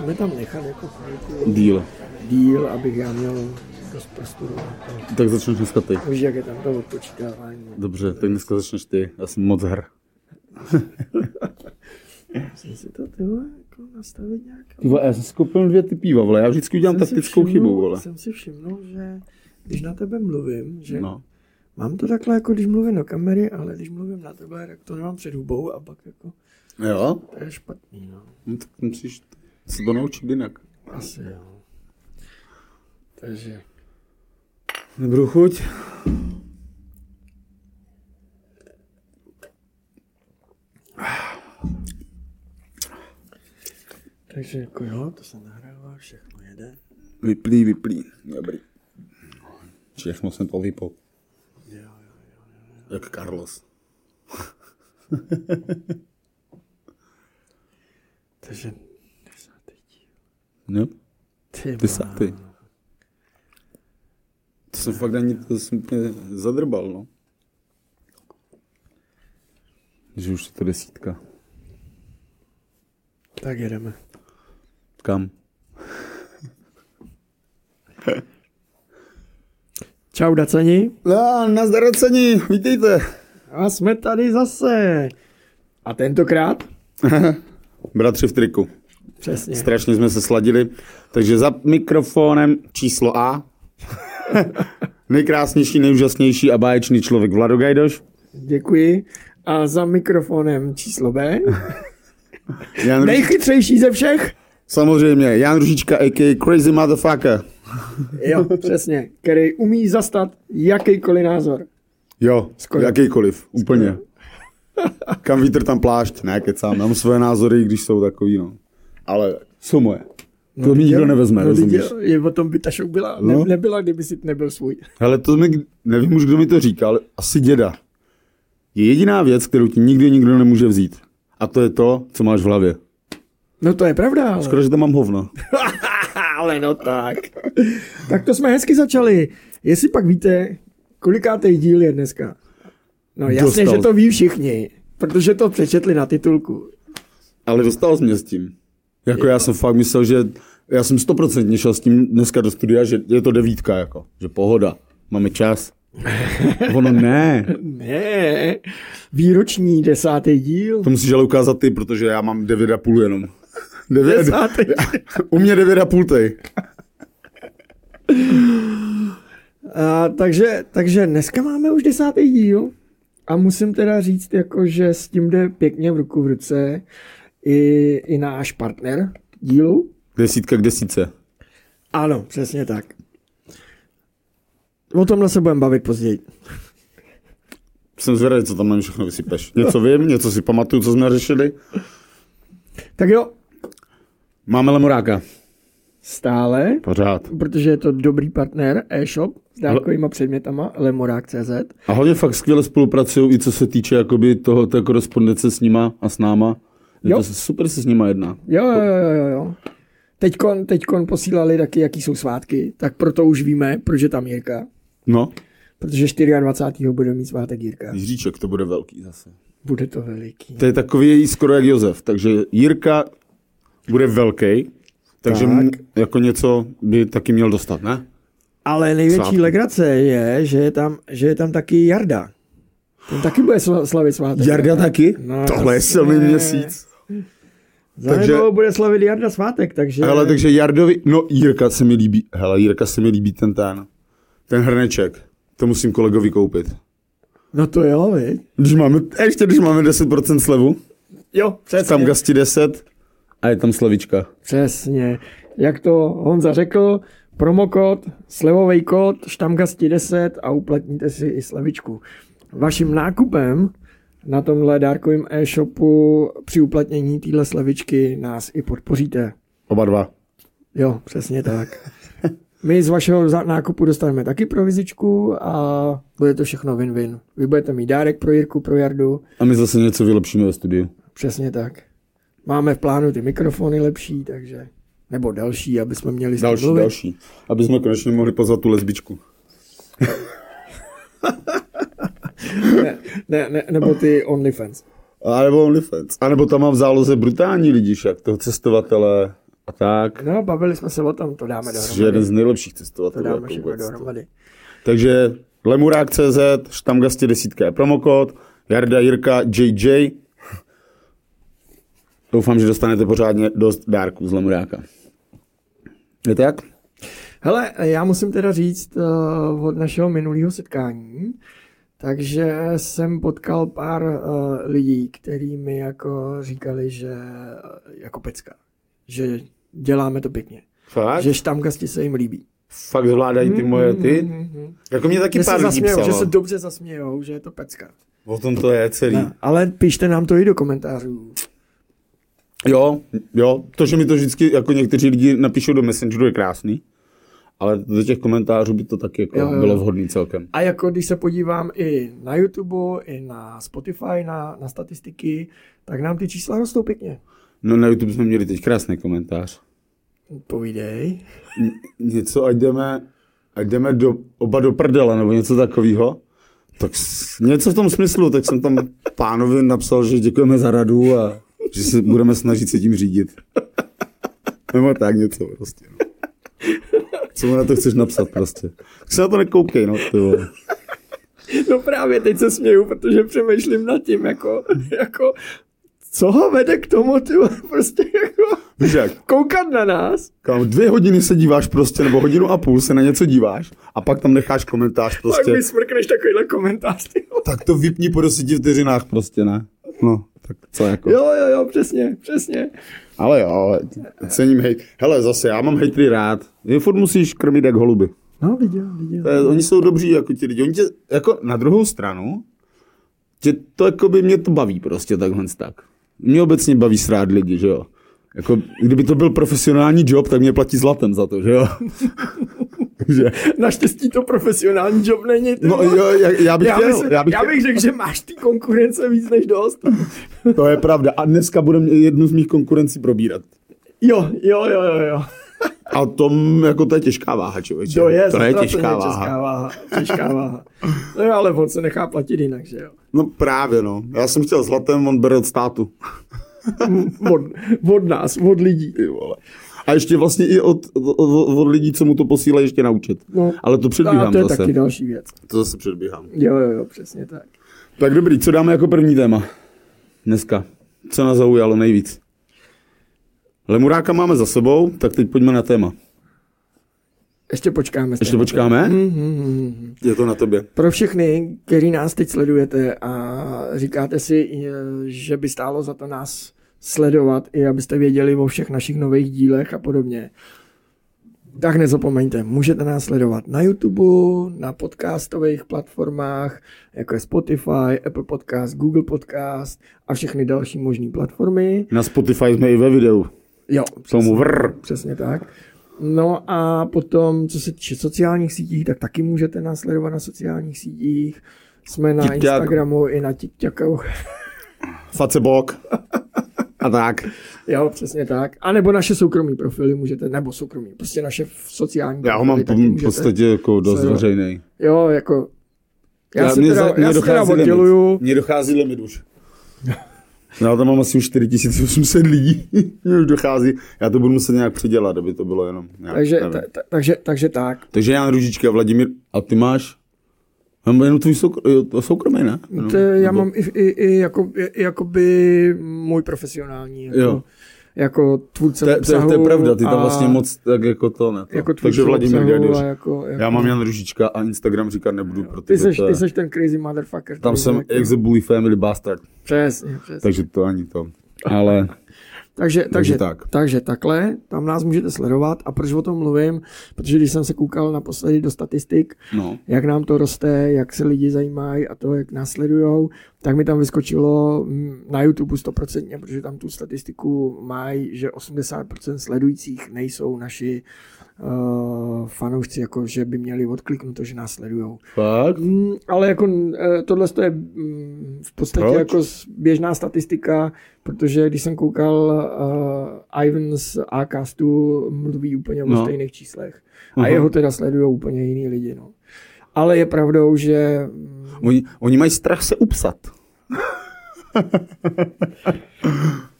musíme tam nechat jako chvilku Díl. díl, abych já měl dost prostoru. Tak začneš dneska ty. Víš, jak je tam to odpočítávání. Dobře, tak dneska začneš ty. Já jsem moc her. Musím si to ty vole, jako nastavit nějak. Ty vole, já jsem si koupil dvě ty piva, vole. Já vždycky udělám Jsem taktickou všimnul- chybu, vole. Jsem si všimnul, že když na tebe mluvím, že No. mám to takhle, jako když mluvím do kamery, ale když mluvím na tebe, tak to nemám před hubou a pak jako, Jo? to je špatný, no. No, tak musíš se to naučit jinak. Asi jo. Takže, Nebudu chuť. takže jako jo, to se nahrává, všechno jede. Vyplý, vyplý. Dobrý. Všechno jsem to vypol. Jo, jo. Jak Carlos. Takže. No, Ty, desátý. To jsem fakt ani, to jsem úplně zadrbal, no. Že už je to desítka. Tak jedeme. Kam? Čau, Dacani. No, nazdar cení, vítejte. A jsme tady zase. A tentokrát? Bratři v triku. Přesně. Strašně jsme se sladili. Takže za mikrofonem číslo A. Nejkrásnější, nejúžasnější a báječný člověk Vlado Gajdoš. Děkuji. A za mikrofonem číslo B. Jan Ružička, Nejchytřejší ze všech? samozřejmě, Jan Ružička, a.k.a. Crazy Motherfucker. Jo, přesně. Který umí zastat jakýkoliv názor. Jo, Skoro. jakýkoliv, úplně. Kam vítr, tam plášť. Ne, kecám, mám svoje názory, když jsou takový, no. Ale jsou moje. To mi nikdo nevezme, no, rozumíš? Je o tom by ta show byla. No. Ne, nebyla, kdyby si nebyl svůj. Hele, to mi, nevím už, kdo mi to říkal, ale asi děda. Je jediná věc, kterou ti nikdy nikdo nemůže vzít. A to je to, co máš v hlavě. No to je pravda. Ale, Skoro, že tam mám hovno. ale no tak. tak to jsme hezky začali. Jestli pak víte, kolikátý díl je dneska? No jasně, Dostal. že to ví všichni. Protože to přečetli na titulku. Ale dostal jsi mě s tím. Jako já jsem fakt myslel, že já jsem stoprocentně šel s tím dneska do studia, že je to devítka, jako, že pohoda, máme čas. Ono ne, Ne, výroční desátý díl. to musíš ale ukázat ty, protože já mám 9,5 jenom. 9, Desátý. u mě 9,5 tej. A, takže, takže dneska máme už desátý díl a musím teda říct, jako, že s tím jde pěkně v ruku v ruce i, i náš partner dílu. Desítka k desíce. Ano, přesně tak. O tomhle se budeme bavit později. Jsem zvědavý, co tam na všechno vysypeš. Něco vím, něco si pamatuju, co jsme řešili. Tak jo, Máme lemoráka. stále, Pořád. protože je to dobrý partner e-shop s dálkovýma předmětama lemorák.cz. A hodně fakt skvěle spolupracují, i co se týče jakoby toho, té korespondence s nima a s náma. Jo. to super se s nima jedná. Jo, jo, jo, jo, jo. Teďkon, teďkon posílali taky, jaký jsou svátky, tak proto už víme, proč je tam Jirka. No, Protože 24. bude mít svátek Jirka. Jiříček, to bude velký zase. Bude to veliký. To je takový skoro jak Josef, takže Jirka bude velký, takže Tak. jako něco by taky měl dostat, ne? Ale největší Svátky. legrace je, že je tam, že je tam taky Jarda. Ten taky bude sla- slavit svátek. Jarda taky? No, Tohle je silný měsíc. Zanedlouho takže- bude slavit Jarda svátek, takže... Hele, takže Jardovi, no Jirka se mi líbí, hele, Jirka se mi líbí ten ten, ten hrneček. To musím kolegovi koupit. No to jo, viď? Když máme, ještě když máme 10% slevu, Jo, přesně. tam gasti 10 a je tam slevička. Přesně. Jak to Honza řekl, promokód, slevový kód, štamgasti 10 a uplatníte si i slevičku. Vaším nákupem na tomhle dárkovém e-shopu při uplatnění téhle slevičky nás i podpoříte. Oba dva. Jo, přesně tak. My z vašeho nákupu dostaneme taky provizičku a bude to všechno win-win. Vy budete mít dárek pro Jirku, pro Jardu, A my zase něco vylepšíme ve studiu. přesně tak. Máme v plánu ty mikrofony lepší, takže nebo další, aby jsme měli Další, mluvit. další. Aby jsme konečně mohli pozvat tu lesbičku. Ne, ne, ne, nebo ty OnlyFans. A nebo OnlyFans. A nebo tam mám v záloze brutální lidi, však toho cestovatele a tak. No, bavili jsme se o tom, to dáme Že jeden dohromady. z nejlepších To cestovatelů. dáme jako dohromady. Takže lemurák.cz, štamgasti desítka je promokód, Jarda Jirka JJ. Doufám, že dostanete pořádně dost dárků z lemuráka. Je to jak? Hele, já musím teda říct uh, od našeho minulého setkání, takže jsem potkal pár uh, lidí, kteří mi jako říkali, že uh, jako pecka, že děláme to pěkně, Fakt? že štamgasti se jim líbí. Fakt zvládají ty moje ty? Mhm. Jako mě taky Že pár lidí zasmějou, že psalo. se dobře zasmějou, že je to pecka. O tom to je celý. Ne, ale píšte nám to i do komentářů. Jo, jo, to, že mi to vždycky jako někteří lidi napíšou do Messengeru je krásný, ale do těch komentářů by to taky jako Jo, jo. bylo vhodný celkem. A jako když se podívám i na YouTube, i na Spotify, na, na statistiky, tak nám ty čísla rostou pěkně. No na YouTube jsme měli teď krásný komentář. Povídej. N- něco, ať jdeme, ať jdeme do, oba do prdele, nebo něco takového. Tak něco v tom smyslu, tak jsem tam pánovi napsal, že děkujeme za radu a že se budeme snažit se tím řídit. Nebo tak něco prostě. No. Co mu na to chceš napsat prostě? Tak se na to nekoukej, no. Ty vole. No právě teď se směju, protože přemýšlím nad tím, jako, jako co ho vede k tomu, ty prostě jako Víš jak? koukat na nás. Kam dvě hodiny se díváš prostě, nebo hodinu a půl se na něco díváš a pak tam necháš komentář Pak prostě. mi smrkneš takovýhle komentář, ty. Tak to vypni po deseti vteřinách prostě, ne? No, tak co jako. Jo, jo, jo, přesně, přesně. Ale jo, cením hejt. Hele, zase, já mám hejtry rád. Je furt musíš krmit jak holuby. No, viděl, viděl. To je, oni jsou dobří jako ti lidi. Oni tě, jako na druhou stranu, tě to jako by mě to baví prostě takhle tak. Mě obecně baví srát lidi, že jo. Jako, kdyby to byl profesionální job, tak mě platí zlatem za to, že jo. že? Naštěstí to profesionální job není. ty No jo, já, já bych já, chtěl, bych, já bych já bych řekl, že máš ty konkurence víc než dost. To je pravda. A dneska budeme jednu z mých konkurencí probírat. Jo, jo, jo, jo, jo. A tom, jako to je těžká váha, člověče. To je, to je těžká váha. Česká váha. Těžká váha. No jo, ale on se nechá platit jinak, že jo. No právě, no. Já jsem chtěl zlatem, on bere od státu. Od, od nás, od lidí. Ty vole. A ještě vlastně i od, od, od lidí, co mu to posílají, ještě naučit. No. Ale to A předbíhám to je zase. taky další věc. To zase předbíhám. Jo, jo, jo, přesně tak. Tak dobrý, co dáme jako první téma? Dneska. Co nás zaujalo nejvíc? Lemuráka máme za sebou, tak teď pojďme na téma. Ještě počkáme. Ještě počkáme? Mhm. Je to na tobě. Pro všechny, který nás teď sledujete a říkáte si, že by stálo za to nás sledovat, i abyste věděli o všech našich nových dílech a podobně, tak nezapomeňte, můžete nás sledovat na YouTube, na podcastových platformách, jako je Spotify, Apple Podcast, Google Podcast a všechny další možné platformy. Na Spotify jsme i ve videu. Jo, vrr. Přesně tak. No a potom, co se týče sociálních sítí, tak taky můžete nás sledovat na sociálních sítích. Jsme na TikTok. Instagramu i na TikToku. Facebook. A tak. Jo, přesně tak. A nebo naše soukromí profily můžete, nebo soukromí, prostě naše sociální Já ho mám v podstatě jako dost veřejný. Jo, jako... Já, se mě teda, mě já teda dochází limit. odděluju. Mně dochází limit už. Já tam mám asi už 4800 lidí. Už dochází. Já to budu muset nějak přidělat, aby to bylo jenom nějak, Takže, ta, ta, takže, takže tak. Takže Jan Ružička, Vladimír, a ty máš? Mám jenom tvůj soukr- jo, to soukromý, ne? No, To, já nebo- mám i, i, i, jako, i jakoby můj profesionální, jako, Jo. jako tvůrce To, je- to, to je pravda, ty tam vlastně moc tak jako to ne. To. jako Takže Vladimír Gadyř. Jako, jako, Já mám Jan Ružička a Instagram říkat nebudu, ty, protože seš, to ty seš ten crazy motherfucker. tam jsem jako- ex bully family bastard, Přesně, přesně. takže to ani to. Ale Takže, takže, tak. takže takhle, tam nás můžete sledovat. A proč o tom mluvím? Protože když jsem se koukal naposledy do statistik, no, jak nám to roste, jak se lidi zajímají a to, jak nás sledujou, tak mi tam vyskočilo mm, na YouTube 100%, protože tam tu statistiku mají, že 80% sledujících nejsou naši uh, fanoušci, jako že by měli odkliknuto, že nás sledujou. fakt? Mm, ale jako eh, tohle to je mm, v podstatě Proč? jako běžná statistika, protože když jsem koukal, uh, Ivan z Acastu mluví úplně o No. stejných číslech. Aha. A jeho teda sledují úplně jiný lidi. No. Ale je pravdou, že mm, Oni, oni mají strach se upsat.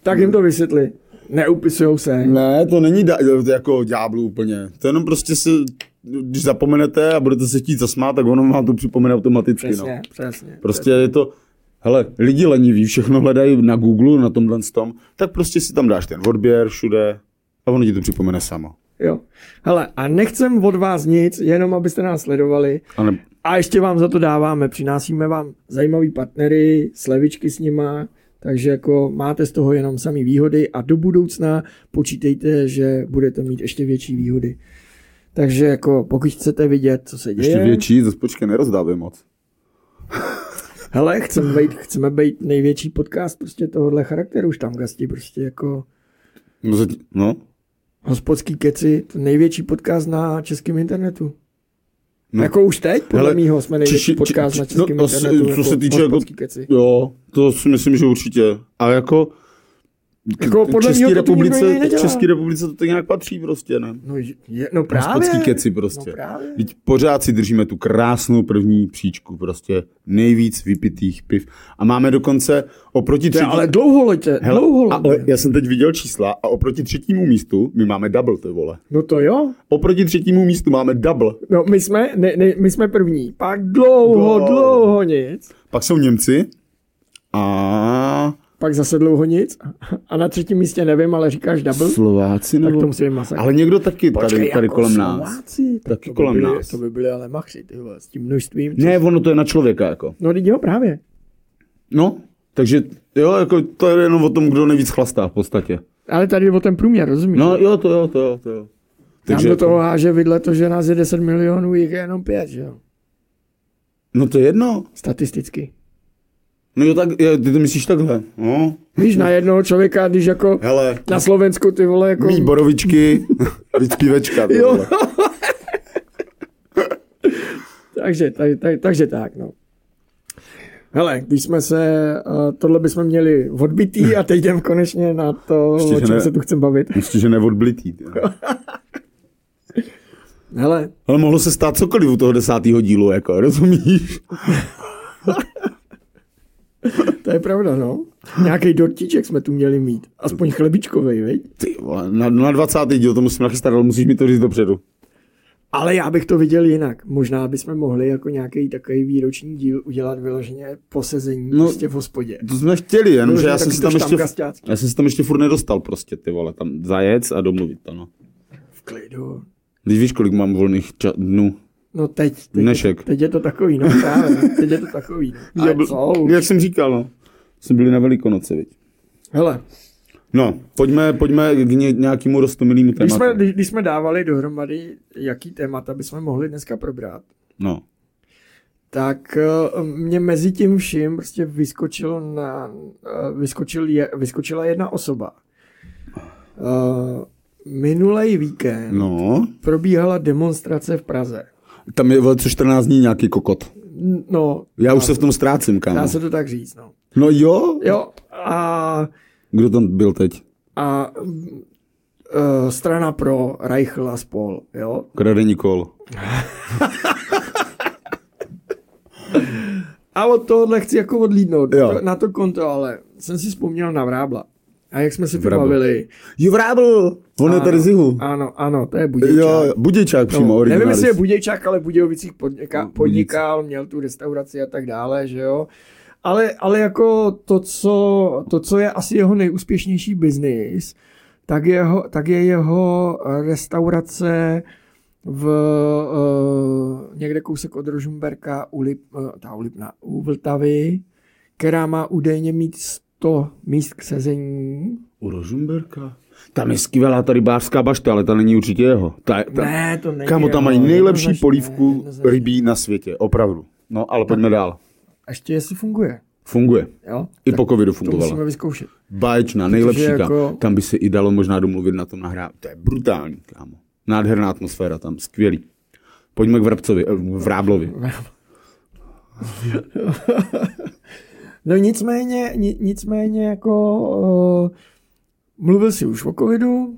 tak jim to vysvětli. Neupisujou se. Ne, to není da, jako ďáblu úplně. To jenom prostě si, když zapomenete a budete se chtít zasmát, tak ono vám to připomene automaticky. Přesně, no. přesně. Prostě je to, hele, lidi leniví, všechno hledají na Google, na tomhle tom, tak prostě si tam dáš ten odběr všude a ono ti to připomene samo. Jo. Hele, a nechcem od vás nic, jenom abyste nás sledovali. A ne, A ještě vám za to dáváme, přinášíme vám zajímavý partnery, slevičky s nima, takže jako máte z toho jenom samý výhody a do budoucna počítejte, že budete mít ještě větší výhody. Takže jako pokud chcete vidět, co se děje, ještě větší, to počkej, nerozdávej moc. hele, chceme být, chceme být největší podcast prostě tohohle charakteru, už tam gasti prostě jako No, no. hospodský keci, to největší podcast na českém internetu. No. Jako už teď, podle Hele, mýho, jsme největší podcast či- na či- českém no, internetu. co se týče jako- keci. Jo, to si myslím, že určitě. A jako, Jako podle České to republice. České republice to tak nějak patří prostě, ne? No, je, no právě. Hospodský keci prostě. No právě. Teď pořád si držíme tu krásnou první příčku, prostě nejvíc vypitých piv. A máme dokonce oproti To je třetí... ale dlouholetě, Hele, dlouholetě. ale já jsem teď viděl čísla a oproti třetímu místu my máme double, ty vole. No to jo. Oproti třetímu místu máme double. No my jsme, ne, ne, my jsme první. Pak dlouho, No. dlouho nic. Pak jsou Němci a Pak zase dlouho nic. A na třetím místě nevím, ale říkáš double. Slováci Tak nebo... to musí být masakr. Ale někdo taky tady, Počkej, tady jako kolem nás. Slováci? Tak Taky to by kolem byli, nás. To by byly ale machři, ty vole, s tím množstvím. Ne, ono to je na člověka, jako. No jo, právě. No, takže jo, jako to je jenom o tom, kdo nejvíc chlastá v podstatě. Ale tady je o ten průměr, rozumíš? No jo, to jo, to jo, to jo. Nám Takže, do toho háže vidle to, že nás je 10 milionů, jich je jenom 5, že jo? no to je jedno. Statisticky. No jo, tak, je, ty to myslíš takhle. No, Víš, na jednoho člověka, když jako hele, na Slovensku ty vole jako... mý borovičky, víc pivečka. ty Jo. takže, tak, tak, takže tak, no. Hele, když jsme se, uh, tohle bychom měli odbitý a teď jdem konečně na to, Ještě, o čem ne. se tu chcem bavit. Myslím, že neodblitý. Hele, Ale mohlo se stát cokoliv u toho desátého dílu, jako, rozumíš? to je pravda, no. Nějaký dortíček jsme tu měli mít. Aspoň chlebičkovej, veď? Ty vole, na, na 20. díl to musím nachystat, ale musíš mi to říct dopředu. Ale já bych to viděl jinak. Možná bychom mohli jako nějaký takový výroční díl udělat vyloženě posezení No, prostě v hospodě. To jsme chtěli, jenom že Vyloženě já jsem si tam ještě, já jsem si tam ještě furt nedostal prostě, ty vole, tam zajec a domluvit to, no. V klidu. Když víš, kolik mám volných ča- dnů. No teď, teď, Dnešek. teď je to takový, no právě. Teď je to takový. No. Já Ale byl- co? Jak jsem říkal, no. Jsme byli na Velikonoce, viď. Hele, No, pojďme, pojďme k ně, nějakému rostomilému když tématu. jsme, když, když jsme dávali dohromady, jaký témata bychom mohli dneska probrat, No. tak eh, mě mezi tím vším prostě vyskočilo na, eh, vyskočil je, vyskočila jedna osoba. Uh, minulej víkend no. No, probíhala demonstrace v Praze. Tam je velice 14 dní nějaký kokot. No, Já už se v tom ztrácím, kámo. dá se to tak říct, no. No jo? Jo, a, Kdo tam byl teď? a uh, strana pro Reichl a spol, jo. Kradení kol. A od tohohle chci jako odlídnout Jo. na to konto, ale jsem si vzpomněl na Vrábla. A jak jsme si Vrábl. bavili. Jo, vrábl! On je tady z jihu. Ano, ano, to je Budějčák. Jo, Budějčák přímo, No, nevím, jestli je Budějčák, ale v Budějovicích podniká, podnikal, měl tu restauraci a tak dále, že jo. Ale, ale jako to co, to, co je asi jeho nejúspěšnější biznis, tak, jeho, tak je jeho restaurace v uh, někde kousek od Rožumberka u, Lip, uh, ta u, Lipna, u Vltavy, která má údajně mít 100 míst k sezení. U Rožumberka? Tam je skvělá ta rybářská bašta, ale ta není určitě jeho. Ta, ta, Ne, to není Kámo, tam mají nejlepší jednoznačně, polívku jednoznačně. rybí na světě, opravdu. No, ale pojďme dál. A ještě jestli funguje. Funguje. Jo? I po covidu To musíme fungovala. vyzkoušet. Báječná, nejlepší. jako- Jako... Tam by se i dalo možná domluvit na tom nahrát. To je brutální, kámo. Nádherná atmosféra tam, skvělý. Pojďme k Vrabcovi, eh, Vráblovi. No nicméně, ni, nicméně jako uh, mluvil si už o covidu, uh,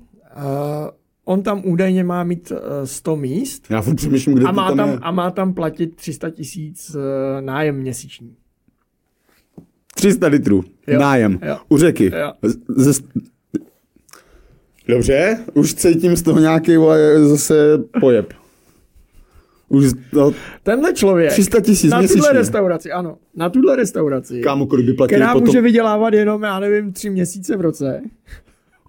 on tam údajně má mít uh, 100 míst Já furt přemýšlím, kde a to má, tam, tam, je. a má tam platit 300 tisíc uh, nájem měsíční. 300 litrů. Jo. Nájem. Jo. U řeky. Jo. Z-. Dobře, už cítím z toho nějaký vole, zase pojeb. Už, no, Tenhle člověk 300 tisíc na tuhle restauraci, ano, na tuhle restauraci, kámo, kolik by platili která potom, může vydělávat jenom, já nevím, tři měsíce v roce,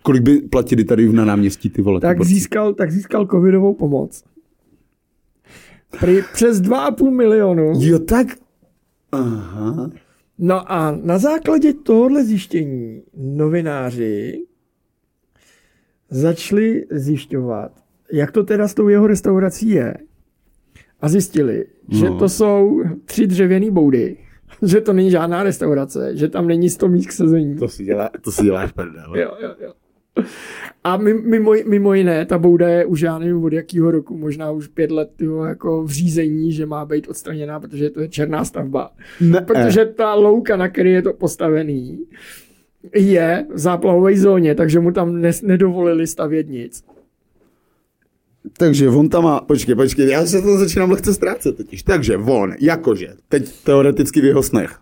kolik by platili tady na náměstí ty vole. ty tak borci? získal, tak získal covidovou pomoc. Prý přes 2,5 milionu. Jo, tak. Aha. No a na základě tohohle zjištění novináři začali zjišťovat, jak to teda s tou jeho restaurací je. A zjistili, no. že to jsou tři dřevěné boudy, že to není žádná restaurace, že tam není 100 míst k sezení. To si, dělá, to si děláš prdel. Jo, jo, jo. A mi- mimo, mimo jiné, ta bouda je už já nevím od jakého roku, možná už pět let tyho, jako v řízení, že má být odstraněná, protože to je černá stavba. Ne, Protože ta louka, na které je to postavený, je v záplavové zóně, takže mu tam nes, nedovolili stavět nic. Takže on tam má, počkej, počkej, já se to začínám lehce ztrácet totiž. Takže on, jakože, teď teoreticky v jeho snech,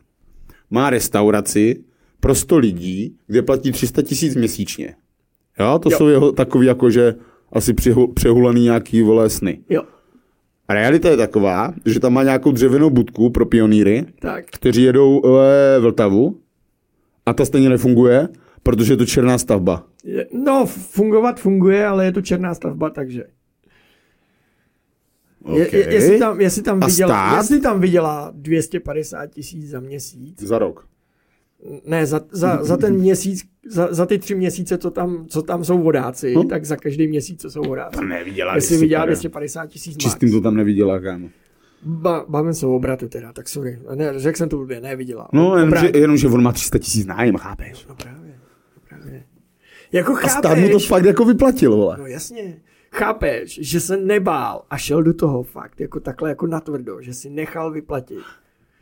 má restauraci pro 100 lidí, kde platí 300 tisíc měsíčně. Jo, to Jo. jsou jeho takový jakože asi přehu, přehulený nějaký vole sny. Jo, A realita je taková, že tam má nějakou dřevěnou budku pro pionýry, tak. kteří jedou e, Vltavu a ta stejně nefunguje, protože je to černá stavba. Je- No, fungovat funguje, ale je to černá stavba, takže. Okay. je, jestli, tam, jestli, tam A stát? jestli tam vydělá 250 tisíc za měsíc, Za rok. ne, za, za, za ten měsíc, za, za ty tři měsíce, co tam, co tam jsou vodáci, No. tak za každý měsíc, co jsou vodáci. To nevydělá. Jestli vydělá 250 tisíc. Čistým to tam nevydělá, kámo. Ba, bavím se o obratu teda, tak sorry. Ne, řekl jsem to blbě, nevydělá. No, jenom že, jenom, že on má 300 tisíc nájem, chápeš? No právě, no právě. Jako A chápeš, stát mu to fakt jako vyplatil, vole. no jasně, chápeš, že se nebál a šel do toho fakt, jako takhle jako natvrdo, že si nechal vyplatit.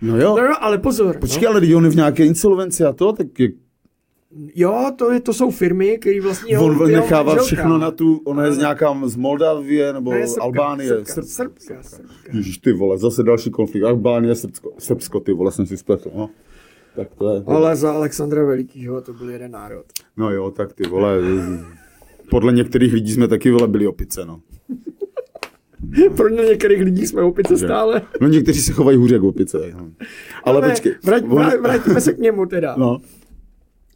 No jo. No, no ale pozor, Počkej, no. ale on je v nějaké insolvenci a to, tak je, jo, to, je, to jsou firmy, které vlastně... on jeho- nechává manželka- všechno na tu, ona je z nějaká z Moldavie nebo Ne, Srbka, Albánie. Srbka, Srb- Srbka, Srbka. Ježíš, ty vole, zase další konflikt. Albánie, Srbsko, Srbsko ty vole, jsem si spletl, no. Tak to je. Ale za Alexandra Velikýho to byl jeden národ. No jo, tak ty vole, podle některých lidí jsme taky byli opice, no. Pro některých lidí jsme opice stále. No někteří se chovají hůře jak opice. No. Ale Ne, počkej. Vrať, on- vrátíme se k němu teda. No.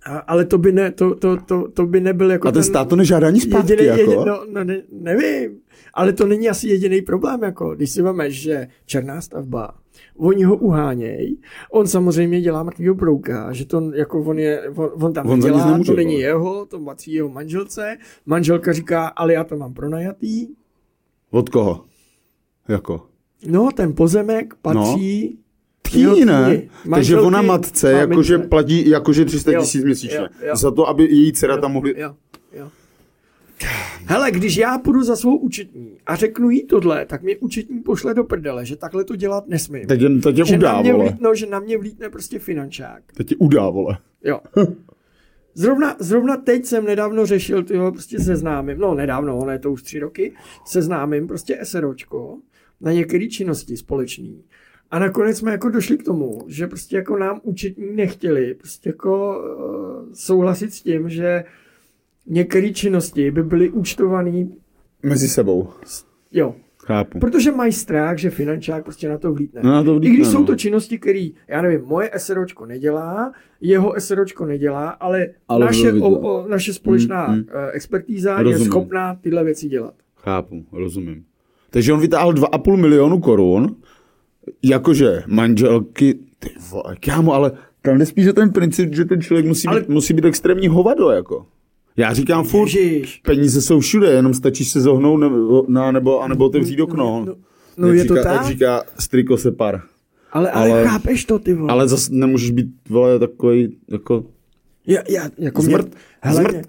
A, ale to by, ne, to, to, to, to by nebyl jako A ten stát to nežádá ani zpátky, jediný, jako. Jedin, no, no ne, nevím, ale to není asi jediný problém, jako když si vemeš, že černá stavba, oni ho uháněj, on samozřejmě dělá mrtvýho brouka, že to jako on, je, on, on tam On dělá, nemůže, to není vole. jeho, to patří jeho manželce, manželka říká, ale já to mám pronajatý, Od koho? Jako? no ten pozemek patří jeho Tý, ne? Takže ona matce jakože platí jakože 300 Jo, tisíc měsíčně. jo, jo. Za to, aby její dcera tam mohly... Jo, jo. Hele, když já půjdu za svou účetní a řeknu jí tohle, tak mě účetní pošle do prdele, že takhle to dělat nesmím. Teď tě, teď tě že, udá, na mě vole. vlítno, že na mě vlítne prostě finančák. Teď tě udá, vole. Jo. Zrovna, zrovna teď jsem nedávno řešil, tyho prostě seznámím, no nedávno, ono je to už tři roky, seznámím prostě SROčko na některé činnosti společný. A nakonec jsme jako došli k tomu, že prostě jako nám účetní nechtěli prostě jako uh, souhlasit s tím, že některé činnosti by byly účtované, Mezi sebou. jo, Chápu. protože mají strach, že finančák prostě na to vlítne. No, na to I vlítne, když jsou no. to činnosti, které, já nevím, moje SROčko nedělá, jeho SROčko nedělá, ale, Ale naše, o, o, naše společná Mm, mm, mm. expertíza je Rozumím. schopná tyhle věci dělat. Chápu, rozumím. Takže on vytáhl 2,5 milionu korun, jakože manželky, ty vole, kámo, ale tam nespíš, ten princip, že ten člověk musí, Ale- být, musí být extrémní hovado, jako. Já říkám furt, Ježiš. peníze jsou všude, jenom stačí se zohnout nebo, na, nebo, anebo otevřít okno. No, no Jak je to říká, tak, Jak říká striko separ. ale, ale, ale- chápeš to, ty vole. Ale zase nemůžeš být, vole, takový, jako, já, já, jako Zmrt. Mě, hele, Zmrt. Mě,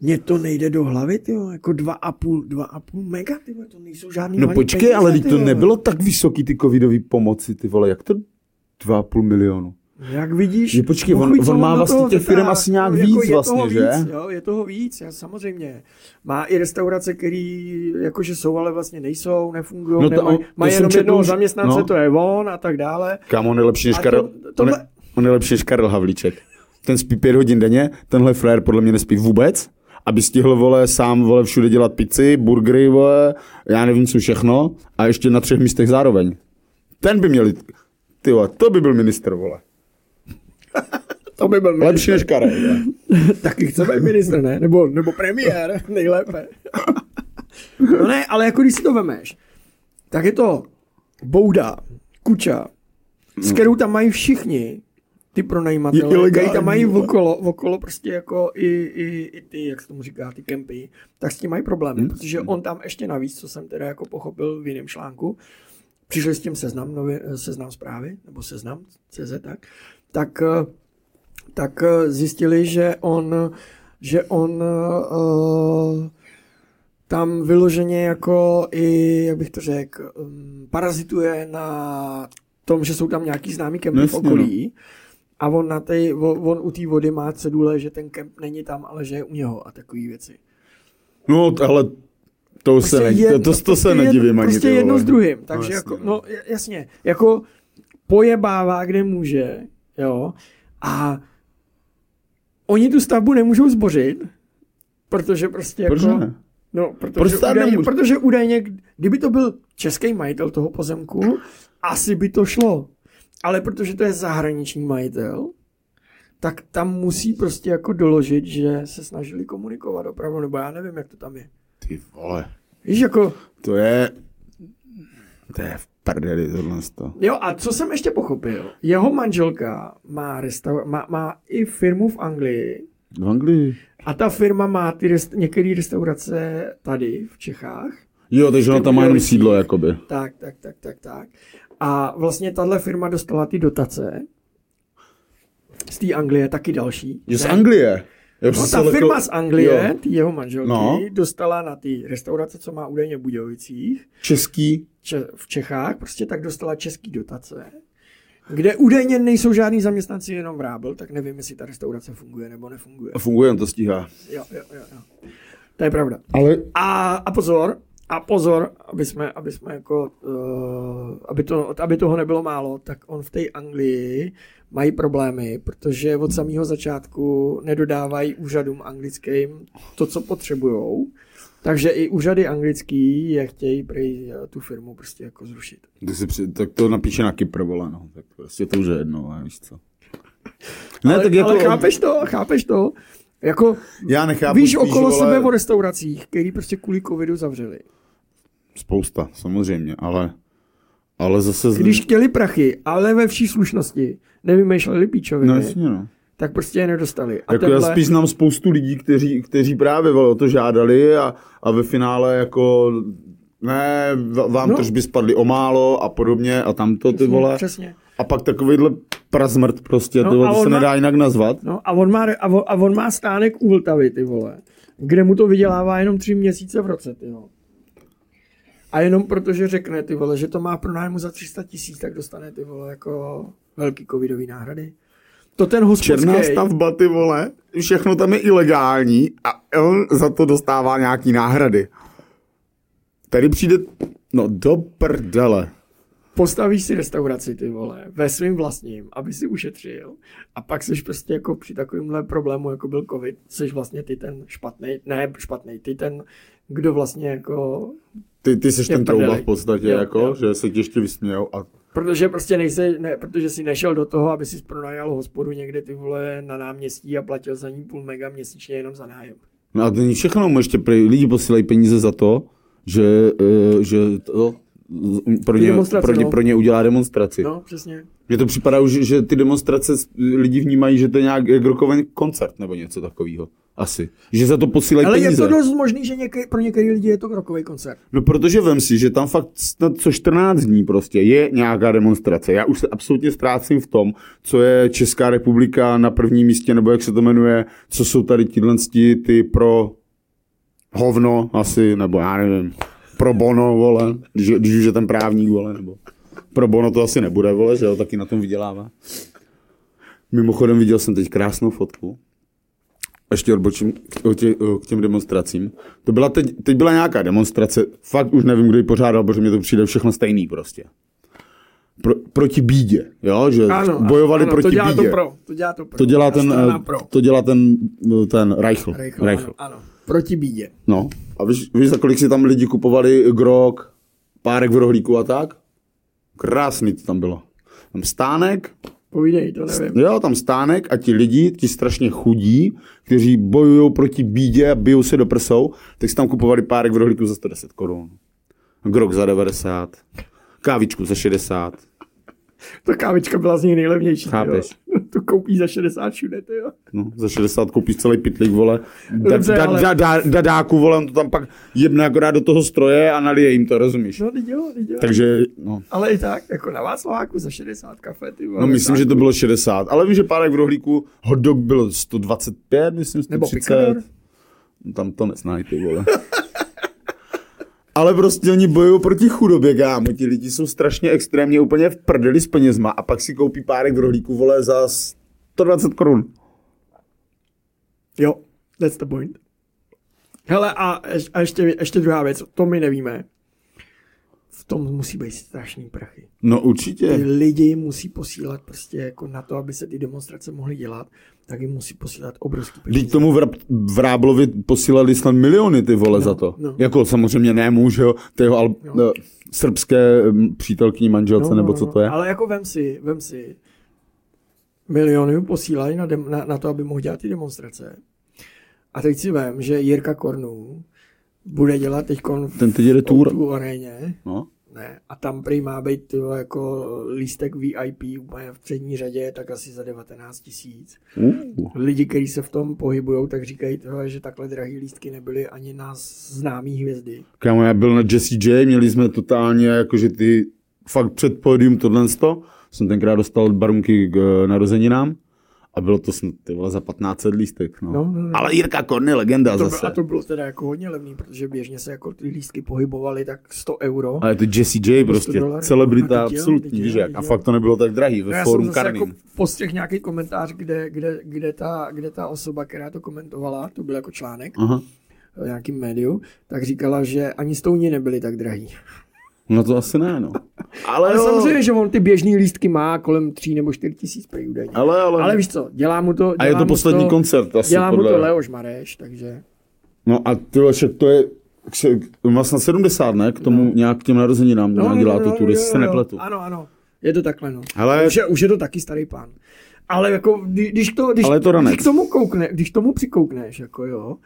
mě, to nejde do hlavy, ty vole, jako 2,5 2,5 mega, ty vole, to nejsou žádný no počkej, peníze, ale teď to nebylo tak vysoký ty covidový pomoci, ty vole, jak to 2,5 milionu? Jak vidíš, Je, počkej, on- on má vlastně těch zatáhl. asi nějak No, víc je vlastně, toho že? Víc, jo, je toho víc, já, samozřejmě. Má i restaurace, které jakože jsou, ale vlastně nejsou, nefungují, No to- nemají, mají jenom jednoho už- zaměstnance, no. to je on a tak dále. Kámo, on je lepší než Karel. to- tohle- on, je, On je lepší než Karel Havlíček. Ten spí pět hodin denně, tenhle frér podle mě nespí vůbec, aby stihl, vole, sám, vole, všude dělat pici, burgery, vole, já nevím co všechno, a ještě na třech místech zároveň. Ten by měl, ty to by byl minister, vole. To by byl Lepší než Karel. Taky chce být ministr, ne? Nebo, nebo premiér, nejlépe. No ne, ale jako když si to vemeš, tak je to Bouda, Kuča, s kterou tam mají všichni ty pronajímatele, který tam mají okolo, okolo prostě jako i, i, i ty, jak se tomu říká, ty kempy, tak s tím mají problémy, Hmm. protože on tam ještě navíc, co jsem teda jako pochopil v jiném článku, přišli s tím seznam, nově, seznam zprávy, nebo seznam CZ, tak, tak, eh, tak eh, zjistili, že on, že on uh, tam vyloženě jako i, jak bych to řekl, um, parazituje na tom, že jsou tam nějaký známý kempy v Jasně, okolí. A on, na tej, on, on u té vody má cedule, že ten kemp není tam, ale že je u něho a takové věci. No, ale to se, ne, je- to, to, to se prostě nedivím jedno, ani, Prostě jedno s druhým. Takže No, jako, jasně, no j- jasně, jako pojebává, kde může, jo, a oni tu stavbu nemůžou zbořit, protože prostě jako... Proč ne? No, Proč protože, stát údajně, nemůže? protože údajně, kdyby to byl český majitel toho pozemku, asi by to šlo. Ale protože to je zahraniční majitel, tak tam musí prostě jako doložit, že se snažili komunikovat opravdu, nebo já nevím, jak to tam je. Ty vole, Víš, jako, to je, to je prdeli tohle to. jo, a co jsem ještě pochopil, jeho manželka má, restaur- má, má i firmu v Anglii V Anglii. a ta firma má ty rest- některé restaurace tady v Čechách Jo, takže ona tam má jenom sídlo, jakoby. Tak, tak, tak, tak, tak. A vlastně tahle firma dostala ty dotace z té Anglie, taky další. Že z? Anglie. No, ta firma lekl- z Anglie, Jo. ty jeho manželky, No. dostala na ty restaurace, co má údajně v Budějovicích, Český. če- v Čechách, prostě tak dostala český dotace, kde údajně nejsou žádní zaměstnanci, jenom vrábel, tak nevím, jestli ta restaurace funguje nebo nefunguje. A funguje, on to stíhá. Jo, jo, jo, jo. To je pravda. Ale A, a pozor, a pozor, aby jsme, aby jsme jako, uh, aby, to, aby toho nebylo málo, tak on v té Anglii mají problémy, protože od samého začátku nedodávají úřadům anglickým to, co potřebujou. Takže i úřady anglický je chtějí prej eh, tu firmu prostě jako zrušit. ty si při, tak to napíše na Kypr, vole, no. Tak prostě to už je jedno, ale víš co. Ne, ale, tak jako... ale chápeš to, chápeš to? Jako, Já nechápu víš spíš, okolo vole, sebe o restauracích, který prostě kvůli covidu zavřeli. Spousta, samozřejmě, ale... Ale zase... z- Když chtěli prachy, ale ve vší slušnosti, nevymýšleli píčoviny, No jasně, no. tak prostě je nedostali. A Jako tenhle, já spíš znám spoustu lidí, kteří, kteří právě o to žádali a, a ve finále jako ne, vám No. tržby spadly o málo a podobně a tamto ty Přesně, vole. Přesně. A pak takovýhle prazmrt prostě, No ty to se má- nedá jinak nazvat. No a on, má, a, on, a on má stánek u Vltavy, ty vole, kde mu to vydělává jenom tři měsíce v roce, ty vole. A jenom protože řekne, ty vole, že to má pro nájmu za 300 tisíc, tak dostane, ty vole, jako velký covidový náhrady. To ten Černá hospodský, stavba, ty vole, všechno tam je ilegální a on za to dostává nějaký náhrady. Tady přijde, no do prdele. postavíš si restauraci, ty vole, ve svým vlastním, aby si ušetřil a pak jsi prostě jako při takovémhle problému, jako byl covid, jsi vlastně ty ten špatný, ne špatný, ty ten, kdo vlastně jako, Ty, ty jsi ten trouba v podstatě, Jo, jako, jo. že se ti ještě vysmějou a protože prostě nejsi, ne, protože si nešel do toho, aby si pronajal hospodu někde ty vole na náměstí a platil za ní půl mega měsíčně jenom za nájem. No a to není všechno, mu ještě prý, lidi posílají peníze za to, že, uh, že to, pro, ně, pro, ně, no. pro ně udělá demonstraci. No. Přesně. Mně to připadá už, že ty demonstrace lidi vnímají, že to je nějak jak rokový koncert nebo něco takového. Asi. Že za to posílají Ale peníze. je to dost možný, že někdy, pro některé lidi je to rokový koncert. No protože vem si, že tam fakt snad co 14 dní prostě je nějaká demonstrace. Já už se absolutně ztrácím v tom, co je Česká republika na prvním místě, nebo jak se to jmenuje, co jsou tady tyhle ty pro hovno asi, nebo já nevím, pro bono, vole, když, když už je ten právník, vole, nebo pro bono to asi nebude, vole, že jo, taky na tom vydělává. Mimochodem viděl jsem teď krásnou fotku, ještě odbočím k, tě, k těm demonstracím. To byla teď, teď byla nějaká demonstrace, fakt už nevím, kdo ji pořádal, protože mi to přijde všechno stejný prostě. pro, proti bídě, jo, že Ano, bojovali ano, proti to dělá bídě. To, pro, to dělá to pro. To dělá ten, eh, pro. to dělá ten, eh, ten Reichl. Reichl, Reichl. Ano, ano, proti bídě. No. A víš, víš, za kolik si tam lidi kupovali grok, párek v rohlíku a tak? Krásný to tam bylo. Tam stánek, Povídej, to nevím. jo, tam stánek a ti lidi, ti strašně chudí, kteří bojují proti bídě a bijou se do prsou, tak si tam kupovali párek v rohlíku za 110 korun. Grok za 90. Kávičku za 60. Ta kávička byla z něj nejlevnější. Chápeš. Jo. To koupí za 60 všude, ty jo. No, za 60 koupíš celý pitlík, vole. Da, Dobře, da, ale- da, da, dadáku, vole, on to tam pak jebne akorát do toho stroje a nalije jim to, rozumíš? No, teď jo, teď jo. Takže, no. Ale i tak, jako na Václaváku za 60 kafe, ty vole. No myslím, že to bylo 60, ale vím, že párek v rohlíku hot dog byl 125, myslím, 130. Nebo Picador. No, Tam to neznají, ty vole. ale prostě oni bojují proti chudobě, kámo. Ti lidi jsou strašně extrémně úplně v prdeli s penězma a pak si koupí párek v rohlíku, vole, za 120 korun. Jo, that's the point. Hele, a, a ještě, ještě druhá věc, to my nevíme. V tom musí být strašný prachy. No Ty určitě. lidi musí posílat prostě jako na to, aby se ty demonstrace mohly dělat, tak jim musí posílat obrovský peníze. Teď tomu vrab, Vráblovi posílali snad miliony ty vole No, za to. no. Jako samozřejmě ne muž, jo, to jeho al, No. no. srbské mm, přítelkyni manželce, nebo co to je. Ale jako vem si, vem si, miliony posílají na, dem, na, na to, aby mohl dělat ty demonstrace. A teď si vem, že Jirka Kornů bude dělat teď Ten teď jede tour. tu aréně, No. Ne, a tam prý má být tyjo, jako lístek VIP úplně v přední řadě, tak asi za 19 tisíc. Uh. Lidi, kteří se v tom pohybují, tak říkají, tyjo, že takhle drahý lístky nebyly ani na známý hvězdy. Kámo, já byl na Jesse J, měli jsme totálně jakože ty fakt před pódium tohle sto. Jsem tenkrát dostal od barunky k eh, narozeninám a bylo to snad ty vole za 1500 lístek. No. No, no, no. Ale Jirka Korn je legenda To, zase. a to bylo teda jako hodně levný, protože běžně se jako ty lístky pohybovaly tak 100 euro. Ale to Jesse J prostě, dolarů. celebrita No, absolutní, víš jak. teď A fakt to nebylo tak drahý No ve já jsem fórum zase jako postřeh nějaký komentář, kde, kde, kde, ta, kde ta osoba, která to komentovala, to byl jako článek Aha. v nějakým médiu, tak říkala, že ani stouni nebyly tak drahý. No to asi ne, no. Ale, Ale jo. samozřejmě, že on ty běžný lístky má kolem 3 nebo 4 tisíc prý údajně. Ale, ale, Ale víš co, dělá mu to... a je dělá to poslední to, koncert asi Dělá podle... mu to Leoš Mareš, takže... No a ty však to je, má snad 70, ne? K tomu nějak k těm narozeninám no, dělá to tury, jestli se nepletu. Ano, ano. Je to takhle, no. Hele- Už je, už je to taky starý pán. Ale jako, kdy- když to, když, Ale to ranec. když k tomu koukne, když k tomu přikoukneš, jako jo,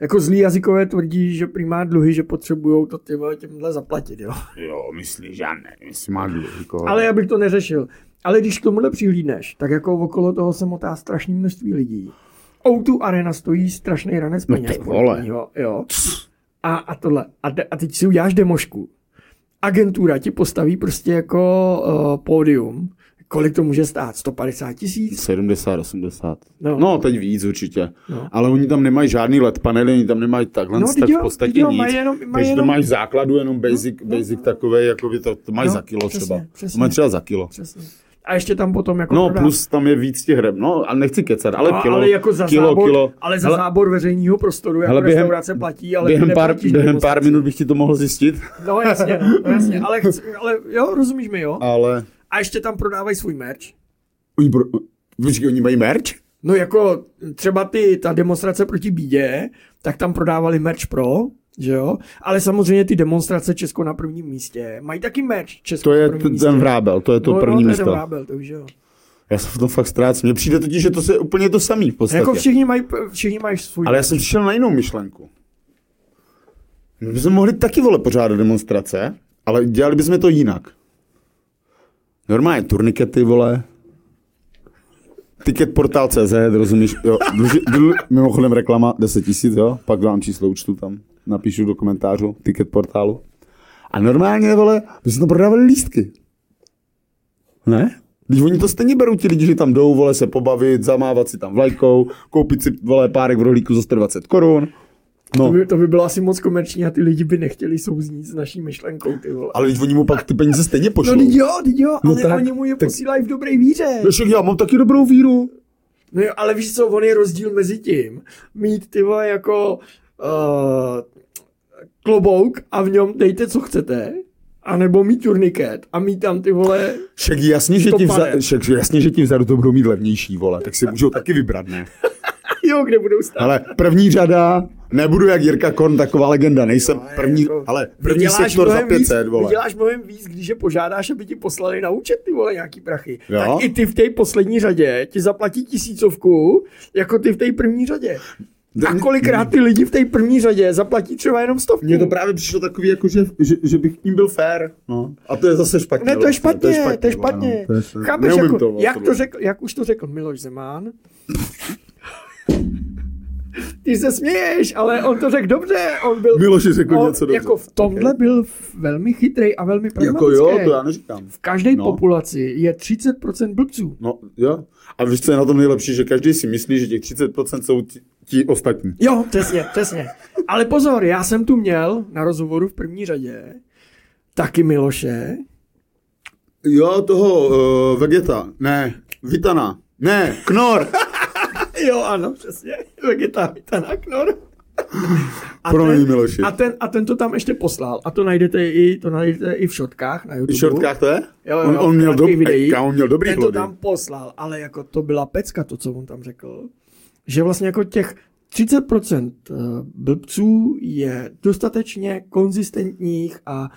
jako zlý jazykové tvrdí, že primá dluhy, že potřebují to ty vole těmhle zaplatit, jo. Jo, myslíš, já ne, jestli má dluh, jako... Ale já bych to neřešil. Ale když k tomuhle přihlídneš, tak jako okolo toho se motá strašné množství lidí. O2 Arena stojí strašný ranec No peněz. ty vole. sportovního, Jo. A, a tohle. A, de, a teď si uděláš demošku. Agentura ti postaví prostě jako uh, pódium. Kolik to může stát? 150 tisíc? 70, 80. No. No. no, teď víc určitě. No. No. Ale oni tam nemají žádný LED panely, oni tam nemají takhle, No, no, tak jo, v podstatě jo, nic. mají jenom- mají Takže jenom- to máš základu, jenom basic, no, basic takový, jako by to, to mají No, za kilo přesně, třeba. přesně. To mají třeba za kilo. Přesně. A ještě tam potom jako No, prodá- plus tam je víc těch hreb. No, a nechci kecat, ale no, kilo, ale jako za kilo, zábor, kilo. Ale za Hele, zábor veřejného prostoru, jako hele, během- restaurace platí, ale během, pár, během pár minut bych ti to mohl zjistit, No jasně, no, jasně, ale, chci, ale jo, rozumíš mi, jo? ale... A ještě tam prodávají svůj merch. Oni, pro... Počkej, oni mají merch? No jako třeba ty, ta demonstrace proti bídě, tak tam prodávali merch pro, že jo? Ale samozřejmě ty demonstrace Česko na prvním místě mají taky merch Česko To je na prvním místě. ten vrábel, to je to no, první no, to je místo. ten vrábel, to už jo. Já se v tom fakt ztrácím. Mně přijde totiž, že to je úplně to samý v podstatě. Jako všichni mají, všichni mají svůj Ale já jsem přišel na jinou myšlenku. My bychom mohli taky vole pořádat demonstrace, ale dělali bychom to jinak. Normálně turnikety, vole. Ticketportal.cz, rozumíš? Jo, dluži, dlu, mimochodem reklama 10 tisíc, jo? Pak dám číslo účtu tam, napíšu do komentářu ticket portálu. A normálně, vole, by se tam prodávali lístky. Ne? Když oni to stejně berou ti lidi, že tam jdou, vole, se pobavit, zamávat si tam vlajkou, koupit si, vole, párek v rohlíku za 120 korun. To No, by, to by bylo asi moc komerční a ty lidi by nechtěli souznít s naší myšlenkou, ty vole. ale oni mu pak ty peníze stejně pošlou. No jo, jo, No ale tak, oni mu je tak- posílají v dobré víře. No, však já mám taky dobrou víru. No jo, ale víš co, on je rozdíl mezi tím, mít ty vole jako uh, klobouk a v něm dejte, co chcete, A nebo mít turniket a mít tam ty vole... Však jasně, že ti vzadu, však jasně, že ti vzadu to budou mít levnější, vole, tak si můžou taky vybrat, ne? Jo, kde budou stát. Ale první řada, nebudu jak Jirka Korn, taková legenda, nejsem první, jako- ale první sektor za mnohem víc- 500, vole. Vyděláš mnohem víc, když je požádáš, aby ti poslali na účet ty vole nějaký prachy. Jo. Tak i ty v té poslední řadě ti zaplatí tisícovku, jako ty v té první řadě. A kolikrát ty lidi v té první řadě zaplatí třeba jenom stovku. Mně to právě přišlo takový, jako že, že, že bych tím byl fair. No. A to je zase špatně. Ne, to je špatně, to je špatně. To je špatně. no. To je. Chápeš, jako, to, jak, to řekl, jak už to řekl Miloš Zeman? Ty se směješ, ale on to řekl dobře. On byl, Miloši řekl on, něco dobře. Jako v tomhle byl f- velmi chytrý a velmi Jako pragmatický. jo, to já neříkám. V každé No. populaci je 30% blbců. No, jo. A víš, co je na tom nejlepší, že každý si myslí, že těch 30% jsou ti, ti ostatní. Jo, přesně, přesně. Ale pozor, já jsem tu měl na rozhovoru v první řadě taky Miloše. Jo, toho uh, Vegeta. Ne, Vitana. Ne, Knor. Jo, ano, přesně. Vegeta Vitana Knor. A Promiň, ten, Miloši. a, ten, a ten to tam ještě poslal. A to najdete i, to najdete i v šotkách na YouTube. V šortkách to je? Jo, jo, on, on, měl, dob- videích. Ej, on měl dobrý Ten to tam poslal, ale jako to byla pecka, to, co on tam řekl. Že vlastně jako těch 30% blbců je dostatečně konzistentních a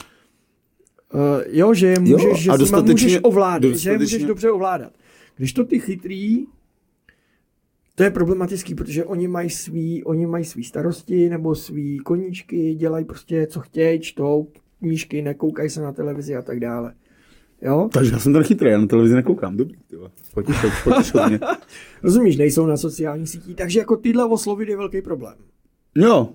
uh, jo, že je můžeš, Jo, že a ma můžeš dostatečně- ovládat, že je můžeš dostatečně- dobře ovládat. Když to ty chytrý, to je problematický, protože oni mají svý, oni mají svý starosti nebo svý koníčky, dělají prostě co chtějí, čtou knížky, nekoukají se na televizi a tak dále. Jo? Takže já jsem ten chytrý, já na televizi nekoukám. Dobrý, vole. Potěšil, potěšil mě. Rozumíš, nejsou na sociálních sítích, takže jako tyhle oslovit je velký problém. Jo,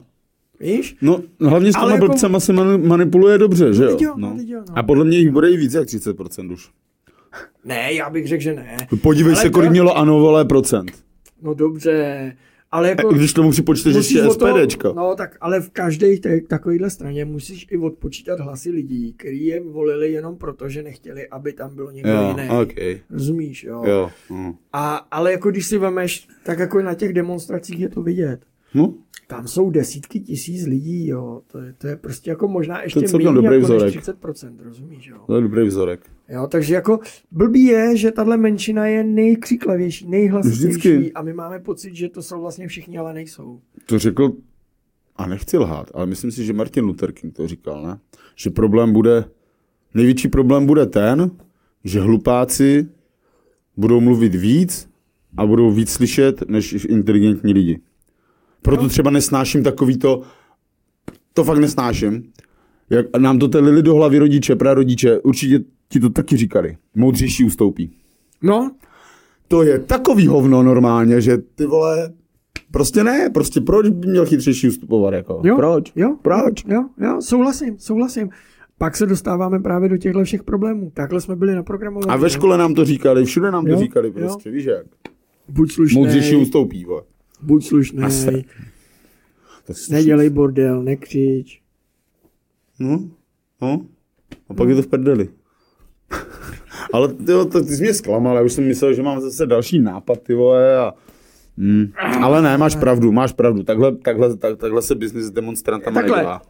Víš? no hlavně s těma jako- blbcema se mani- manipuluje dobře, že jo? jo, no, teď jo, no. A podle mě jich bude i víc jak 30% už. Ne, já bych řekl, že ne. Podívej Ale se, kolik to- mělo ano, vole, procent. No dobře, ale jako... Když tomu připočteš ještě SPDčka. No tak, ale v každé té- takovéhle straně musíš i odpočítat hlasy lidí, kteří je volili jenom proto, že nechtěli, aby tam bylo někdo Jo, jiný. ok. Rozumíš, jo? Jo. hm. A, ale jako když si vemeš, tak jako na těch demonstracích je to vidět. No, Tam jsou desítky tisíc lidí, jo. To je, to je prostě jako možná ještě méně jako než vzorek. 30%, rozumíš, jo. to je dobrý vzorek. Jo. Takže jako blbý je, že tahle menšina je nejkřiklavější, nejhlasitější Vždycky. a my máme pocit, že to jsou vlastně všichni, ale nejsou. To řekl, a nechci lhát, ale myslím si, že Martin Luther King to říkal, ne? Že problém bude, největší problém bude ten, že hlupáci budou mluvit víc a budou víc slyšet než inteligentní lidi. Proto třeba nesnáším takový to, to fakt nesnáším. Jak nám to lili do hlavy rodiče, prarodiče, určitě ti to taky říkali. Moudřejší ustoupí. No, To je takový hovno normálně, že ty vole, prostě ne, prostě proč by měl chytřejší ustupovat, jako? jo, Proč? Jo, Proč? Jo, jo, souhlasím, souhlasím. Pak se dostáváme právě do těchto všech problémů. Takhle jsme byli naprogramovaní. A ve jo. škole nám to říkali, všude nám to Jo, říkali jo. prostě, víš jak? Buď slušný, Moudřejší ustoupí, vole. buď slušný, To nedělej bordel, nekřič. No, no. A pak je to v prdeli. Ale ty, jo, to, ty jsi mě zklamal, já už jsem myslel, že mám zase další nápad, ty vole, a... Hmm. Ale ne, máš pravdu, máš pravdu. Takhle, takhle, tak, takhle se biznis s demonstrantama Takhle, nedělá.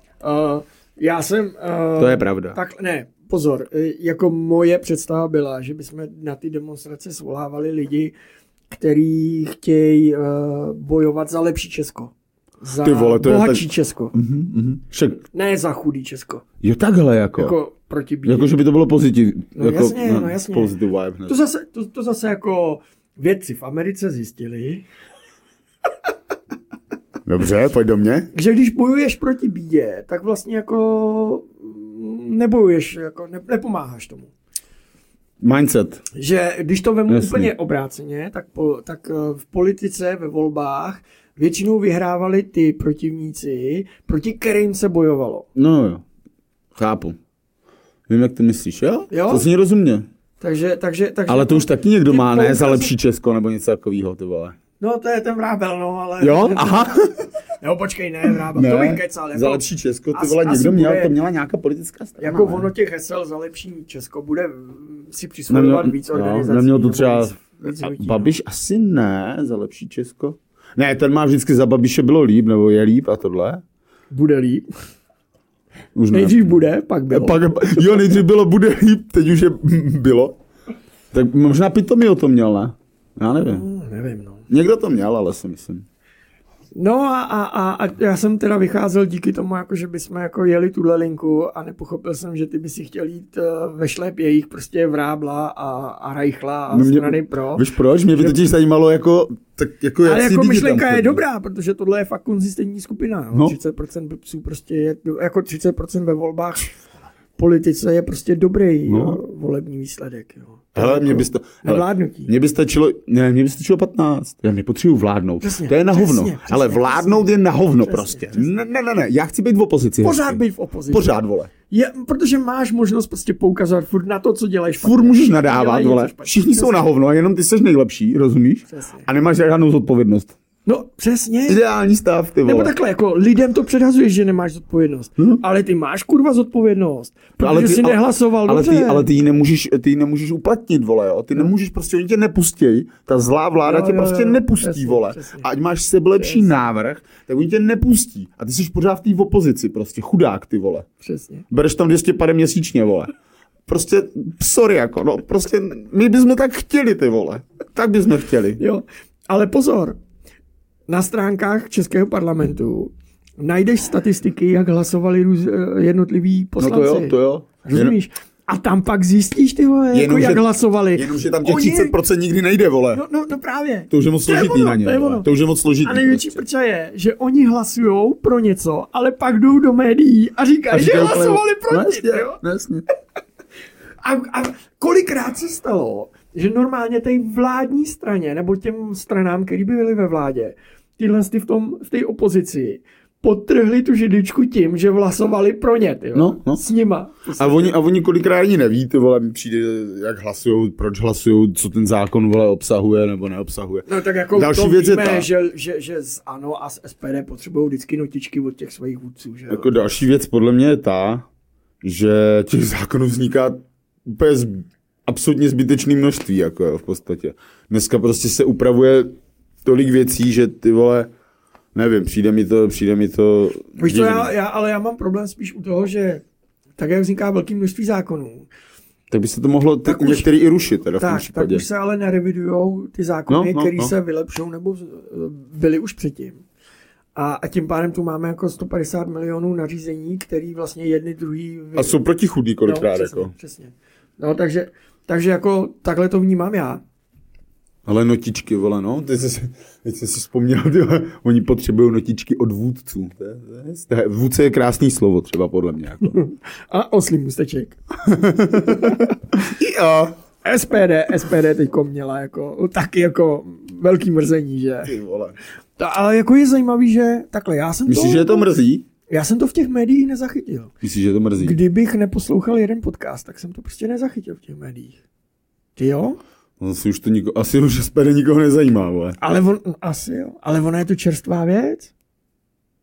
uh, já jsem... Uh, To je pravda. Tak ne, pozor, eh, jako moje představa byla, že bychom na ty demonstrace svolávali lidi, kteří chtějí uh, bojovat za lepší Česko. Za Ty vole, to je bohatší tak- Česko. Mhm, mhm. Však, Ne za chudý Česko. jo takhle jako. Jako, proti bídě. jako že by to bylo pozitiv. No jako, jasně, no jasně. Positive vibe. To zase, to, to zase jako vědci v Americe zjistili, Dobře, pojď do mě. že když bojuješ proti bídě, tak vlastně jako nebojuješ, jako ne, nepomáháš tomu. Mindset. Že když to vemu Jasně. úplně obráceně, tak, po, tak eh, v politice, ve volbách většinou vyhrávali ty protivníci, proti kterým se bojovalo. No jo, chápu. Vím, jak to myslíš, jo? Jo? To zní rozumně. Takže, takže, takže Ale to už taky někdo ty má, ne? Za lepší Česko nebo něco takového, ty vole. No to je ten vrábel, no, ale... Jo? Aha. Jo, počkej, ne, vrábel, to bych kecal. Jako, za lepší Česko, ty vole, někdo měl, bude- to měla nějaká politická strana. Jako ne? ono těch hesel za lepší Česko bude si přisvojovat víc organizací. neměl to třeba víc, víc A hnutí, no. Babiš asi ne, za lepší Česko. Ne, ten má vždycky za Babiše bylo líp, nebo je líp a tohle. Bude líp. Už ne. Nejdřív bude, pak bylo. Pak, jo, nejdřív bylo, bude líp, teď už je bylo. Tak možná Pitomí o to měl, ne? Já nevím. Hmm, nevím, no. Někdo to měl, ale si myslím. No a, a, a, a, já jsem teda vycházel díky tomu, jako, že bychom jako jeli tuhle linku a nepochopil jsem, že ty by si chtěl jít uh, ve šlépějích prostě Vrábla a, a Rajchla a No mě- strany pro. Víš proč? Mě by totiž zajímalo, jako, tak jako jak Ale jako myšlenka je dobrá, protože tohle je fakt konzistentní skupina. No. No. 30% blbců prostě je, jako 30% ve volbách politice je prostě dobrý No. no. volební výsledek. Jo. Hele, mě bys to... hele, Nevládnutí. Mně by stačilo, ne, mně by stačilo 15. Já nepotřebuji vládnout. Přesně, to je na přesně, hovno. přesně, ale vládnout přesně. je na hovno Přesně, prostě. přesně. Ne, ne, ne, ne, já chci být v opozici. Pořád hezky. být v opozici. Pořád, vole. Je, protože máš možnost prostě poukazovat furt na to, co děláš Furt můžeš nadávat, vole. Všichni jsou na hovno a jenom ty jsi nejlepší, rozumíš? Přesně. A nemáš žádnou zodpovědnost. No přesně. Ideální stav, ty Nebo vole. takhle, jako lidem to předhazuješ, že nemáš zodpovědnost. No. Ale ty máš kurva zodpovědnost. Protože ale ty, jsi nehlasoval ale, dobře. ty, ale ty ji nemůžeš, ty ji nemůžeš uplatnit, vole, jo. Ty nemůžeš, prostě oni tě nepustějí. Ta zlá vláda Jo, tě jo, prostě jo, nepustí, přesně, vole. přesně. Ať máš sebelepší Přesně. návrh, tak oni tě nepustí. A ty jsi pořád v té opozici, prostě chudák, ty vole. Přesně. Bereš tam 200 pade měsíčně, vole. Prostě, sorry, jako, no, prostě, my bychom tak chtěli, ty vole. Tak bychom chtěli. Jo, ale pozor, na stránkách Českého parlamentu najdeš statistiky, jak hlasovali růz, eh, jednotliví No poslanci. to jo, to jo. Rozumíš? A tam pak zjistíš, ty vole, jako Jenom, jak že- hlasovali. Jenomže tam těch Oni- 30% nikdy nejde, vole. No, no, no právě. To už je moc To je složitý ono, na ně. to je ono. To už je moc složitý. A největší prostě. prča je, že oni hlasujou pro něco, ale pak jdou do médií a říkají, že říkají úplně- hlasovali No jo? no jasně. A, a kolikrát se stalo, že normálně té vládní straně, nebo těm stranám, které by byly ve vládě, tyhle ty v tom, v té opozici, podtrhli tu židličku tím, že hlasovali pro ně, ty jo? No, no. S nima. A oni, a oni kolikrát ani neví, ty vole, mi přijde, jak hlasují, proč hlasují, co ten zákon, vole, obsahuje nebo neobsahuje. No tak jako Další to věc je víme, ta. že, že, že z ANO a z SPD potřebují vždycky notičky od těch svých vůdců, že? Jako další věc podle mě je ta, že těch zákonů vzniká úplně z, absolutně zbytečné množství, jako jo, v podstatě. Dneska prostě se upravuje tolik věcí, že ty vole, nevím, přijde mi to, přijde mi to Víš co, já, já, ale já mám problém spíš u toho, že tak jak vzniká velké množství zákonů, Tak by se to mohlo Tak tak už- některý i rušit, teda v tom tak, tak už se ale nerevidujou ty zákony, No, no, no, které no. se vylepšou nebo eh, byly už předtím. A, a tím pádem tu máme jako 150 milionů nařízení, který vlastně jedny druhý... Vy... A jsou protichudí kolikrát, no, přesně, jako. přesně. No, takže, takže jako takhle to vnímám já. Ale notičky, vole, no, ty jsi, teď jsi si vzpomněl, ty, vole, oni potřebují notičky od vůdců. To je, to je, to vůdce je krásný slovo třeba podle mě. Jako. A oslý můsteček. jo. SPD, SPD teďko měla jako, taky jako velký mrzení, že? Ty vole. Ta, ale jako je zajímavý, že takhle, já jsem Myslíš, to, že je to mrzí? já jsem to v těch médiích nezachytil. Myslíš, že je to mrzí? Kdybych neposlouchal jeden podcast, tak jsem to prostě nezachytil v těch médiích. Ty jo? No, asi už to niko, asi už SPD nikoho nezajímá, vole. Ale on, asi jo. Ale ona je to čerstvá věc.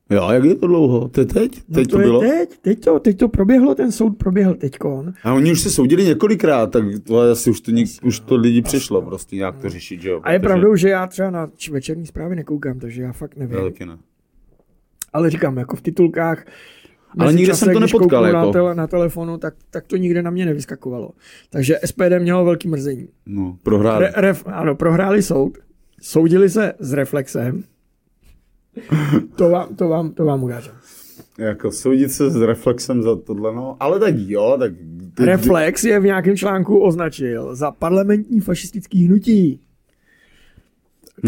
Jo, jak je to dlouho? To je teď? No teď to, to, je bylo? teď, teď to, teď to proběhlo, ten soud proběhl teďkon. A oni už se soudili několikrát, tak to asi už to, nik, už to lidi přišlo prostě nějak to řešit, že jo? A je protože- pravdou, že já třeba na večerní zprávy nekoukám, takže já fakt nevím. Já taky ne. Ale říkám, jako v titulkách, Ale mezi nikde časem, jsem to když nepotkal, jako. Na, tele, na telefonu, tak, tak to nikde na mě nevyskakovalo. Takže SPD mělo velký mrzení. No, prohráli. Re, ref, ano, prohráli soud, soudili se s reflexem. To vám, to vám, to vám ukážu. Jako soudit se s reflexem za tohle, no. Ale tak jo, tak... Ty, Reflex je v nějakém článku označil za parlamentní fašistický hnutí.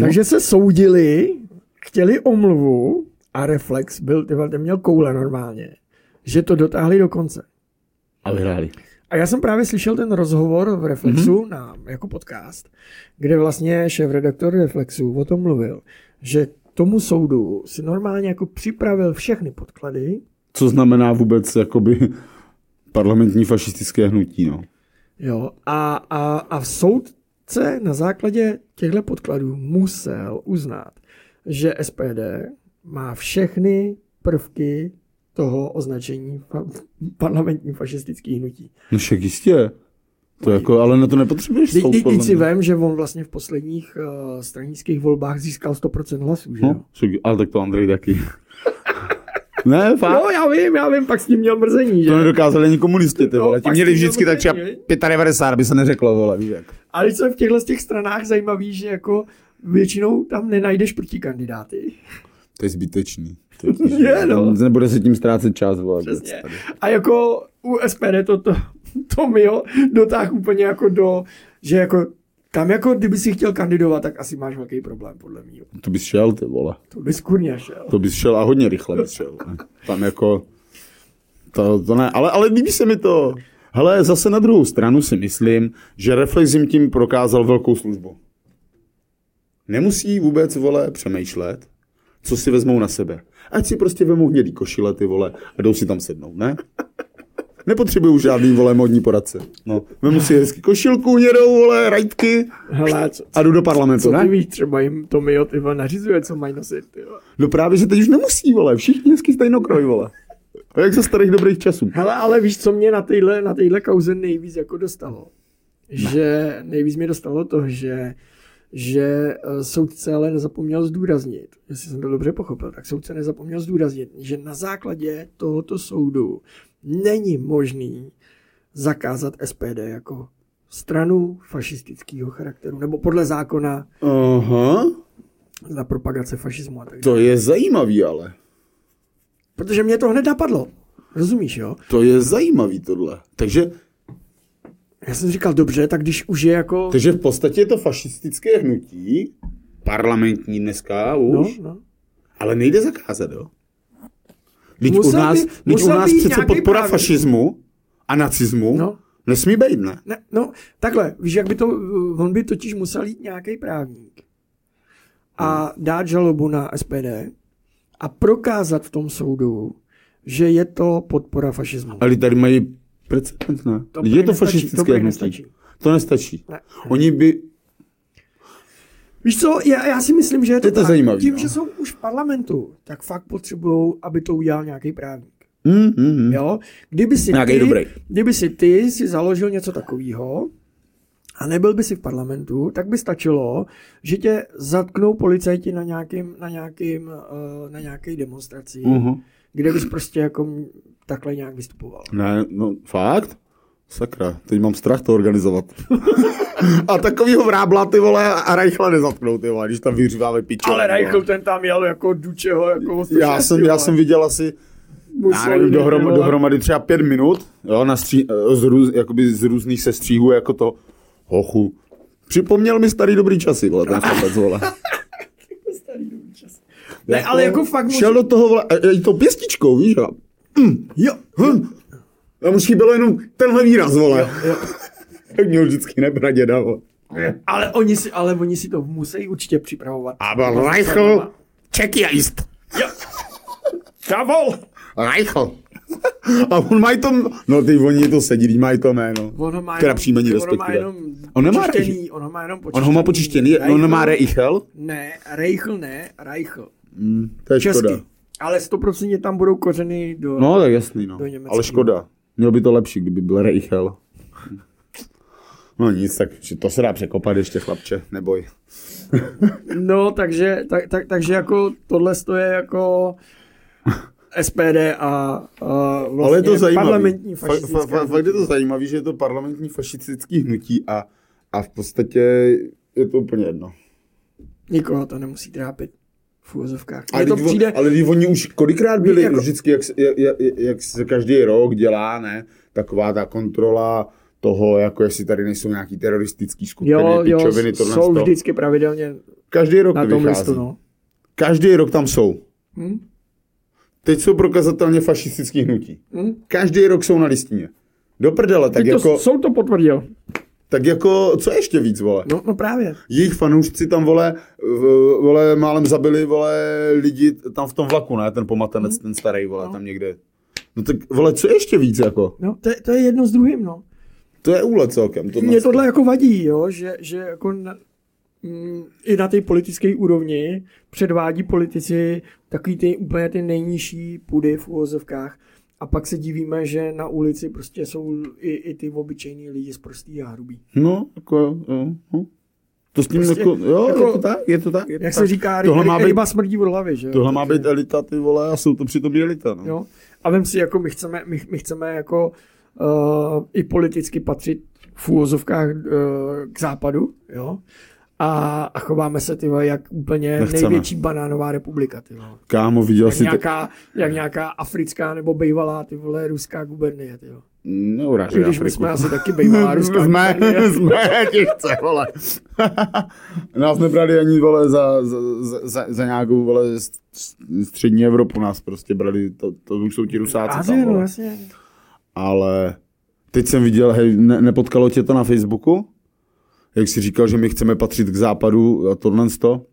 Takže se soudili, chtěli omluvu a Reflex byl, ty vole, ten měl koule normálně, že to dotáhli do konce. A vyhráli. A já jsem právě slyšel ten rozhovor v Reflexu mm-hmm. na, jako podcast, kde vlastně šéf-redaktor Reflexu o tom mluvil, že tomu soudu si normálně jako připravil všechny podklady, Co znamená vůbec, jakoby, parlamentní fašistické hnutí, no. jo, a, a, a soudce na základě těchto podkladů musel uznat, že SPD má všechny prvky toho označení parlamentní fašistický hnutí. No však jistě. To jako, ale na to nepotřebuješ soud, teď, si vím, že on vlastně v posledních uh, stranických volbách získal 100% hlasů, že jo? No, však, ale tak to Andrej taky. Ne, fakt? No, já vím, já vím, pak s tím měl mrzení, že? To nedokázali ani komunisti, ty No, vole. Ti pak měli vždycky to tak třeba myslí, 95, aby se neřeklo, vole, víš jak. Ale co je v těchto těch stranách zajímavý, že jako většinou tam nenajdeš protikandidáty. To je zbytečný. Je, no. Nebude se tím ztrácet čas, vole. Přesně. A jako u SPD to, to, to mi jo dotáh úplně jako do, že jako tam jako, kdyby si chtěl kandidovat, tak asi máš velký problém, podle mě. To bys šel, ty vole. To bys kurně šel. To bys šel a hodně rychle bys šel. Tam jako... To, to ne, ale, ale líbí se mi to. Hele, zase na druhou stranu si myslím, že Reflex jim tím prokázal velkou službu. Nemusí vůbec, vole, přemýšlet, co si vezmou na sebe. Ať si prostě vemou hnědý košile, ty vole, a jdou si tam sednout, ne? Nepotřebuju žádný, vole, modní poradce. No, vemu si hezky košilku, hnědou, vole, rajtky Hele, co, a jdu do parlamentu, co ty ne? víš, třeba jim to mi ty vole, nařizuje, co mají nosit. Ty vole. No právě, že teď už nemusí, vole, všichni hezky stejnokroj, vole. A jak za starých dobrých časů. Hele, ale víš, co mě na téhle, na kauze nejvíc jako dostalo? Že nejvíc mě dostalo to, že že eh, soudce ale nezapomněl zdůraznit, jestli jsem to dobře pochopil, tak soudce nezapomněl zdůraznit, že na základě tohoto soudu není možný zakázat SPD jako stranu fašistického charakteru, nebo podle zákona Aha, za propagace fašismu a tak to je zajímavý, ale. Protože mě to hned napadlo. Rozumíš, jo? To je zajímavý tohle. Takže, Já jsem říkal, dobře, tak když už je jako... takže v podstatě je to fašistické hnutí, parlamentní dneska už, No, no. ale nejde zakázat, jo? Teď u nás, by- teď u nás přece podpora právník. fašismu a nacismu No. nesmí být, ne? Ne, no, takhle, víš, jak by to, on by totiž musel jít nějaký právník a dát žalobu na SPD a prokázat v tom soudu, že je to podpora fašismu. Ale tady mají precedent, ne? To je to nestačí, to fašistické prý hnutí. nestačí. To nestačí. Ne. Oni by, Víš co, já, já si myslím, že je to, Je to tak. zajímavý, Tím, no. že jsou už v parlamentu, tak fakt potřebují, aby to udělal nějaký právník. mm, mm, mm. Jo? Kdyby si Nějaký ty, dobrý. kdyby si ty si založil něco takového a nebyl by si v parlamentu, tak by stačilo, že tě zatknou policajti na nějakým, na nějakým, uh, na nějaké demonstraci, Mhm. kde bys prostě jako takhle nějak vystupoval. Ne, no fakt? Sakra, teď mám strach to organizovat. a takovýho vrábla, ty vole, a Reichla nezatknou, ty vole, když tam vyřiváme piče. Ale Reichl ten tam jel jako dučeho, jako Já jsem, já jsem viděl asi, já nevím, dohrom, dohromady třeba pět minut, jo, na stří, z, růz, jakoby z různých sestříhů, jako to, hochu. Připomněl mi starý dobrý časy, vole, ten chlapec, vole. Ne, ale jako fakt Šel do toho, vole, to pěstičkou, víš, a, Jo, hm, a mu chybělo jenom tenhle výraz, vole. Jak měl vždycky nebraděda, vole. ale oni si, ale oni si to musí určitě připravovat. A byl Reichl, Čekiajist. Jo. Kavol! Reichl. A on mají to, no ty oni to sedí, mají to jméno. Ono má Teda jenom, příjmení ono má jenom On nemá počištěný, ono má jenom počištěný. On ho má počištěný, on nemá Reichel. Ne, Reichl ne, Reichl. Hmm, to je Česky. škoda. Ale 100% tam budou kořeny do... No, tak jasný, no. Do. Ale škoda. Mělo by to lepší, kdyby byl Reichel. No nic, tak to se dá překopat ještě, chlapče, neboj. No, takže, tak, tak, takže jako tohle je jako SPD a, a vlastně Ale je to zajímavé. parlamentní Fa, fašistická fa, fa, fakt je to zajímavé, že je to parlamentní fašistický hnutí a, a v podstatě je to úplně jedno. Nikoho to nemusí trápit v úvozovkách. Ale, to přijde, ale teď oni už kolikrát byli, Jako- vždycky, jak, se- jak, jak, jak se každý rok dělá, ne, taková ta kontrola toho, jako jestli tady nejsou nějaký teroristický skupiny, jo, jo, pičoviny, tohle jsou to. vždycky pravidelně Každý rok na to tom vychází. listu, no. Každý rok tam jsou. Hm? Teď jsou prokazatelně fašistický hnutí. Hm? Každý rok jsou na listině. Do prdele, tak Teď to, jako, soud to potvrdil. Tak jako, co ještě víc, vole? No, no právě. Jejich fanoušci tam, vole, vole, málem zabili, vole, lidi tam v tom vlaku, ne? Ten pomatenec, ten starý, vole, No. tam někde. No tak, vole, co ještě víc, jako? No, to, je- to je jedno s druhým, no. To je úlet celkem. To Mně tohle jako vadí, jo, že, že jako na, mm, i na té politické úrovni předvádí politici takový ty úplně ty nejnižší půdy v uvozovkách a pak se divíme, že na ulici prostě jsou i, i ty obyčejní lidi z prostý a hrubý. No, jako, jo, no. To s tím Prostě, jako, jo, jako- je to tak, je to tak. Je to Jak tak. se říká, tohle ryba, má být, ryba smrdí od hlavy, že jo? tohle má být elita, ty vole, a jsou to přitom elita, no. Jo? A vem si, jako my chceme, my, my chceme jako uh, i politicky patřit v úvozovkách uh, k západu, jo? A, a chováme se, ty vole, jak úplně Nechceme. největší banánová republika, ty vole. Kámo, viděl Jak jsi to, nějaká, jak nějaká africká nebo bývalá, ty vole, ruská gubernie, ty jo. I neurážej když my jsme asi taky bývalá ruská jsme, gubernie. jsme těžce, vole. nás nebrali ani, vole, za, za, za, za, nějakou, vole, střední Evropu nás prostě brali, to, to už jsou ti rusáci Azie, tam, no vole. jasně. Ale teď jsem viděl, hej, ne, nepotkalo tě to na Facebooku? Jak jsi říkal, že my chceme patřit k západu a tohle to?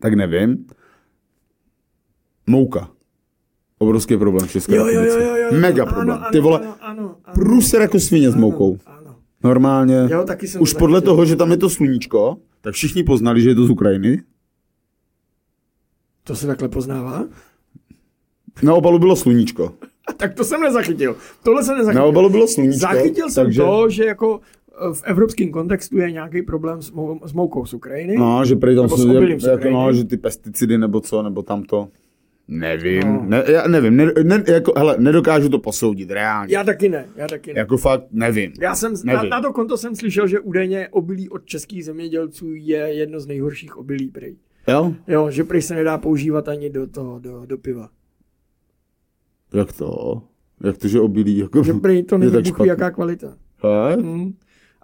Tak nevím. Mouka. Obrovský problém v České Jo, jo, jo, jo, jo. Mega Ano, problém. ano, Ty vole, ano, ano, ano. průser jako svině s moukou. Ano. Normálně. Jo, taky jsem Už to podle toho, že tam je to sluníčko, tak všichni poznali, že je to z Ukrajiny. To se takhle poznává? Na obalu bylo sluníčko. A tak to jsem nezachytil. Tohle jsem nezachytil. Na obalu bylo sluníčko. Zachytil jsem takže... to, že jako v evropském kontextu je nějaký problém s, mou, s moukou z Ukrajiny. No, že prý tam jsou, jako, Ukrajiny. no, že ty pesticidy nebo co, nebo tamto. Nevím, No. ne, já nevím, ne, ne, jako, hele, nedokážu to posoudit, reálně. Já taky ne, já taky ne. Jako fakt nevím. Já jsem, na, Nevím. na to konto jsem slyšel, že údajně obilí od českých zemědělců je jedno z nejhorších obilí prej. Jo? Jo, že prej se nedá používat ani do toho, do, do piva. Jak to? Jak to, že obilí? Jako, Že prej to není tak jaká kvalita. He? Hm.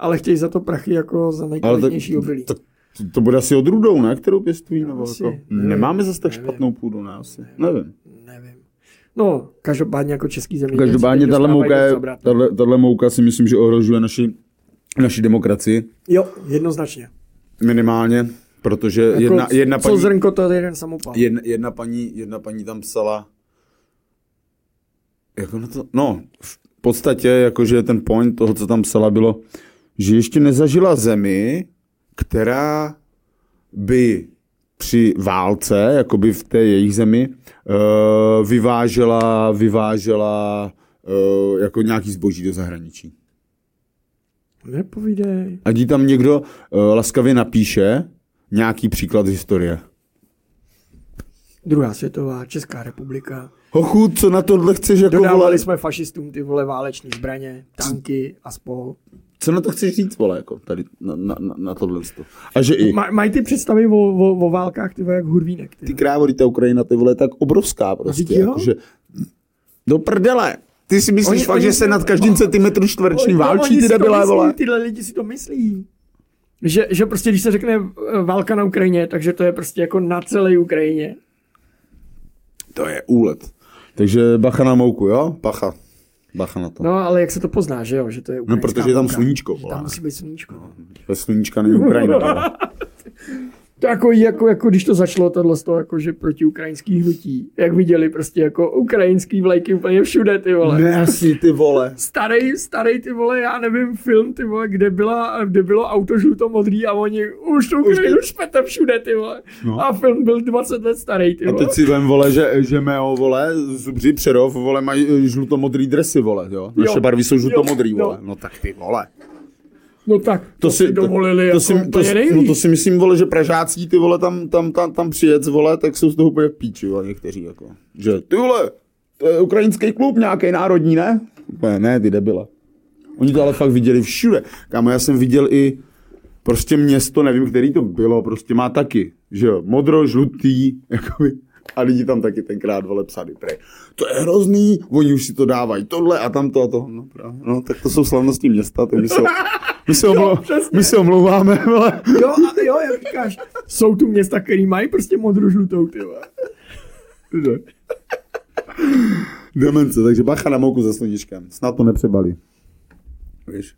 Ale chtějí za to prachy jako za nejkvalitnější obilí. tak to, to bude asi odrůdou, ne? Kterou pěstují? Nebo Asi, jako, nevím, nemáme zase tak nevím. špatnou půdu, ne? Asi. Nevím. Nevím. No, každopádně jako český zemědělci. Každopádně tahle dostávají mouka, je, tahle, tahle mouka si myslím, že ohrožuje naši, naši demokracii. Jo, jednoznačně. Minimálně, protože Jako, jedna, jedna co paní... zrnko, to je jeden samopal. Jedna, jedna, paní, jedna paní tam psala, jako na to, no, v podstatě, jakože ten point toho, co tam psala, bylo, že ještě nezažila zemi, která by při válce, jakoby v té jejich zemi, uh, vyvážela, vyvážela uh, jako nějaký zboží do zahraničí. Nepovídej. Ať jí tam někdo uh, laskavě napíše nějaký příklad z historie. Druhá světová, Česká republika. Hochu, co na tohle chceš jako Dodávali vole, jsme fašistům ty vole váleční zbraně, tanky a spol. Co na to chceš říct, vole, jako tady na, na, na, na tohle. sto. A že i Ma, mají ty představy o, o, o válkách ty vole, jak hurvínek. Ty. ty krávo, ta Ukrajina, ty vole, je tak obrovská prostě, Vždyť jo. jako, že do prdele. Ty si myslíš Oni- fakt, oni že se nad každým centimetrem čtverečním No, válčí ty myslí, vole? Tyhle lidi si to myslí. Že, že prostě, když se řekne eh, válka na Ukrajině, takže to je prostě jako na celé Ukrajině. To je úlet. Takže bacha na mouku, jo? Bacha. Bacha na to. No, ale jak se to pozná, že jo? Že to je No, protože je tam sluníčko. Tam musí být sluníčko. Bez sluníčka není Ukrajina. To jako, jako, jako když to začalo tohle z toho, jako, že proti ukrajinský hnutí, jak viděli prostě jako ukrajinský vlajky úplně všude, ty vole. Ne, asi ty vole. Starý, starý, ty vole, já nevím, film, ty vole, kde, byla, kde bylo auto žluto-modrý a oni už tu Ukrajinu špete všude, ty vole. No. A film byl 20 let starý, ty A vole. teď si vem, vole, že, že mého, vole, Zubři Přerov, vole, mají eh, žlutomodrý dresy, vole, jo? Naše Jo. barvy jsou žlutomodrý, Jo. vole. No tak ty, vole. No tak, to, si dovolili to, jako si, to, nejvíc. no to si myslím, vole, že Pražácí, ty vole, tam, tam, tam, tam přijet, vole, tak jsou z toho úplně píči, vole, někteří, jako. Že, ty vole, to je ukrajinský klub nějaký národní, ne? Ne, ne, ty debila. Oni to ale fakt viděli všude. Kámo, já jsem viděl i prostě město, nevím, který to bylo, prostě má taky, že jo, modro, žlutý, jakoby, a lidi tam taky tenkrát, vole, psali, prej. To je hrozný, oni už si to dávají, tohle a tamto a to. No, právě. no tak to jsou slavnostní města, tak my se, my se, omlou, přesně. my se omlouváme, vole. Jo, a jo, jak říkáš, jsou tu města, které mají prostě modro-žlutou, ty vole. Demence, takže bacha na mouku za sluníčkem. Snad to nepřebalí. Víš?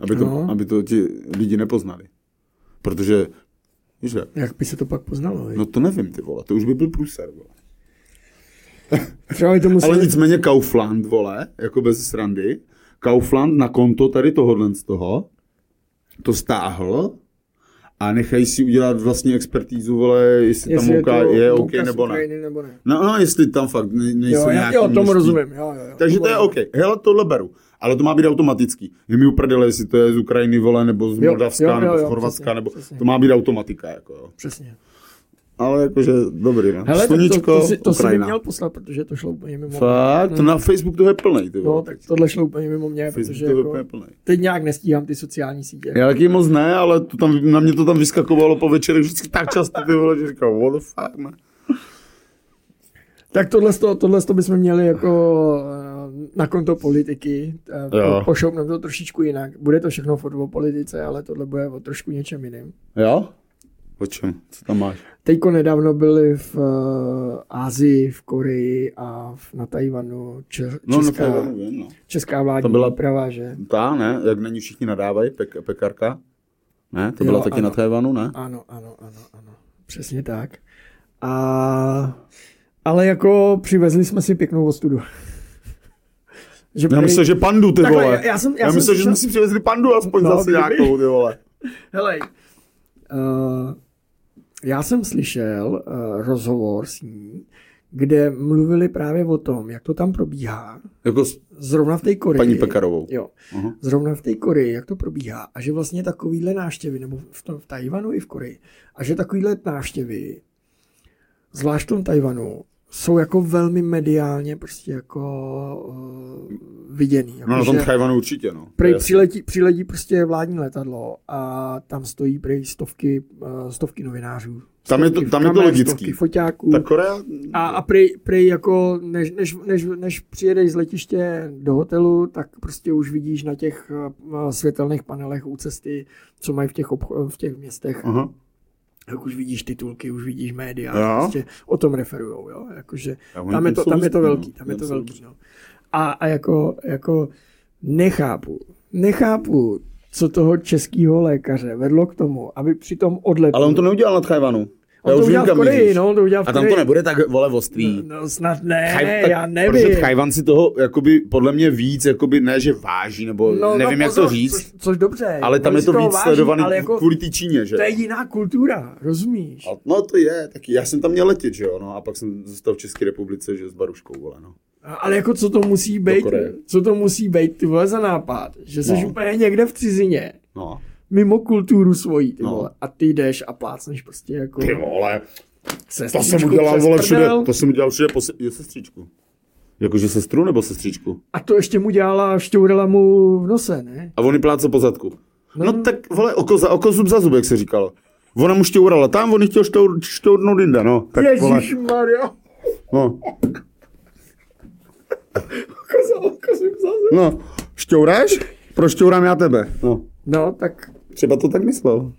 Aby to, No. aby to ti lidi nepoznali. Protože, víš jak? By se to pak poznalo, no, No to nevím, ty vole, to už by byl průser, vole. Třeba by to museli... Ale nicméně Kaufland, vole, jako bez srandy, Kaufland na konto tady tohohle z toho, to stáhl a nechají si udělat vlastní expertízu, vole, jestli, Jestli tam mouka je, OK mouka z nebo ne. Nebo ne. No, no, jestli tam fakt ne- nejsou Jo, já, nějaký jo, tomu množství. rozumím. Jo, jo, jo. Takže to je OK. Hele, tohle beru. Ale to má být automatický. Je mi uprdele, jestli to je z Ukrajiny, vole, nebo z Jo, Moldavska, jo, jo, nebo z jo, Chorvatska, přesně, nebo přesně. to má být automatika, jako jo. Přesně. Ale jakože dobrý, no. Hele, Sluníčko, to, to, si, to si Ukrajina. měl poslat, protože to šlo úplně mimo. Fakt, to na Facebook toho je plný, ty No, tak tohle šlo úplně mimo mě, Facebook protože je jako, úplně plný. teď nějak nestíhám ty sociální sítě. Já taky moc ne, ale to tam, na mě to tam vyskakovalo po večerech vždycky tak často, ty vole, že říkám, what the fuck, man. Tak tohle, to, tohle to bychom měli jako na konto politiky. eh, Jo. Po, pošoupneme to trošičku jinak. Bude to všechno furt o politice, ale tohle bude o trošku něčem jiným. Jo? O čem? Co tam máš? Teďko nedávno byli v uh, Ázii, v Koreji a v, na Tajvanu če, No, česká, no, to vím, no. česká vládní To byla- výprava, že? Ta, ne? Jak na ní všichni nadávají, pek, pekarka? Ne? To Jo, byla taky ano. na Tajvanu, ne? Ano, ano, ano, ano. Přesně tak. A, ale jako přivezli jsme si pěknou ostudu. Že Já myslel, že pandu, ty Takhle, vole. já- já jsem- já já jsem myslel, že jsme si přivezli pandu aspoň No, zase nějakou, ty vole. Helej, uh, já jsem slyšel uh, rozhovor s ní, kde mluvili právě o tom, jak to tam probíhá, Jako s zrovna v té Koreji. paní Pekarovou. Jo, Aha. zrovna v té Koreji, jak to probíhá. A že vlastně takovýhle návštěvy, nebo v, tom, v Tajvanu i v Koreji, a že takovýhle návštěvy, zvlášť v tom Tajvanu, jsou jako velmi mediálně prostě jako uh, viděný. Jako No na tom Tajvanu určitě, no. Prej přiletí, přiletí prostě vládní letadlo a tam stojí prej stovky, uh, stovky novinářů. Tam je to- Stovky tam je to kamer, logický. Stovky foťáků. Ta Korea, A, a prej, prej jako, než, než, než, než přijedeš z letiště do hotelu, tak prostě už vidíš na těch uh, světelných panelech u cesty, co mají v těch, obcho- v těch městech, aha. Tak už vidíš titulky, už vidíš média, Jo. prostě o tom referujou, jo, jakože tam je to, jsou tam je to velký, no. tam je to velký, no. A, a jako, jako nechápu, nechápu, co toho českého lékaře vedlo k tomu, aby při tom odletu... Ale on to neudělal na Tajvanu. On Já to udělal v Koreji, no, to udělal v A tam to nebude tak vole ostrý. No snad ne, Chaj- tak- já nevím. Protože Chajvan si toho jakoby podle mě víc, jakoby ne, že váží, nebo No, nevím, no, jak pozor, to říct, Což, což dobře. ale tam je to víc váží, sledovaný jako, kvůli té Číně, že? To je jiná kultura, rozumíš? A- No to je, taky já jsem tam měl letět, že jo, no a pak jsem zůstal v České republice, že s Baruškou, vole, no. Ale jako co to musí být, co to musí být, ty vole, za nápad, že jsi No. úplně někde v cizině, No, mimo kulturu svojí, ty No. vole, a ty jdeš a plácneš prostě jako ty vole, to jsem udělal, vole, všude, to jsem udělal všude po se, jo, sestřičku. Jakože sestru nebo sestřičku? A to ještě mu dělala, šťourala mu v nose, ne? A on pláce po zadku. No, No. no tak, vole, oko za oko, zub za zub, jak se říkalo. Ona mu šťourala tam, on jí chtěl šťour, šťournout jinde, no. Tak, Ježišmarja, no. oko za oko jsem zase. No, šťouráš? Prošťourám já tebe. No, No, tak třeba to tak myslel.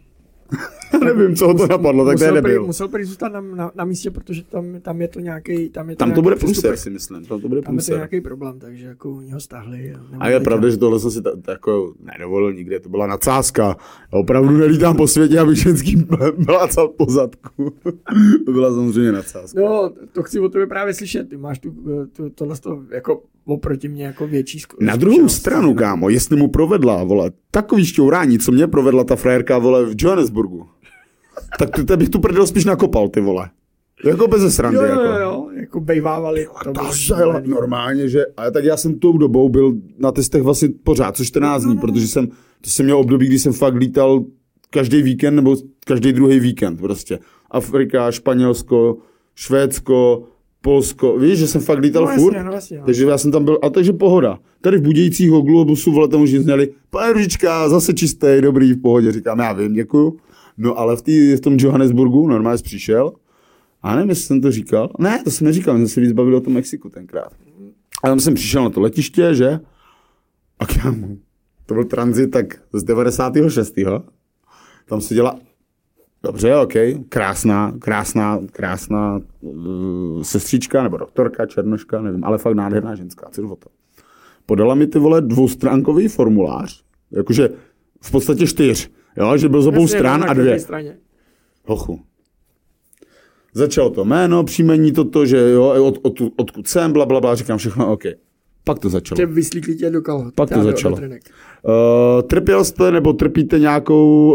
Nevím, co ho to napadlo, tak to je nebyl. musel prý zůstat na, na, na, místě, protože tam, tam je to nějaký, tam je to Tam to bude průser, si myslím. Tam to bude Tam je to nějaký problém, takže jako u něho stáhli. A je pravda, že tohle jsem si jako nedovolil nikde, to byla nadsázka. Já opravdu nelítám po světě, aby ženský mlácal po zadku. to byla samozřejmě nadsázka. No, to chci o tebe právě slyšet. Ty máš tu, tu, tohle to jako oproti mě jako větší zku- Na druhou zkušenost. stranu, kámo, jestli mu provedla, vole, takový šťourání, co mě provedla ta frajerka, vole, v Johannesburgu, tak to bych tu prdel spíš nakopal, ty vole. Jako bez srandy, Jo, jo, jako. jo, jako bejvávali. To Ta bylo šílený. normálně, že, a tak já jsem tou dobou byl na testech vlastně pořád, co 14 dní, protože jsem, to jsem měl období, kdy jsem fakt lítal každý víkend nebo každý druhý víkend prostě. Afrika, Španělsko, Švédsko, Polsko, víš, že jsem fakt lítal No furt. jasně, no jasně. no. Takže já jsem tam byl, a takže pohoda. Tady v Budějícího globusu vole tam už zněli, pane Ružička, zase čistý, dobrý, v pohodě. Říkám, já vím, děkuju. No ale v, tý, v tom Johannesburgu normálně přišel. A nevím, jestli jsem to říkal. Ne, to jsem neříkal, jsme se víc bavili o tom Mexiku tenkrát. A tam jsem přišel na to letiště, že? A kámo, to byl tranzit tak z 96. Tam se dělá Dobře, OK, krásná, krásná, krásná uh, sestřička nebo doktorka, černoška, nevím, ale fakt nádherná ženská, co to. Podala mi ty vole dvoustránkový formulář, jakože v podstatě čtyř, jo, že byl z obou Jasně, stran a dvě. Straně. Hochu. Začalo to jméno, příjmení toto, že jo, od, od, odkud jsem, bla, bla, bla, říkám všechno OK. Pak to začalo. Tě vyslíkli tě do kalhot. Pak to začalo. Uh, trpěl jste nebo trpíte nějakou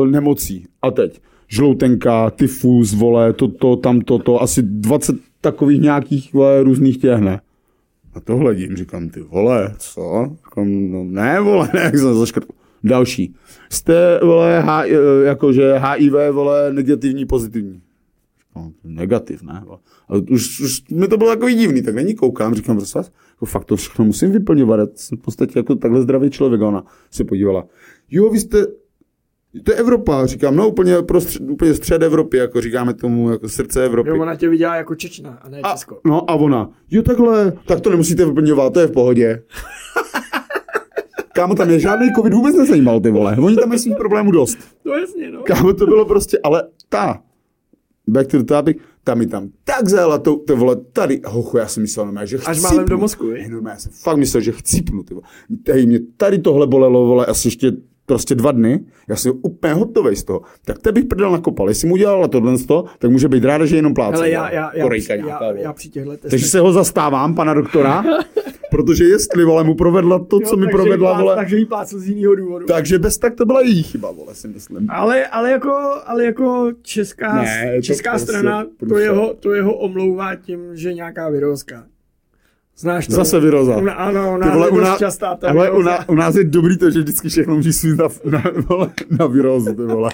uh, nemocí. A teď žloutenka, tyfus, vole, toto, tamto, to, asi 20 takových nějakých vole, různých těch, ne? A to hledím, říkám, ty vole, co? Říkám, no ne, vole, ne, jak jsem zaškrtl. Další. Jste, vole, H, eh, jakože HIV, vole, negativní, pozitivní. Říkám, negativ, ne? Ale už, už mi to bylo takový divný, tak není koukám, říkám, prostě, jako fakt to všechno musím vyplňovat, já jsem v podstatě jako takhle zdravý člověk, a ona se podívala. Jo, vy jste, to je Evropa, říkám, no úplně, prostřed, úplně střed Evropy, jako říkáme tomu, jako srdce Evropy. Jo, ona tě viděla jako Čečna a ne A, Česko. no a ona, jo takhle, tak to nemusíte vyplňovat, to je v pohodě. Kámo, tam je žádný covid vůbec nezajímal, ty vole. Oni tam mají svých problémů dost. No jasně, no. Kámo, to bylo prostě, ale ta, back to the topic, ta mi tam tak zajela, to, to vole, tady, hochu, já jsem myslel, normálně, že Až málem do mozku? Hej, normálně, já jsem fakt myslel, že chcípnu, ty vole. Hej, mě tady tohle bolelo, vole, asi ještě prostě dva dny, já jsem úplně hotový z toho. Tak te bych prdel nakopal. Jestli mu udělala tohle, tak může být ráda, že jenom pláce. Ale já, já, já, já, já, já při těchto testech... Takže se ho zastávám, pana doktora, protože jestli, vole, mu provedla to, co mi provedla, plác- vole, Takže jí plácl z jiného důvodu. takže bez tak to byla její chyba, vole, si myslím. Ale, ale, jako, ale jako česká, Ne, to česká prostě strana to průser. jeho, to jeho omlouvá tím, že nějaká virozka. Znáš to? Zase viroza. Una, ano, Ty ona vole, je u, dost nás, častá ta ale u, nás, u nás je dobrý to, že vždycky všechno může svít na, na, vole, na virózu, ty vole.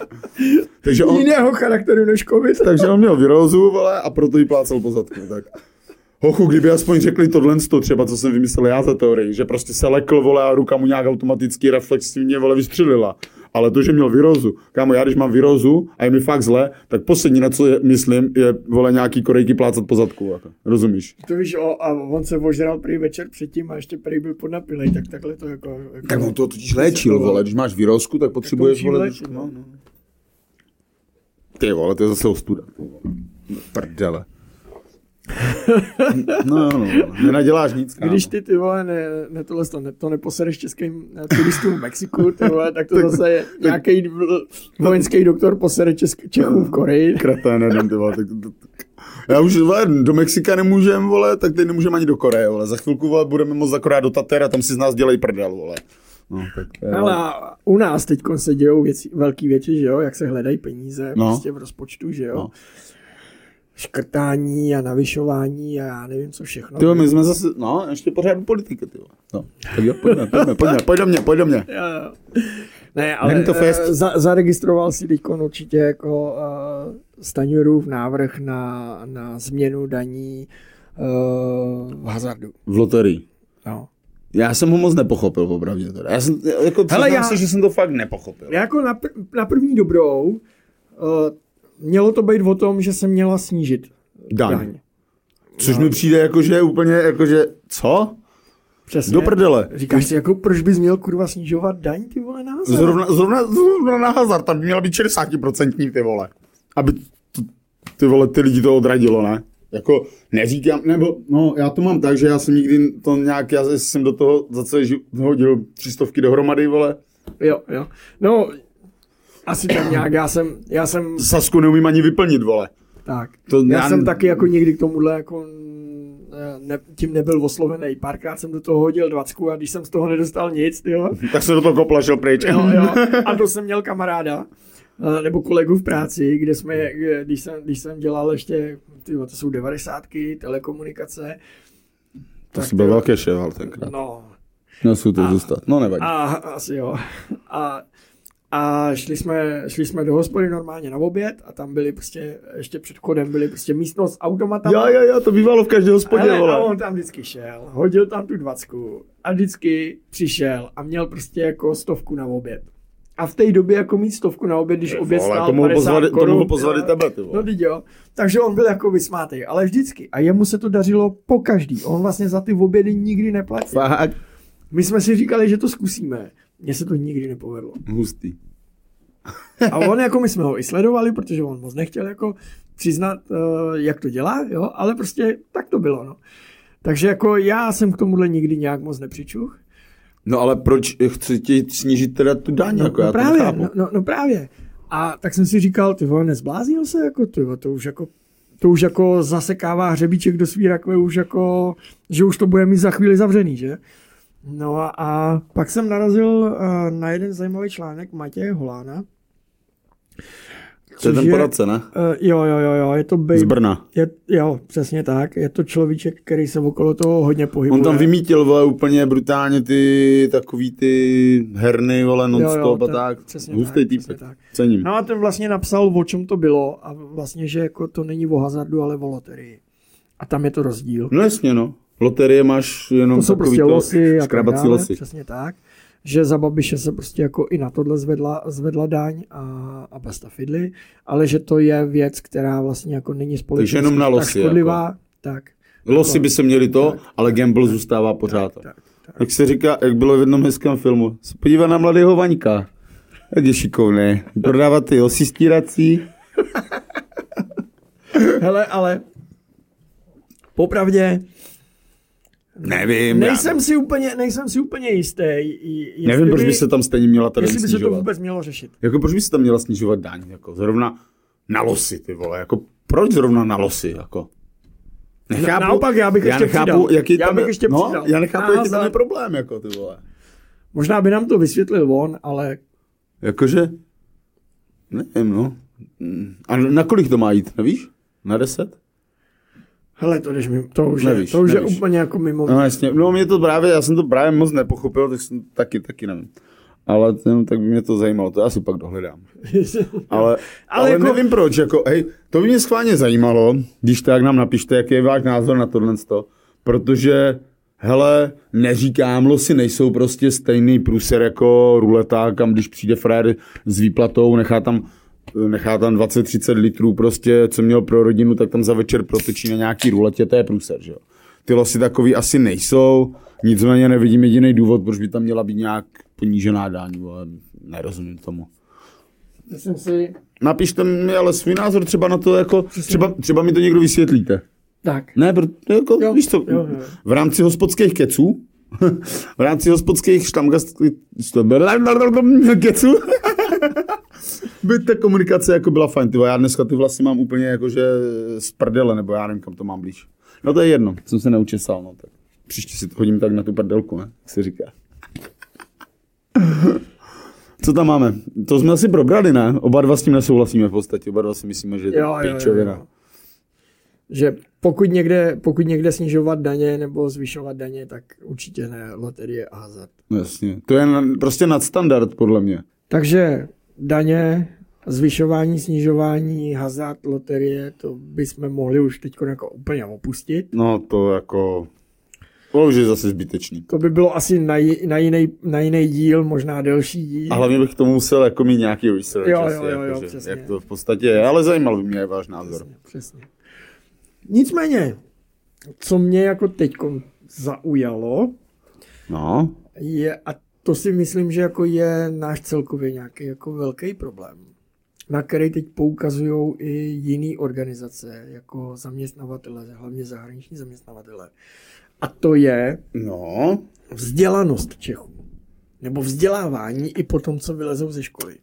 Takže on, Jiného charakteru než covid. takže on měl virózu, vole, a proto jí plácel po zadku, tak. Hochu, kdyby aspoň řekli tohle, to třeba, co jsem vymyslel já za teorii, že prostě se lekl, vole, a ruka mu nějak automaticky reflexivně, vole, vystřelila. Ale to, že měl virózu, kámo, já když mám virózu a je mi fakt zle, tak poslední, na co je, myslím, je, vole, nějaký korejky plácat po zadku, jako. rozumíš? To víš, o, a on se ožral prý večer předtím a ještě prý byl podnapilej, tak takhle to jako... jako Tak on to totiž léčil, vole, když máš virózku, tak potřebuješ, musí vole, léčit, no. no, no. Ty vole, to je zase ostuda. Prdele. No, no, no, nenaděláš nic, kámo. Když ty, ty vole, ne, ne, tohle, to, ne, to neposereš českým eh, turistům v Mexiku, ty vole, tak to zase je nějaký vojenský doktor posere Česk, Čechů v Koreji. Kretén jeden, ty vole, tak, tak, tak. Já už vole, do Mexika nemůžem, vole, tak teď nemůžeme ani do Koreje, vole. Za chvilku vole, budeme moc akorát do Tater a tam si z nás dělají prdel, vole. No, tak, jo. Ale u nás teď se dějou věci, velký věci, že jo, jak se hledají peníze no. prostě v rozpočtu, že jo. No. Škrtání a navyšování a já nevím co všechno. Ty my jsme zase, no, ještě pořád do politiky, ty. No, tak jo, pojďme, pojďme, pojďme, pojď do mě, pojď do mě. Jo, jo. Ne, ale Není to fest? eh, Za, zaregistroval si teď určitě jako uh, Staňurův návrh na, na změnu daní uh, v hazardu. V loterii. No. Já jsem ho moc nepochopil, popravdě teda. Já jsem, jako, Hele, já- se, že jsem to fakt nepochopil. Jako na, pr- na první dobrou uh, mělo to být o tom, že se měla snížit Daň. daň. Což mi přijde jako, že je úplně, jako, že, co? Přesně. Do prdele. Říkáš si, jako proč bys měl kurva snižovat daň, ty vole, na hazard? Zrovna, zrovna, zrovna na hazard, tam by měla být 60% ty vole. Aby t, ty vole, ty lidi to odradilo, ne? Jako, neříkám, nebo, no, já to mám tak, že já jsem nikdy to nějak, já jsem do toho za celý život hodil tři stovky dohromady, vole. Jo, jo. No, asi tam nějak, já jsem, já jsem, Sasku neumím ani vyplnit, vole. tak. To já, já- jsem taky jako někdy k tomuhle jako ne, tím nebyl oslovený. Párkrát jsem do toho hodil dvacku a když jsem z toho nedostal nic, jo, Tak se do toho koplašil pryč. jo, jo. A to jsem měl kamaráda, eh, nebo kolegu v práci, kde jsme, když jsem, když jsem dělal ještě, ty, to jsou devadesátky, telekomunikace. To tak si byl velký ševal tenkrát. No, Nesou to zůstat. No nevadí. A asi jo. A, a šli, jsme, šli jsme do hospody normálně na oběd a tam byly prostě, ještě před chodem byly prostě místnost s automatama. Jo, jo, jo, to bývalo v každé hospodě, Hele, a on tam vždycky šel, hodil tam tu dvacku a vždycky přišel a měl prostě jako stovku na oběd. A v té době jako mít stovku na oběd, když oběd stál to mohl 50 pozvat, to korun, mohl pozvat i tebe, ty vole. No teď jo. Takže on byl jako vysmátej, ale vždycky. A jemu se to dařilo po každý. On vlastně za ty obědy nikdy neplatil. Fakt. My jsme si říkali, že to zkusíme. Mně se to nikdy nepovedlo. Hustý. A on jako my jsme ho i sledovali, protože on moc nechtěl jako přiznat, uh, jak to dělá, jo, ale prostě tak to bylo, no. Takže jako já jsem k tomuhle nikdy nějak moc nepřičuch. No ale proč chci ti snížit teda tu daň, No, jako no já to právě, nechápu. no, no, no, právě. A tak jsem si říkal, ty vole, nezbláznil se, jako ty to už jako to už jako zasekává hřebíček do svý rakve, už jako, že už to bude mít za chvíli zavřený, že? No a, a pak jsem narazil uh, na jeden zajímavý článek Matěje Holána. To je ten poradce, ne? Uh, jo, jo, jo, jo, je to bej, Z Brna. je, jo, přesně tak. Je to človíček, který se okolo toho hodně pohybuje. On tam vymítil, vole, úplně brutálně ty takový ty herny, vole, non-stop a ten- tak. přesně Hustý tak, týpek. přesně tak. Cením. No a ten vlastně napsal, o čem to bylo a vlastně, že jako to není o hazardu, ale o loterii. A tam je to rozdíl. No jasně, no. Loterie máš jenom To jsou takový prostě losy a tak škrabací dále, losy. přesně tak. Že za Babiše se prostě jako i na tohle zvedla, zvedla daň a, a basta fidly, ale že to je věc, která vlastně jako není společensky jenom na tak losy, jako. škodlivá. Tak, Losy by se měli to, Tak. ale gamble zůstává pořád. tak, tak. Jak se říká, jak bylo v jednom hezkém filmu, se podívá na mladého Vaňka. Jak je šikovný. Prodává ty losy stírací. Hele, ale popravdě Nevím. nejsem si úplně, nejsem si úplně jistý. jestli já, nevím, proč by se tam stejně měla tady jestli by se to snižovat. vůbec mělo řešit. Jako proč by se tam měla snižovat daň? Jako zrovna na losy, ty vole. Jako proč zrovna na losy? Jako? Na- naopak, já bych já ještě nechápu, přidal. jaký Já tam bych je- ještě no, přidal. Já nechápu, jaký tam je problém, jako ty vole. Možná by nám to vysvětlil on, ale Jakože, nevím, no. A na kolik to má jít, nevíš? Na deset? Hele, to, jdeš mimo, to už, Nevíš, je, to už je úplně jako mimo. No jasně, no mě to právě, já jsem to právě moc nepochopil, tak jsem taky, taky nevím. Ale ten, tak by mě to zajímalo, to já si pak dohledám. Ale, ale, ale jako- nevím proč, jako, hej, to by mě schválně zajímalo, když tak nám napište, jaký je váš názor na tohle, protože, hele, neříkám, losy nejsou prostě stejný průser jako ruleta, kam když přijde frajer s výplatou, nechá tam nechá tam 20-30 litrů prostě, co měl pro rodinu, tak tam za večer protočí na nějaký ruletě, to je průser, že jo. Ty losy takový asi nejsou, nicméně nevidím jediný důvod, proč by tam měla být nějak ponížená daň, vole, nerozumím tomu. Myslím si, Napište mi ale svůj názor třeba na to, jako, třeba, třeba mi to někdo vysvětlíte. tak. Ne, proto, jako, Jo, víš co, jo, jo. v rámci hospodských keců, v rámci hospodských štamgast, keců, by ta komunikace jako byla fajn. Ty já dneska ty vlasy mám úplně jako, že z prdele, nebo já nevím, kam to mám blíž. No to je jedno, jsem se neučesal, no tak. Příště si to hodím tak na tu prdelku, ne? Jak se říká. Co tam máme? To jsme asi probrali, ne? Oba dva s tím nesouhlasíme v podstatě. Oba dva si myslíme, že je to Jo, jo, jo, píčovina. jo. Že pokud někde, pokud někde snižovat daně nebo zvyšovat daně, tak určitě ne loterie a hazard. Jasně. To je na, prostě nadstandard, podle mě. Takže daně, zvyšování, snižování, hazard, loterie, to bychom mohli už teď jako úplně opustit. No to jako... To už je zase zbytečný. To by bylo asi na, na, jiný, na jiný díl, možná delší díl. A hlavně bych k tomu musel jako mít nějaký research. Jo, asi, jo, jo, jako, jo, že přesně. Jak to v podstatě je, ale zajímal by mě váš názor. Přesně, přesně. Nicméně, co mě jako teď zaujalo, No, je, a to si myslím, že jako je náš celkově nějaký jako velký problém, na který teď poukazují i jiné organizace, jako zaměstnavatele, hlavně zahraniční zaměstnavatele. A to je no, vzdělanost Čechů. Nebo vzdělávání i po tom, co vylezou ze školy.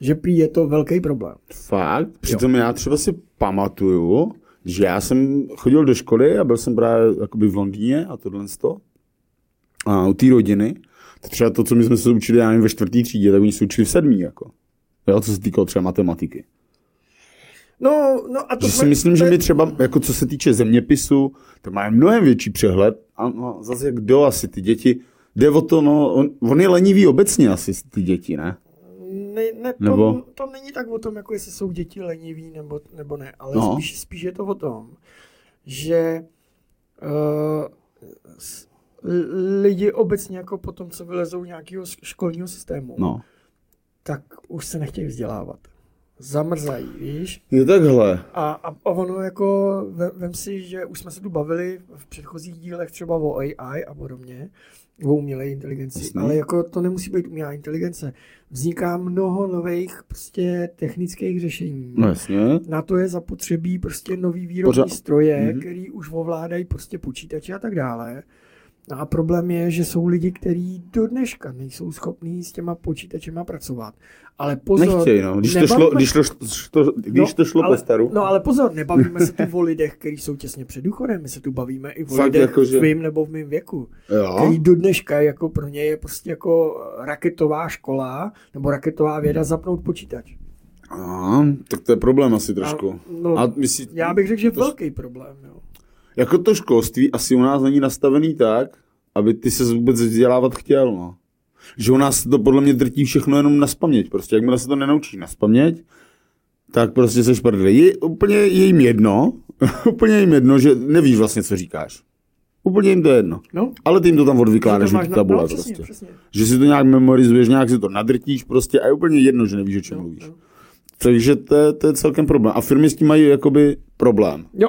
Že prý je to velký problém. fakt. Přitom já třeba si pamatuju, že já jsem chodil do školy a byl jsem právě jakoby v Londýně a tohle to. A u té rodiny. Třeba to, co my jsme se učili, já nevím, ve čtvrtý třídě, tak oni se učili v sedmý, jako. Jo, co se týkalo třeba matematiky. No, no a to Že si myslím, že to je- my třeba, jako co se týče zeměpisu, to mají mnohem větší přehled. A no, zase jak kdo asi ty děti, jde o to, no, on, on je lenivý obecně asi ty děti, ne? Ne, ne, to, Nebo- to není tak o tom, jako jestli jsou děti leniví nebo, nebo ne, ale No. spíš, spíš je to o tom, že uh, lidi obecně jako po tom, co vylezou nějakého školního systému, No. tak už se nechtějí vzdělávat. Zamrzají, víš? Je takhle. A, a, a ono jako, ve- vem si, že už jsme se tu bavili v předchozích dílech třeba o AI a podobně, o umělé inteligenci, Jasný. ale jako to nemusí být umělá inteligence. Vzniká mnoho nových prostě technických řešení. No jasně. Na to je zapotřebí prostě nový výrobní Pořád- stroje, Mhm. který už ovládají prostě počítače a tak dále. No a problém je, že jsou lidi, kteří do dneška nejsou schopní s těma počítačema pracovat. Ale pozor, Nechtěj, no. Když to šlo, když to, to, když to šlo ale, po staru. No ale pozor, nebavíme se tu o lidech, kteří jsou těsně před důchodem, my se tu bavíme i o Fakt lidech jako, v že- tvým nebo v mém věku. Jo. Který do dneška jako pro ně je prostě jako raketová škola nebo raketová věda zapnout počítač. Aha, tak to je problém asi trošku. A, no, A myslí, já bych řekl, že to- velký problém. Jo. Jako to školství asi u nás není nastavený tak, aby ty se vůbec vzdělávat chtěl, no. Že u nás to podle mě drtí všechno jenom na spaměť. Prostě jakmile se to nenaučí na spaměť, tak prostě seš prdeli. Je úplně je jim jedno, úplně jim jedno, že nevíš vlastně, co říkáš. Úplně jim to je jedno. No, Ale ty jim to tam odvykládáš na tabule no, přesně, prostě. přesně. Že si to nějak memorizuješ, nějak si to nadrtíš prostě a je úplně jedno, že nevíš, o čem No, mluvíš. no. Takže to, je- to je celkem problém. A firmy s tím mají jakoby problém. Jo.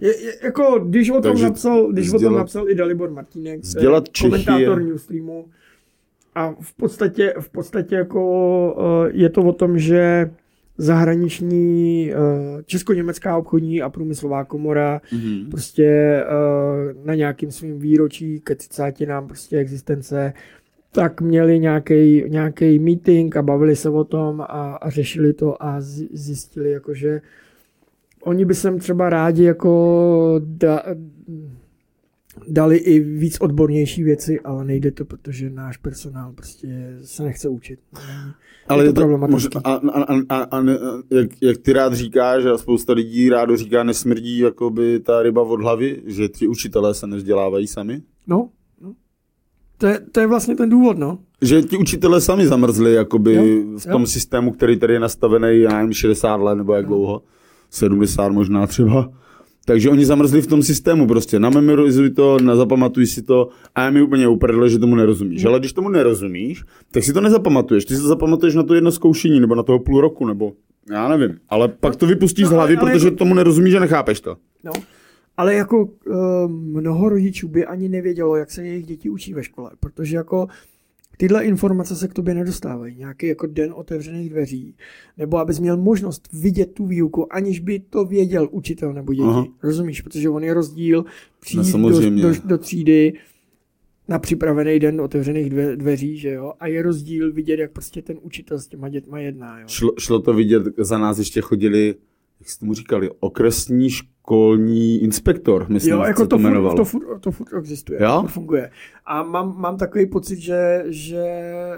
Je, je, jako, když o tom Takže napsal, když o tom napsal i Dalibor Martínek, vzdělat Čechy komentátor je- Newsstreamu, a v podstatě, v podstatě jako eh, je to o tom, že zahraniční eh, Česko-německá obchodní a průmyslová komora Mm-hmm. prostě eh, na nějakým svým výročí ke 30 nám prostě existence tak měli nějaký meeting a bavili se o tom a, a řešili to a zjistili jako, že oni by sem třeba rádi jako da, dali i víc odbornější věci, ale nejde to, protože náš personál prostě se nechce učit. Ale to je to, problematický. možná, a, a, a, a, a, ne- jak, jak, ty rád říkáš, a spousta lidí rádo říká, nesmrdí jakoby ta ryba od hlavy, že ti učitelé se nevzdělávají sami? No, no. To, je, to je vlastně ten důvod, no. Že ti učitelé sami zamrzli jakoby Jo, v tom jo. systému, který tady je nastavený, já nevím, 60 let nebo jak Jo. dlouho, 70 možná třeba. Takže oni zamrzli v tom systému prostě, namemorizuj to, nazapamatuj si to a je mi úplně uprdele, že tomu nerozumíš. Ale když tomu nerozumíš, tak si to nezapamatuješ. Ty si to zapamatuješ na to jedno zkoušení nebo na toho půl roku, nebo já nevím. Ale pak to vypustíš no, z hlavy, ale- ale protože jako- tomu nerozumíš a nechápeš to. No. Ale jako uh, mnoho rodičů by ani nevědělo, jak se jejich děti učí ve škole, protože jako tyhle informace se k tobě nedostávají. Nějaký jako den otevřených dveří, nebo abys měl možnost vidět tu výuku, aniž by to věděl učitel nebo děti. Aha. Rozumíš? Protože on je rozdíl přijít No, do, do, do třídy na připravený den otevřených dve, dveří, že jo? A je rozdíl vidět, jak prostě ten učitel s těma dětma jedná, jo? Šlo, šlo to vidět, za nás ještě chodili, jak jste tomu říkali, okresní školní inspektor, myslím, Jo, že jako se to, to furt, to, furt, to furt existuje, Jo? to funguje. A mám, mám takový pocit, že, že,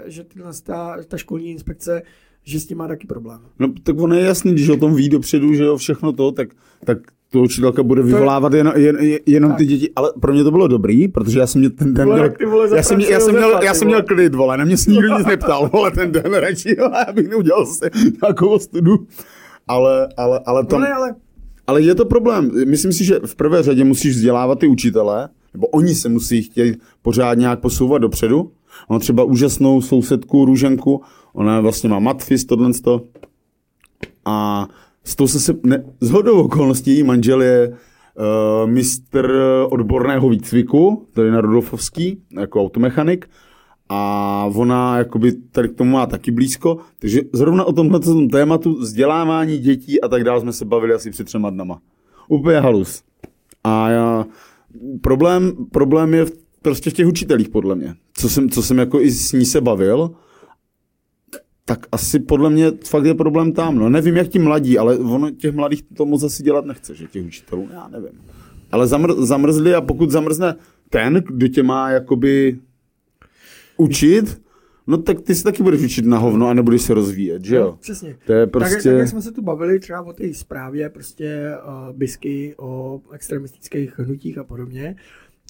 že tyhle, ta, ta školní inspekce, že s tím má taky problém. No tak ono je jasný, když o tom ví dopředu, že jo, všechno to, tak, tak to učitelka bude vyvolávat jen, jen, jen, jenom ty děti, ale pro mě to bylo dobrý, protože já jsem měl ten den, Vole, měl, vole já, jsem, měl- já, jsem měl, já jsem měl klid, vole, na mě se nikdo nic neptal, vole, ten den radši, vole, abych neudělal se nějakou ostudu. Ale, ale, ale, tam, No ne, ale ale je to problém. Myslím si, že v prvé řadě musíš vzdělávat ty učitele, nebo oni se musí chtět pořád nějak posouvat dopředu. Mám třeba úžasnou sousedku Růženku, ona vlastně má matfis, tohle to. A s tou se, se ne, z hodou okolností její manžel je uh, mistr odborného výcviku, tady na Rudolfovský, jako automechanik. A ona jakoby tady k tomu má taky blízko, takže zrovna o tomhle tématu vzdělávání dětí a tak dále jsme se bavili asi před třema dnama. Úplně halus. A já, problém, problém je v, prostě v těch učitelích, podle mě. Co jsem, co jsem jako i s ní se bavil, tak asi podle mě fakt je problém tam. No nevím, jak ti mladí, ale ono těch mladých to moc asi dělat nechce, že těch učitelů, já nevím. Ale zamr, zamrzli a pokud zamrzne ten, kdo tě má jakoby učit, no tak ty si taky budeš učit na hovno a nebudeš se rozvíjet, že no, jo? přesně. To je Tak, prostě... tak, jak jsme se tu bavili třeba o té zprávě prostě uh, bisky o extremistických hnutích a podobně,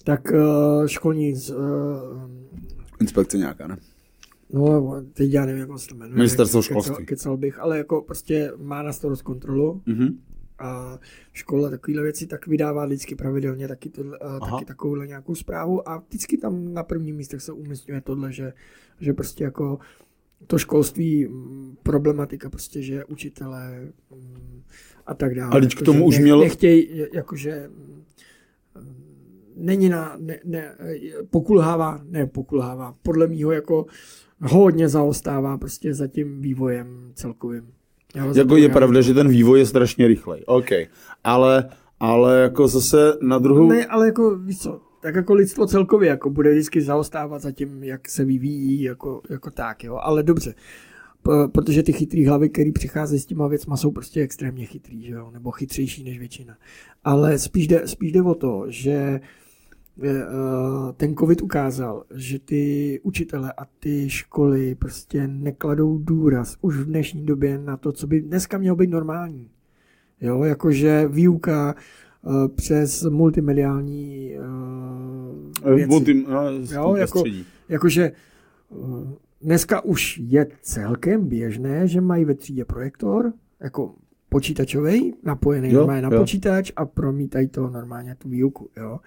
tak uh, školní z, uh, Inspekce nějaká, ne? no teď já nevím, jak se to jmenuje. Ministerstvo školství. Kecal bych, ale jako prostě má na starost kontrolu Mhm. A škola takovéhle věci tak vydává vždycky pravidelně taky, Aha. taky takovouhle nějakou zprávu a vždycky tam na prvním místech se umístňuje tohle, že, že prostě jako to školství, mm, problematika prostě, že učitelé mm, a tak dále. A teď k Jakože tomu už nech- měl- Nechtějí, jakože mm, není na, ne, ne, pokulhává, ne pokulhává, podle mýho jako hodně zaostává prostě za tím vývojem celkovým. Za Jako je pravda, že ten vývoj je strašně rychlej. OK. Ale, ale jako zase na druhou... Ne, ale jako víš co, tak jako lidstvo celkově jako bude vždycky zaostávat za tím, jak se vyvíjí, jako, jako tak, jo. Ale dobře, P- protože ty chytrý hlavy, které přicházejí s těma věcma, jsou prostě extrémně chytrý, že jo? nebo chytřejší než většina. Ale spíš jde, spíš jde o to, že eh, ten covid ukázal, že ty učitele a ty školy prostě nekladou důraz už v dnešní době na to, co by dneska mělo být normální. Jo, jakože výuka uh, přes multimediální uh, věci. Multi, no, Jo, jako, jakože dneska už je celkem běžné, že mají ve třídě projektor, jako počítačový, napojený Jo, normálně na jo. počítač a promítají to normálně tu výuku, jo.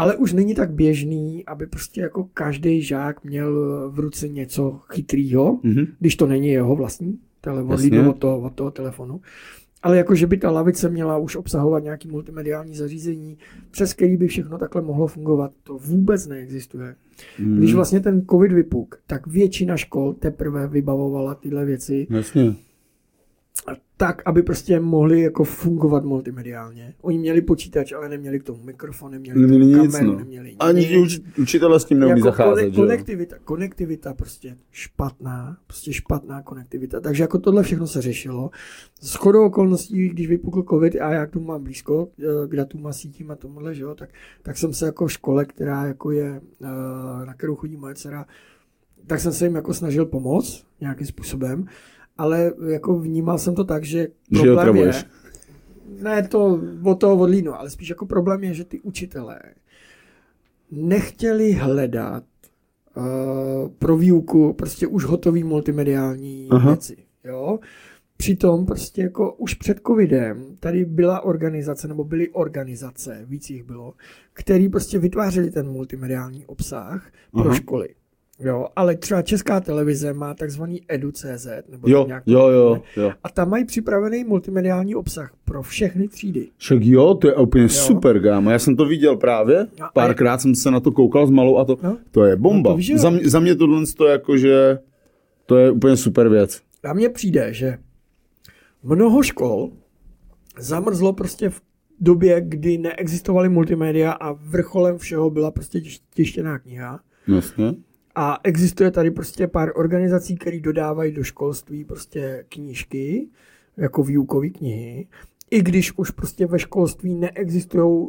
Ale už není tak běžný, aby prostě jako každý žák měl v ruce něco chytrýho, Mhm. když to není jeho vlastní, tele, od toho, od toho telefonu. Ale jako, že by ta lavice měla už obsahovat nějaký multimediální zařízení, přes který by všechno takhle mohlo fungovat, to vůbec neexistuje. Mhm. Když vlastně ten covid vypuk, tak většina škol teprve vybavovala tyhle věci Jasně. Tak, aby prostě mohli jako fungovat multimediálně. Oni měli počítač, ale neměli k tomu mikrofon, neměli, Neměli k tomu nic, kameru, no. neměli Ani ti uči- učitelé s tím neumí jako zacházet, kone- že jo? konektivita, konektivita prostě špatná, prostě špatná konektivita. Takže jako tohle všechno se řešilo. S chodou okolností, když vypukl covid a já k tomu mám blízko, eh, k datům a sítím a tomuhle, že jo, tak, tak jsem se jako v škole, která jako je, eh, na kterou chodí moje dcera, tak jsem se jim jako snažil pomoct nějakým způsobem, ale jako vnímal jsem to tak, že Že problém je, otravuješ. ne to od toho odlínu, ale spíš jako problém je, že ty učitelé nechtěli hledat uh, pro výuku prostě už hotový multimediální Aha. Věci. Jo? Přitom prostě jako už před covidem tady byla organizace, nebo byly organizace, víc jich bylo, který prostě vytvářeli ten multimediální obsah pro Aha. školy. Jo, ale třeba česká televize má takzvaný edu.cz, nebo Jo, nějak to jo, jo, jo. A tam mají připravený multimediální obsah pro všechny třídy. Však jo, to je úplně super, gámo. Já jsem to viděl právě. No, Párkrát jsem se na to koukal s malou a to, No. to je bomba. No to jo. za, mě, za mě tohle to je jako, že to je úplně super věc. A mně přijde, že mnoho škol zamrzlo prostě v době, kdy neexistovaly multimédia a vrcholem všeho byla prostě tiš- tištěná kniha. Jasně. A existuje tady prostě pár organizací, které dodávají do školství prostě knížky, jako výukové knihy, i když už prostě ve školství neexistují uh,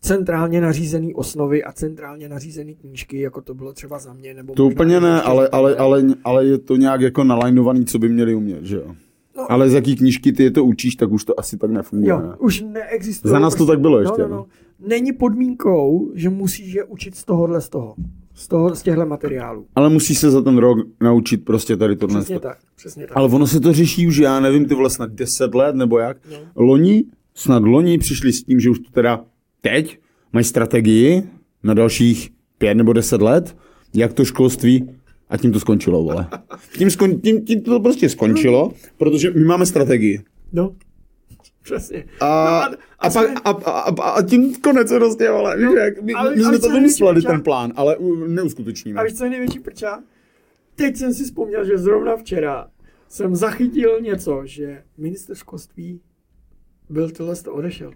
centrálně nařízené osnovy a centrálně nařízené knížky, jako to bylo třeba za mě. Nebo To úplně ne, ale, ale, ale, ale je to nějak jako nalajnovaný, co by měli umět, že jo? No. Ale z jaký knížky ty je to učíš, tak už to asi tak nefunguje. Jo, ne? už neexistuje. Za nás to tak bylo ještě, No, no, no. Není podmínkou, že musíš je učit z tohohle, z toho. Z, toho, z těchto materiálů. Ale musíš se za ten rok naučit prostě tady tohle. Přesně tak, přesně tak. Ale ono se to řeší už, já nevím, ty vole snad 10 let nebo jak. No. Loni, snad loni přišli s tím, že už to teda teď mají strategii na dalších 5 nebo 10 let, jak to školství a tím to skončilo, vole. Tím, skon, tím, tím to prostě skončilo, protože my máme strategii. No, přesně. A, No, a, pak, a, a, a, a tím konec prostě, vole. Víš, jak, my, ale- my ale jsme to vymysleli, ten plán, ale neuskutečníme. A víš, co je největší prča? Teď jsem si vzpomněl, že zrovna včera jsem zachytil něco, že minister školství byl tohle to odešel.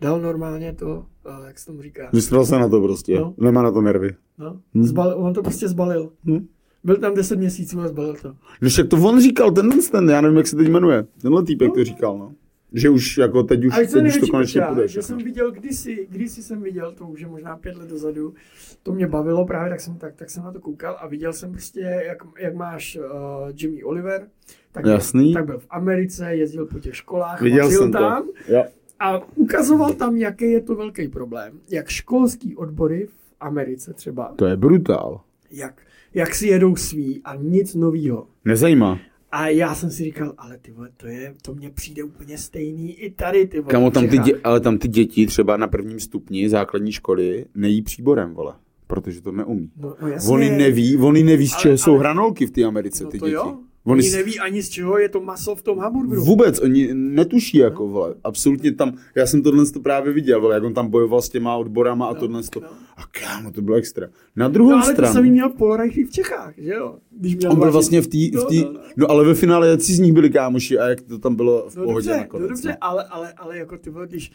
Dal normálně to, eh, jak se tomu říká, Vystřel se na to prostě, No. nemá na to nervy. no, zbal, on to prostě zbalil. Hm. Byl tam 10 měsíců a zbalil to. Když jak to on říkal, ten ten, já nevím, jak se teď jmenuje, tenhle týpek to říkal, no. Že už jako teď už, teď už to konečně půjde. že jsem viděl kdysi, kdysi jsem viděl, to už je možná pět let dozadu, to mě bavilo právě, tak jsem, tak, tak jsem na to koukal a viděl jsem prostě, jak, jak máš uh, Jimmy Oliver, tak, Jasný. Byl, tak byl v Americe, jezdil po těch školách, Viděl jsem to. tam Jo. a ukazoval tam, jaký je to velký problém, jak školský odbory v Americe třeba, To je brutál. jak, jak si jedou svý a nic novýho. Nezajímá. A já jsem si říkal, ale ty vole, to, je, to mně přijde úplně stejný i tady, ty vole. Kamo, v tam ty dě, ale tam ty děti třeba na prvním stupni základní školy nejí příborem, vole. Protože to neumí. No, no jasně. Oni neví, oni neví, z Ale- čeho jsou ale- hranolky v té Americe, No ty to děti. jo. Oni s- neví ani z čeho je to maso v tom hamburgeru. Vůbec, oni netuší, jako, vole. Absolutně tam, já jsem tohle to právě viděl, vole, jak on tam bojoval s těma odborama a tohle to. no. A kámo, to bylo extra. Na druhou No ale to stranu, samý měl Polreich v Čechách, že jo? Když měl on byl vařit. vlastně v té, v No, tý, no, no. no ale ve finále jací z nich byli kámoši a jak to tam bylo v No pohodě dobře, nakonec. no dobře, no. ale, ale, ale jako ty vole, když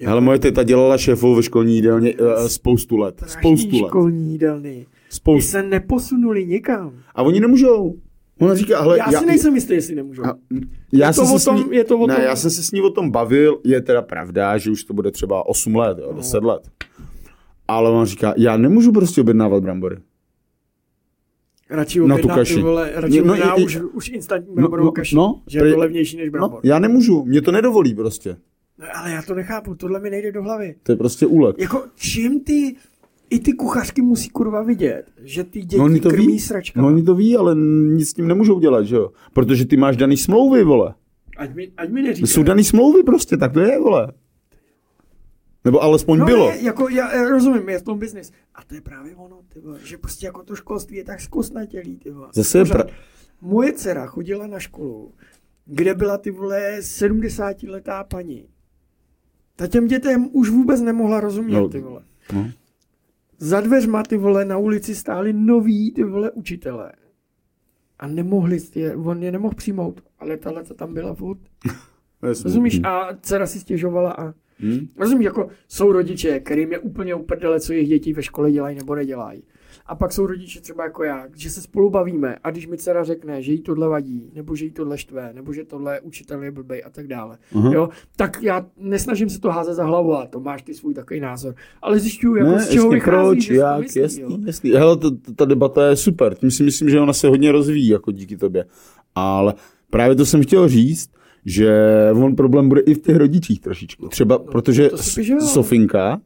Hele, moje teta dělala šéfou ve školní jídelně uh, spoustu let. Strašný Spoustu let. školní jídelny. Ty Spoustu. se neposunuli nikam. A oni nemůžou. Ona říká, ale Já, si nejsem jistý, jestli nemůžou. A, já Je to jsem o s ní, tom- je to o ne, tom- já jsem se s ní o tom bavil, je teda pravda, že už to bude třeba 8 let, jo, 10 let. Ale on říká, já nemůžu prostě objednávat brambory. Radši Na tu kaši. ty vole, radši No, no, objedná i- už, už instantní No, bramborovou no, kaši, no, že je to levnější než No, brambor. já nemůžu, mě to nedovolí prostě. No, ale já to nechápu, tohle mi nejde do hlavy. To je prostě úlet. Jako čím ty, i ty kuchařky musí kurva vidět, že ty děti No, oni to krmí ví, sračkama. no, oni to ví, ale nic s tím nemůžou dělat, že jo? Protože ty máš daný smlouvy, vole. Ať mi, ať mi neříká. Jsou daný smlouvy prostě, tak to je, vole. Nebo alespoň No bylo. ne, jako já rozumím, je v tom biznis. A to je právě ono, ty vole, že prostě jako to školství je tak zkostnatělý, ty vole. Zase je pra- Moje dcera chodila na školu, kde byla ty vole 70 letá paní. Ta těm dětem už vůbec nemohla rozumět, No, ty vole. No. Za dveřma ty vole na ulici stáli noví ty vole učitelé. A nemohli je, on je nemohl přijmout, ale tahle ta tam byla furt. Rozumíš? A dcera si stěžovala a Hm? Rozumíš, jako jsou rodiče, kterým je úplně uprdele, co jejich děti ve škole dělají nebo nedělají. A pak jsou rodiče třeba jako já, že se spolu bavíme a když mi dcera řekne, že jí tohle vadí, nebo že jí tohle štve, nebo že tohle učitel je blbej a tak dále, Aha. jo, tak já nesnažím se to házet za hlavu a to máš ty svůj takový názor. Ale zjišťuju, jako Ne, z čeho vychází, proč, že jak, myslí, jasný, jo. jasný. Hele, ta, ta debata je super, tím si myslím, že ona se hodně rozvíjí, jako díky tobě. Ale právě to jsem chtěl říct, že on problém bude i v těch rodičích trošičku. Třeba, protože No, si píše, jo. Sofinka,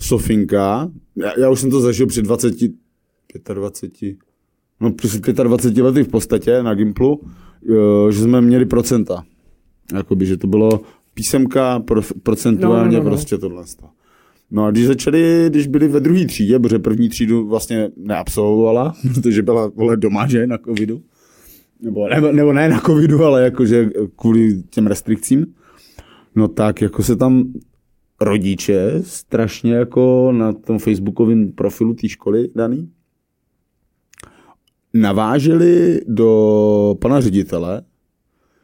Sofinka, já, já už jsem to zažil před 20, 25, no před 25 lety v podstatě na Gimplu, eh, že jsme měli procenta. Jakoby, že to bylo písemka pro, procentuálně No, no, no, no. prostě tohle. No a když začali, když byli ve druhé třídě, protože první třídu vlastně neabsolvovala, protože byla vole doma, že, na covidu. Nebo, nebo, nebo ne na covidu, ale jakože kvůli těm restrikcím. No tak jako se tam rodiče strašně jako na tom facebookovém profilu té školy daný naváželi do pana ředitele,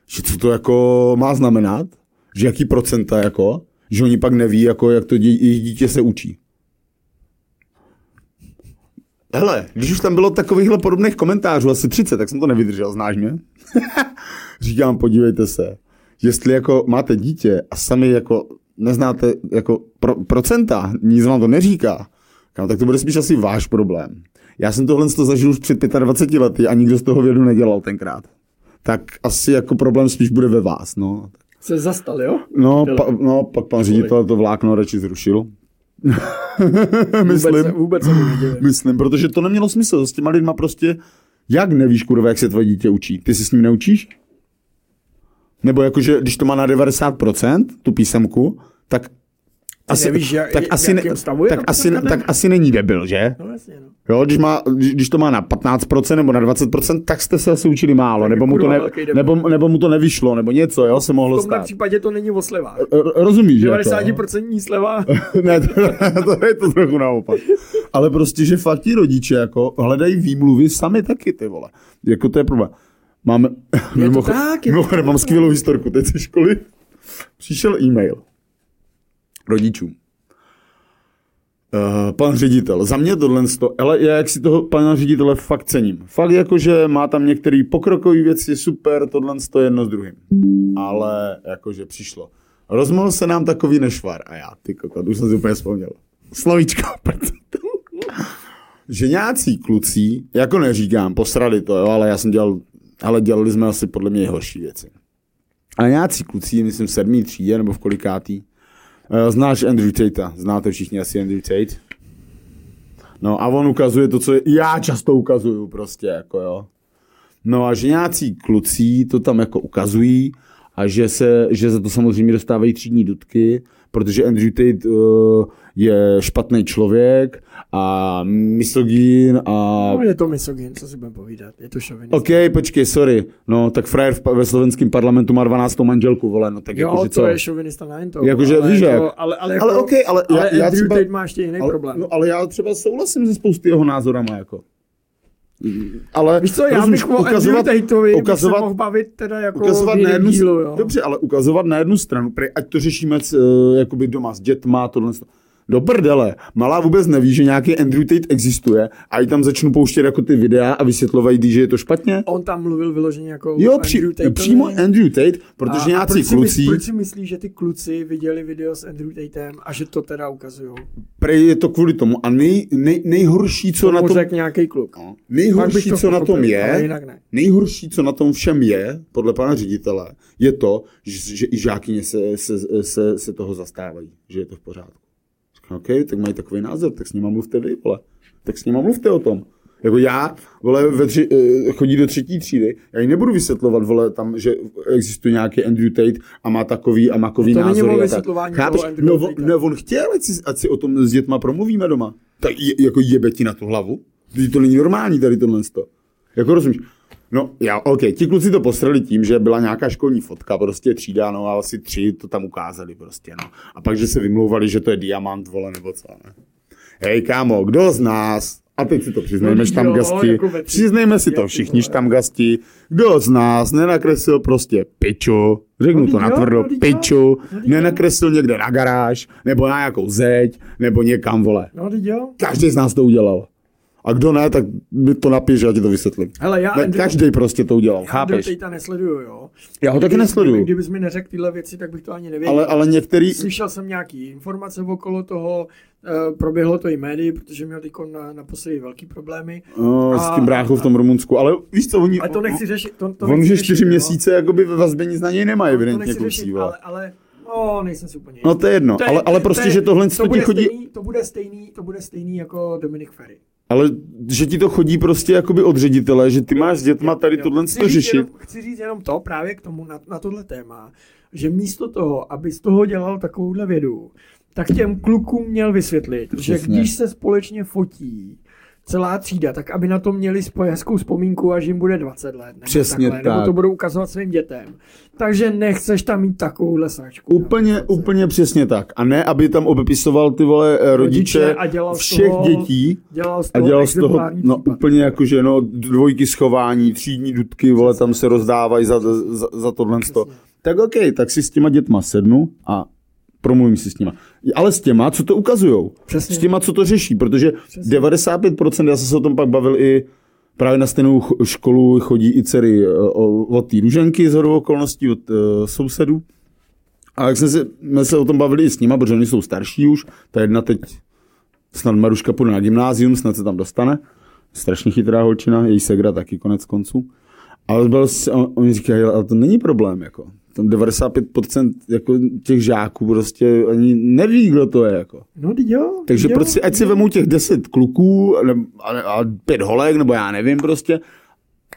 že co to jako má znamenat, že jaký procenta jako, že oni pak neví, jako jak to dě, jejich dítě se učí. Hele, když už tam bylo takovýchhle podobných komentářů, asi 30, tak jsem to nevydržel, znáš mě? Říkám, podívejte se, jestli jako máte dítě a sami jako neznáte jako pro, procenta, nic vám to neříká, tak to bude spíš asi váš problém. Já jsem tohle to zažil už před 25 lety a nikdo z toho vědu nedělal tenkrát. Tak asi jako problém spíš bude ve vás, no. Se zastal, jo? No, pa, no pak pan ředitel to vlákno radši zrušil. Myslím. Vůbec, vůbec se mu nedivím. Myslím, protože to nemělo smysl. S těma lidma prostě, jak nevíš, kurva, jak se tvoje dítě učí? Ty se s ním neučíš? Nebo jakože, když to má na 90%, tu písemku, tak asi, nevíš, jak- tak, v asi, ne, stavu tak, ta asi, tak asi není debil, že? No jasně, no. Jo, když, má, když, to má na 15% nebo na 20%, tak jste se asi učili málo, Tak nebo mu, to ne, nebo, nebo mu to nevyšlo, nebo něco, jo, se V mohlo tomhle stát. případě to není o slevách. Rozumíš, že? jako? 90% sleva. ne, to, to, je to trochu naopak. Ale prostě, že fakt ti rodiče jako hledají výmluvy sami taky, ty vole. Jako to je problém. Máme, Je to tak, je mimochodem, mám skvělou historku, teď ze školy přišel e-mail rodičům. Uh, pan ředitel, za mě tohle, sto, ale já jak si toho pana ředitele fakt cením. Fakt jako, že má tam některé pokrokové věci, super, tohle to jedno s druhým. Ale jakože přišlo. Rozmohl se nám takový nešvar a já, ty kokot, už jsem si úplně vzpomněl. Slovíčko, že nějací kluci, jako neříkám, posrali to, jo, ale já jsem dělal, ale dělali jsme asi podle mě horší věci. A nějací kluci, myslím sedmý třídě nebo v kolikátý, znáš Andrew Tate, znáte všichni asi Andrew Tate? No a on ukazuje to, co já často ukazuju prostě, jako jo. No a že nějací kluci to tam jako ukazují a že, se, že za to samozřejmě dostávají třídní dudky, protože Andrew Tate uh, je špatný člověk a misogyn a... No, je to misogyn, co si budeme povídat. Je to šovinista. OK, počkej, sorry. No, tak frajer v, ve slovenském parlamentu má 12 manželku, vole, no tak Jo, jakože to co? je šovinista na jen to. Jakože ale víš jako, jak? Ale, ale, jako, Ale OK, ale já- ale já Andrew třeba- Tate má ještě jiný ale, problém. No, ale já třeba souhlasím se spousty jeho názorama, jako. Ale Víš co, já rozumíš, bych o ukazovat, Tateovi ukazovat, bych se mohl bavit teda jako ukazovat na jednu, dílu, jo. Dobře, ale ukazovat na jednu stranu, ať to řešíme uh, jakoby doma s dětma, tohle do prdele. Malá vůbec neví, že nějaký Andrew Tate existuje a i tam začnu pouštět jako ty videa a vysvětlovat, že je to špatně. On tam mluvil vyloženě jako jo, při, Andrew Tate. přímo Andrew Tate, protože a, nějací proč kluci... Si proč si myslíš, že ty kluci viděli video s Andrew Tatem a že to teda ukazují? Prej je to kvůli tomu. A nej, nej, nejhorší, co to na tom... řekl nějaký kluk. No, nejhorší, to co na tom je, nejhorší, co na tom všem je, podle pana ředitele, je to, že, že i žákyně se, se, se, se toho zastávají, že je to v pořádku. OK, tak mají takový názor, tak s nima mluvte vy, vole. Tak s nima mluvte o tom. Jako já, vole, ve tři, eh, chodí do třetí třídy, já jí nebudu vysvětlovat, vole, tam, že existuje nějaký Andrew Tate a má takový a makový to názor. To není vysvětlování Chápeš? No, on, no, on chtěl, ať si, ať si o tom s dětma promluvíme doma. Tak je, jako jebe ti na tu hlavu. To není normální tady tohle. Jako rozumíš? No, já, OK, ti kluci to postrali tím, že byla nějaká školní fotka, prostě třída, no a asi tři to tam ukázali prostě, no. A pak, že se vymlouvali, že to je diamant, vole, nebo co, ne. Hej, kámo, kdo z nás, a teď si to přiznejme, no, gasti, jako přiznejme si to všichni gasti, kdo z nás nenakreslil prostě piču, řeknu no, to natvrdo, no, piču, no, nenakreslil někde na garáž, nebo na nějakou zeď, nebo někam, vole. No, Každý z nás to udělal. A kdo ne, tak mi to napiš, já ti to vysvětlím. Hele, já ne, Andrew, každý prostě to udělal, já chápeš? Já nesleduju, jo. Já ho taky nesleduju. Kdybys mi neřekl tyhle věci, tak bych to ani nevěděl. Ale, ale některý... Slyšel jsem nějaký informace okolo toho, uh, proběhlo to i médii, protože měl teď na, naposledy velký problémy. No, a, s tím bráchou v tom Rumunsku, ale víš co, oni... Ale to nechci řešit. To, to on, že čtyři měsíce jakoby ve vazbě nic na něj nemá, evidentně kluci, ale, ale No, nejsem si úplně No to je jedno, to je, ale, ale prostě, to je, že tohle to, to ti chodí... Stejný, to, bude stejný, to bude stejný jako Dominik Ferry. Ale že ti to chodí prostě jakoby od ředitele, že ty máš s dětma tady jo, tohle to řešit. Jenom, chci říct jenom to právě k tomu, na, na tohle téma, že místo toho, aby z toho dělal takovouhle vědu, tak těm klukům měl vysvětlit, Přesně. že když se společně fotí, celá třída, tak aby na to měli hezkou vzpomínku, až jim bude 20 let. Nebo Přesně takhle, tak. Nebo to budou ukazovat svým dětem. Takže nechceš tam mít takovouhle sačku. Úplně, nebo, úplně přesně tak. A ne, aby tam obepisoval ty vole eh, rodiče, rodiče a dělal všech toho, dětí. Dělal z toho a dělal z toho no, úplně jako, že no, dvojky schování, třídní dudky, vole, tam se rozdávají za, za, za tohle. Tak OK, tak si s těma dětma sednu a promluvím si s nima. Ale s těma, co to ukazujou. S těma, co to řeší, protože Přesně. 95%, já jsem se o tom pak bavil i právě na stejnou školu chodí i dcery eh, od té ruženky z hodou okolností, od uh, sousedů. A jak jsme se, jsme se o tom bavili i s nima, protože oni jsou starší už, ta jedna teď snad Maruška půjde na gymnázium, snad se tam dostane. Strašně chytrá holčina, její segra taky konec konců. Ale byl, oni říkají, ale to není problém, jako tam 95% jako těch žáků prostě ani neví, kdo to je. Jako. No jo. Takže jo, prostě ať si vemou těch 10 kluků a, a, a pět holek, nebo já nevím prostě,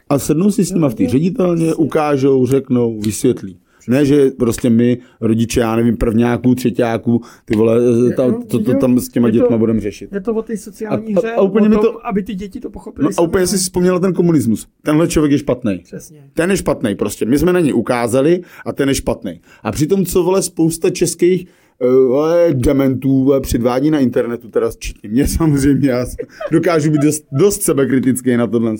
a sednou si s nima v té ředitelně, ukážou, řeknou, vysvětlí. Ne, že prostě my, rodiče, já nevím, prvňáků, třetíáků, ty vole, ta, to, to, tam s těma dětma budeme řešit. Je to o té sociální a, hře, a, a úplně o tom, to, aby ty děti to pochopili. No, a úplně si vzpomněla ten komunismus. Tenhle člověk je špatný. Přesně. Ten je špatný, prostě. My jsme na ně ukázali a ten je špatný. A přitom, co vole, spousta českých uh, dementů uh, předvádí na internetu, teda včetně mě samozřejmě, já dokážu být dost, dost sebekritický na tohle.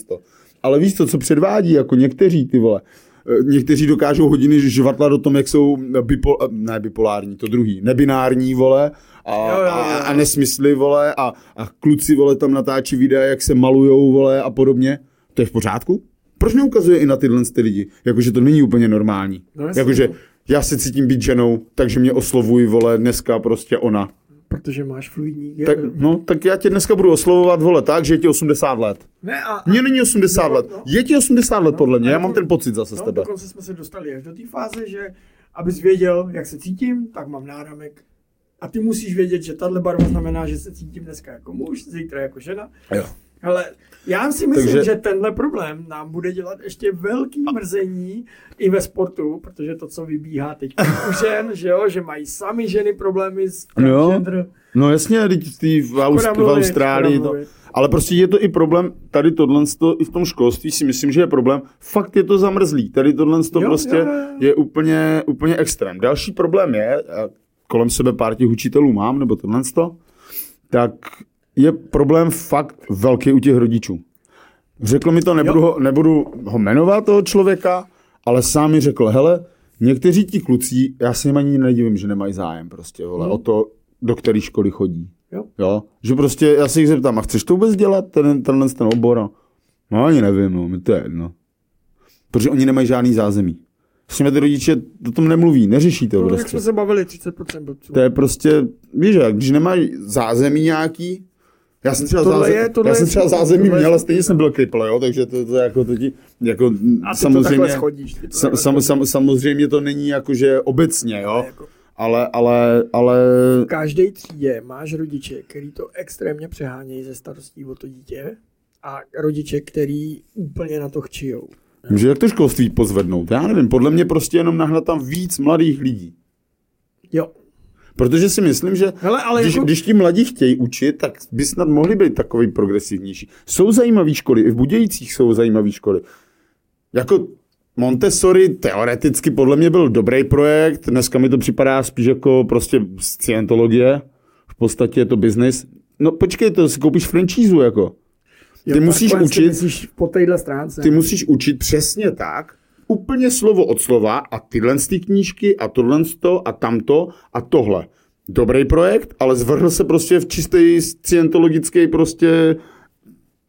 Ale víš to, co předvádí, jako někteří ty vole, Eh, někteří dokážou hodiny žvatla do tom, jak jsou bipol, eh, ne bipolární, to druhý, nebinární, vole, a, jo, jo, jo. a, a nesmysly, vole, a, a kluci, vole, tam natáčí videa, jak se malujou, vole, a podobně. To je v pořádku? Proč neukazuje i na tyhle ty lidi? Jakože to není úplně normální. No, Jakože já se cítím být ženou, takže mě oslovují, vole, dneska prostě ona. Protože máš fluidní tak, No, tak já tě dneska budu oslovovat, vole, tak, že je ti 80 let. Ne, a, Mně není 80 no, let. No, je ti 80 let, no, podle mě, já mám ten pocit zase no, z tebe. Dokonce jsme se dostali až do té fáze, že abys věděl, jak se cítím, tak mám náramek. A ty musíš vědět, že tahle barva znamená, že se cítím dneska jako muž, zítra jako žena. Jo. Ale já si myslím, Takže... že tenhle problém nám bude dělat ještě velký mrzení i ve sportu, protože to, co vybíhá teď u žen, že jo, že mají sami ženy problémy s. No, no jasně, teď v, Aust- v Austrálii. To, ale prostě je to i problém, tady tohle i v tom školství si myslím, že je problém. Fakt je to zamrzlý. Tady tohle prostě jo, jo. je úplně, úplně extrém. Další problém je, kolem sebe pár těch učitelů mám, nebo tohle tak je problém fakt velký u těch rodičů. Řekl mi to, nebudu ho, nebudu ho jmenovat, toho člověka, ale sám mi řekl, hele, někteří ti kluci, já si jim ani nedivím, že nemají zájem prostě, vole, Hmm. o to, do které školy chodí. Jo. jo. Že prostě, já se jich zeptám, a chceš to vůbec dělat, ten, tenhle ten obor? No ani nevím, no, mi to je jedno. Protože oni nemají žádný zázemí. S nimi ty rodiče o tom nemluví, neřeší to No, jak prostě. jsme se bavili, 30% blbců. To je prostě, víš jak, když nemají zázemí nějaký, já jsem třeba, Tohle zázemí, je- tohle já jsem třeba zázemí tohle měl a stejně jsem byl kripl, jo, takže to, to jako to ti, jako A ty to samozřejmě, takhle schodíš. Ty to sam, sam, sam, samozřejmě to není jakože obecně, jo, Jako ale, ale, ale, v každé třídě máš rodiče, který to extrémně přehánějí ze starostí o to dítě a rodiče, který úplně na to chčijou. může jak to školství pozvednout, já nevím, podle mě prostě jenom nahnat tam víc mladých lidí. Jo. Protože si myslím, že Hele, ale když, jako- když ti mladí chtějí učit, tak by snad mohli být takový progresivnější. Jsou zajímavé školy, i v Budějcích jsou zajímavé školy. Jako Montessori teoreticky podle mě byl dobrý projekt, dneska mi to připadá spíš jako prostě scientologie, v podstatě je to biznis. No počkej, to si koupíš franchízu jako. Jo, musíš učit- Myslíš po téhle stránce. Ty musíš učit přesně tak, úplně slovo od slova a tyhle z ty knížky a tohle to a tamto a tohle. Dobrý projekt, ale zvrhl se prostě v čistý scientologický prostě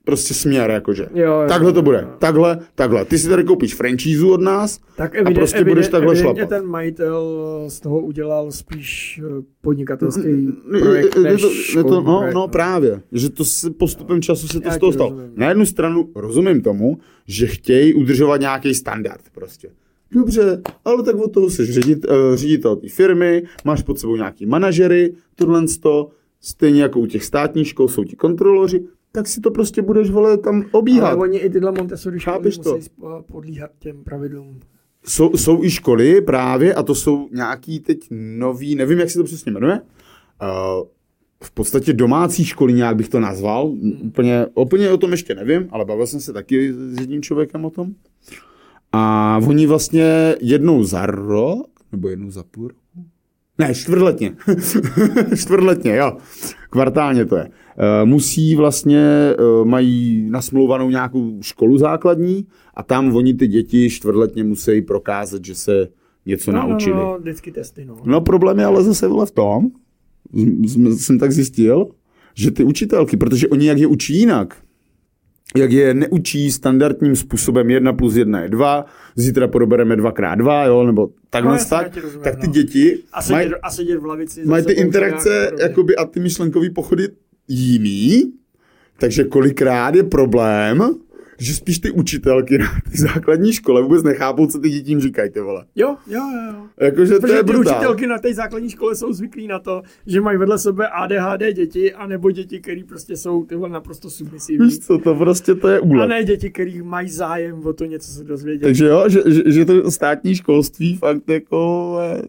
prostě směr, jakože. Jo, jo, takhle to bude. Takhle, takhle. Ty si tady koupíš franchízu od nás tak a evident, prostě evident, budeš takhle evidentně šlapat. ten majitel z toho udělal spíš eh, podnikatelský Je- projekt je- je než to, je to, školní no, projekt, no právě, že to se postupem času se to z toho stalo. Na jednu stranu rozumím tomu, že chtějí udržovat nějaký standard prostě. Dobře, ale tak od toho jsi ředit, uh, ředitel té firmy, máš pod sebou nějaký manažery, tohle to, stejně jako u těch státních škol jsou ti kontroloři, tak si to prostě budeš, vole, tam obíhat. Ale oni i tyhle Montessori školy to? musí podlíhat těm pravidlům. Jsou, jsou i školy právě, a to jsou nějaký teď nový, nevím, jak se to přesně jmenuje, uh, v podstatě domácí školy nějak bych to nazval, úplně, úplně o tom ještě nevím, ale bavil jsem se taky s jedním člověkem o tom. A oni vlastně jednou za rok, nebo jednou za půl roku? Ne, čtvrtletně. čtvrtletně, jo. Kvartálně to je. Eh, Musí vlastně, eh, mají nasmlouvanou nějakou školu základní a tam oni ty děti čtvrtletně musí prokázat, že se něco No, naučili. no, no, vždycky testy, no. No problém je ale zase vole v tom, jsem, jsem tak zjistil, že ty učitelky, protože oni jak je učí jinak, jak je neučí standardním způsobem 1 plus 1 je 2, zítra probereme 2x2, jo, nebo takhle No, tak, rozumím, tak ty no. děti A sedět, mají, a sedět v lavici. mají ty interakce jakoby, a ty myšlenkové pochody jiný, takže kolikrát je problém, že spíš ty učitelky na té základní škole vůbec nechápou, co ty děti jim říkají, ty vole. Jo, jo, jo. Jakože to Protože je ty brutál. učitelky na té základní škole jsou zvyklí na to, že mají vedle sebe ADHD děti, anebo děti, které prostě jsou tyhle naprosto submisivní. Víš co, to prostě to je A úlet. ne děti, které mají zájem o to něco se dozvědět. Takže jo, že, že, že to státní školství fakt jako, eh,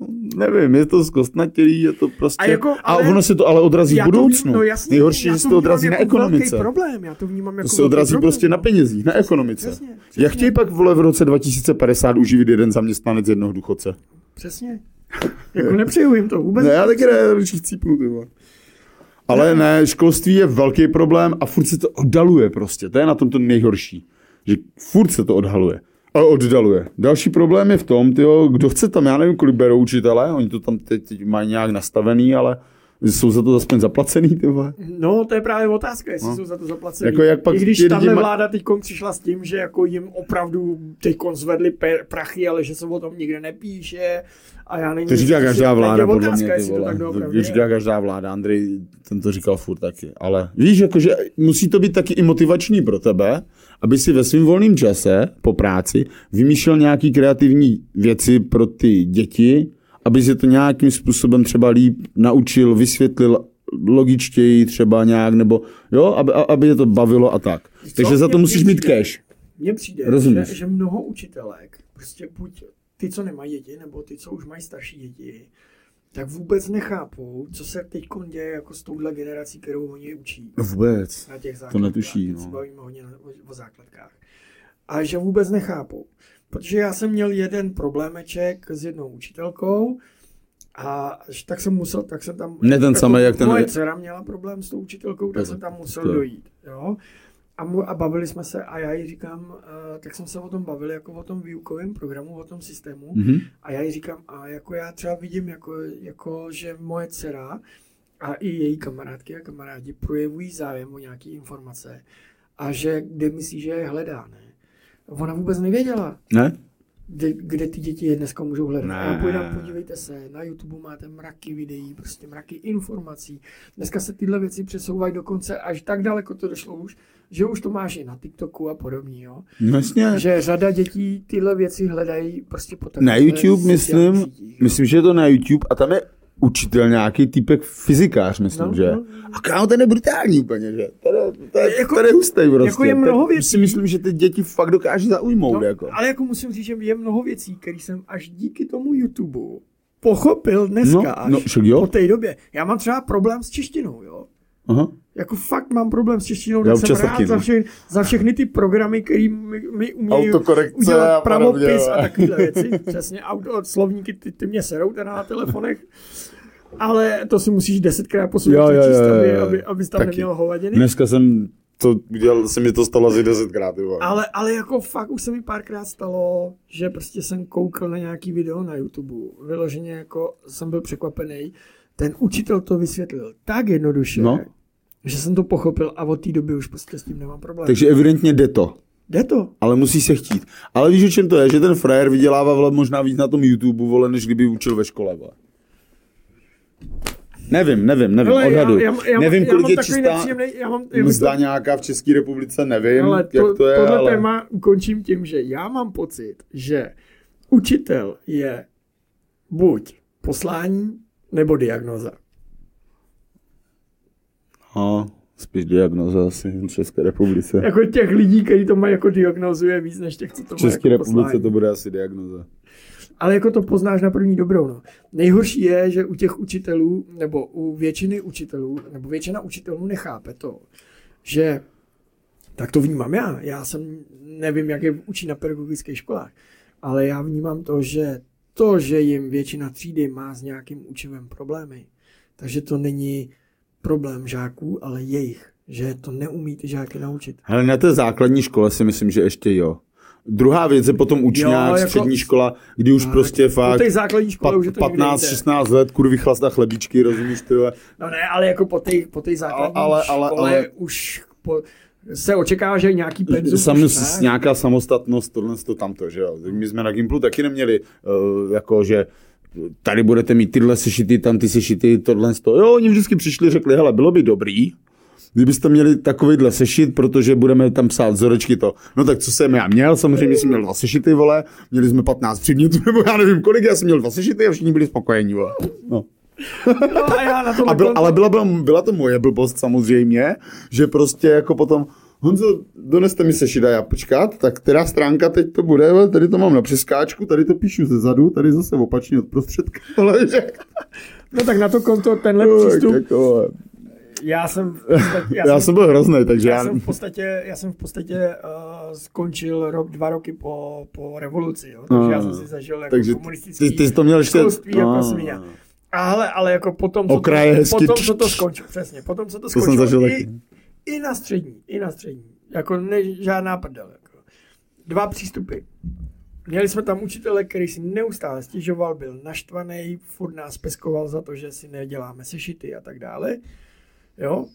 no, nevím, je to zkostnatělý, je to prostě, A jako, a ale- ono se to ale odrazí v budoucnu. vním- no jasně, Nejhorší, že se to odrazí na jako ekonomice. problém, já to vnímám jako To se odrazí problém, prostě no. na penězích, na ekonomice. Přesně, Jak přesně. chtějí pak vole v roce 2050 uživit jeden zaměstnanec jednoho důchodce? Přesně. Jako nepřeju jim to vůbec. Ne, já taky ne, ručích cípnu, ty vole. Ale ne, školství je velký problém a furt se to oddaluje prostě. To je na tom to nejhorší. Že furt se to odhaluje. A oddaluje. Další problém je v tom, tyjo, kdo chce tam, já nevím, kolik berou učitele, oni to tam teď, teď mají nějak nastavený, ale jsou za to aspoň zaplacený, ty vole. No, to je právě otázka, jestli No. jsou za to zaplacený. Jako jak pak I když tahle ma- vláda teď přišla s tím, že jako jim opravdu teď zvedli pe- prachy, ale že se o tom nikde nepíše. A já nevím, To říká každá vláda, podle otázka, mě, ty to vole. To je. říká každá vláda, Andrej ten to říkal furt taky. Ale víš, jakože musí to být taky i motivační pro tebe, aby si ve svém volném čase po práci vymýšlel nějaký kreativní věci pro ty děti, aby se to nějakým způsobem třeba líp naučil, vysvětlil logičtěji třeba nějak, nebo jo, aby, aby je to bavilo a tak. Takže za to musíš mít cash. Mně přijde, Rozumíš. že, že mnoho učitelek, prostě buď ty, co nemají děti, nebo ty, co už mají starší děti, tak vůbec nechápou, co se teď děje jako s touhle generací, kterou oni učí. No vůbec. na těch základkách. netuší, no. se bavíme hodně o, o základkách. A že vůbec nechápou. Protože já jsem měl jeden problémeček s jednou učitelkou a tak jsem musel, tak jsem tam... Ne ten samý, jak ten- Moje dcera měla problém s tou učitelkou, tak Tak jsem tam musel to- dojít. Jo? A, mu, a bavili jsme se a já jí říkám, uh, tak jsem se o tom bavil, jako o tom výukovém programu, o tom systému. Mhm. A já jí říkám, a jako já třeba vidím, jako, jako že moje dcera a i její kamarádky a kamarádi projevují zájem o nějaké informace a že kde myslí, že je hledá, ne? Ona vůbec nevěděla, Ne? kde, kde ty děti je dneska můžou hledat. Ne. A já podívejte se, na YouTube máte mraky videí, prostě mraky informací. Dneska se tyhle věci přesouvají dokonce až tak daleko to došlo už, že už to máš i na TikToku a podobně, jo. No Jasně. Že řada dětí tyhle věci hledají prostě po Na YouTube, myslím, sítích, myslím, že je to na YouTube a tam je učitel nějaký typek fyzikář, myslím, No, že. no. A kámo, ten je brutální úplně, že. Ten je, ten Jako- ten je hustý prostě. jako je mnoho Ten věcí. si myslím, že ty děti fakt dokáží zaujmout, No, jako. Ale jako musím říct, že je mnoho věcí, které jsem až díky tomu YouTube pochopil dneska No, až no, jo. po té době. Já mám třeba problém s češtinou, jo. Aha. Jako fakt mám problém s češtinou, tak jsem rád taky, za, no. vše, za všechny ty programy, které mi, mi umějí udělat a pravopis a jo. takovéhle věci. Přesně, auto, slovníky, ty, ty mě serou teda na telefonech. Ale to si musíš desetkrát posunout, Jo, jo, přečíst, jo, jo, aby, aby, abys tam Taky. neměl hovadiny. Dneska jsem to udělal, se mi to stalo asi desetkrát, jo. Ale, ale jako fakt už se mi párkrát stalo, že prostě jsem koukal na nějaký video na YouTube. Vyloženě jako jsem byl překvapený. Ten učitel to vysvětlil tak jednoduše, No. že jsem to pochopil a od té doby už prostě s tím nemám problém. Takže evidentně jde to. Jde to. Ale musí se chtít. Ale víš, o čem to je? Že ten frajer vydělává vole, možná víc na tom YouTube, vole, než kdyby učil ve škole. Vole. Nevím, nevím, nevím, Hele, odhadu. já, já, já, nevím, kolik je takový čistá já mám, já mzda to, nějaká v České republice, nevím, ale to, jak to je, tohle ale... téma ukončím tím, že já mám pocit, že učitel je buď poslání nebo diagnoza. No, spíš diagnoza asi v České republice. Jako těch lidí, kteří to mají jako diagnozu, je víc než těch, co to V České jako republice poslání. to bude asi diagnoza. Ale jako to poznáš na první dobrou. No. Nejhorší je, že u těch učitelů, nebo u většiny učitelů, nebo většina učitelů nechápe to, že tak to vnímám já. Já jsem, nevím, jak je učí na pedagogických školách, ale já vnímám to, že to, že jim většina třídy má s nějakým učivem problémy, takže to není problém žáků, ale jejich, že to neumí ty žáky naučit. Ale na té základní škole si myslím, že ještě jo. Druhá věc je potom učňák, Jo, jako- střední škola, kdy už Tak, prostě Po fakt té základní škole už je to někde 15, jinde. 16 let, kurvy chlast a chlebičky, rozumíš ty. No ne, ale jako po té po základní Ale- ale- škole ale- už po, se očekává, že nějaký penzum Sam, ne. nějaká samostatnost, tohle to tamto, že jo. My jsme na Gimplu taky neměli, uh, jako že tady budete mít tyhle sešity, tam ty sešity, tohle to. Jo, oni vždycky přišli, řekli, hele, bylo by dobrý, kdybyste měli takovýhle sešit, protože budeme tam psát vzorečky to. No tak co jsem já měl, samozřejmě jsem měl dva sešity, vole, měli jsme 15 předmětů, nebo já nevím kolik, já jsem měl dva sešity a všichni byli spokojení, vole. No. No a já na A byl, ale byla, byla, byla to moje blbost samozřejmě, že prostě jako potom Honzo, doneste mi sešit a já počkat, tak která stránka teď to bude, tady to mám na přeskáčku, tady to píšu ze zadu, tady zase opačně od prostředka, ale že... No tak na to konto tenhle Tak přístup, jako, já jsem podstatě, já, já jsem, jsem byl hrozný, takže já já... jsem v podstatě, já jsem v podstatě uh, skončil rok, dva roky po, po revoluci, jo? takže No, já jsem si zažil jako takže komunistický ty, ty jsi to měl ještě... školství jako No, svině. Ale, ale jako potom, co Okraje to, potom, co to skončilo, přesně, potom, co to skončilo, zažil i, i na střední, i na střední, jako ne, žádná prdel, jako. Dva přístupy. Měli jsme tam učitele, který si neustále stěžoval, byl naštvaný, furt nás peskoval za to, že si neděláme sešity a tak dále. Jo?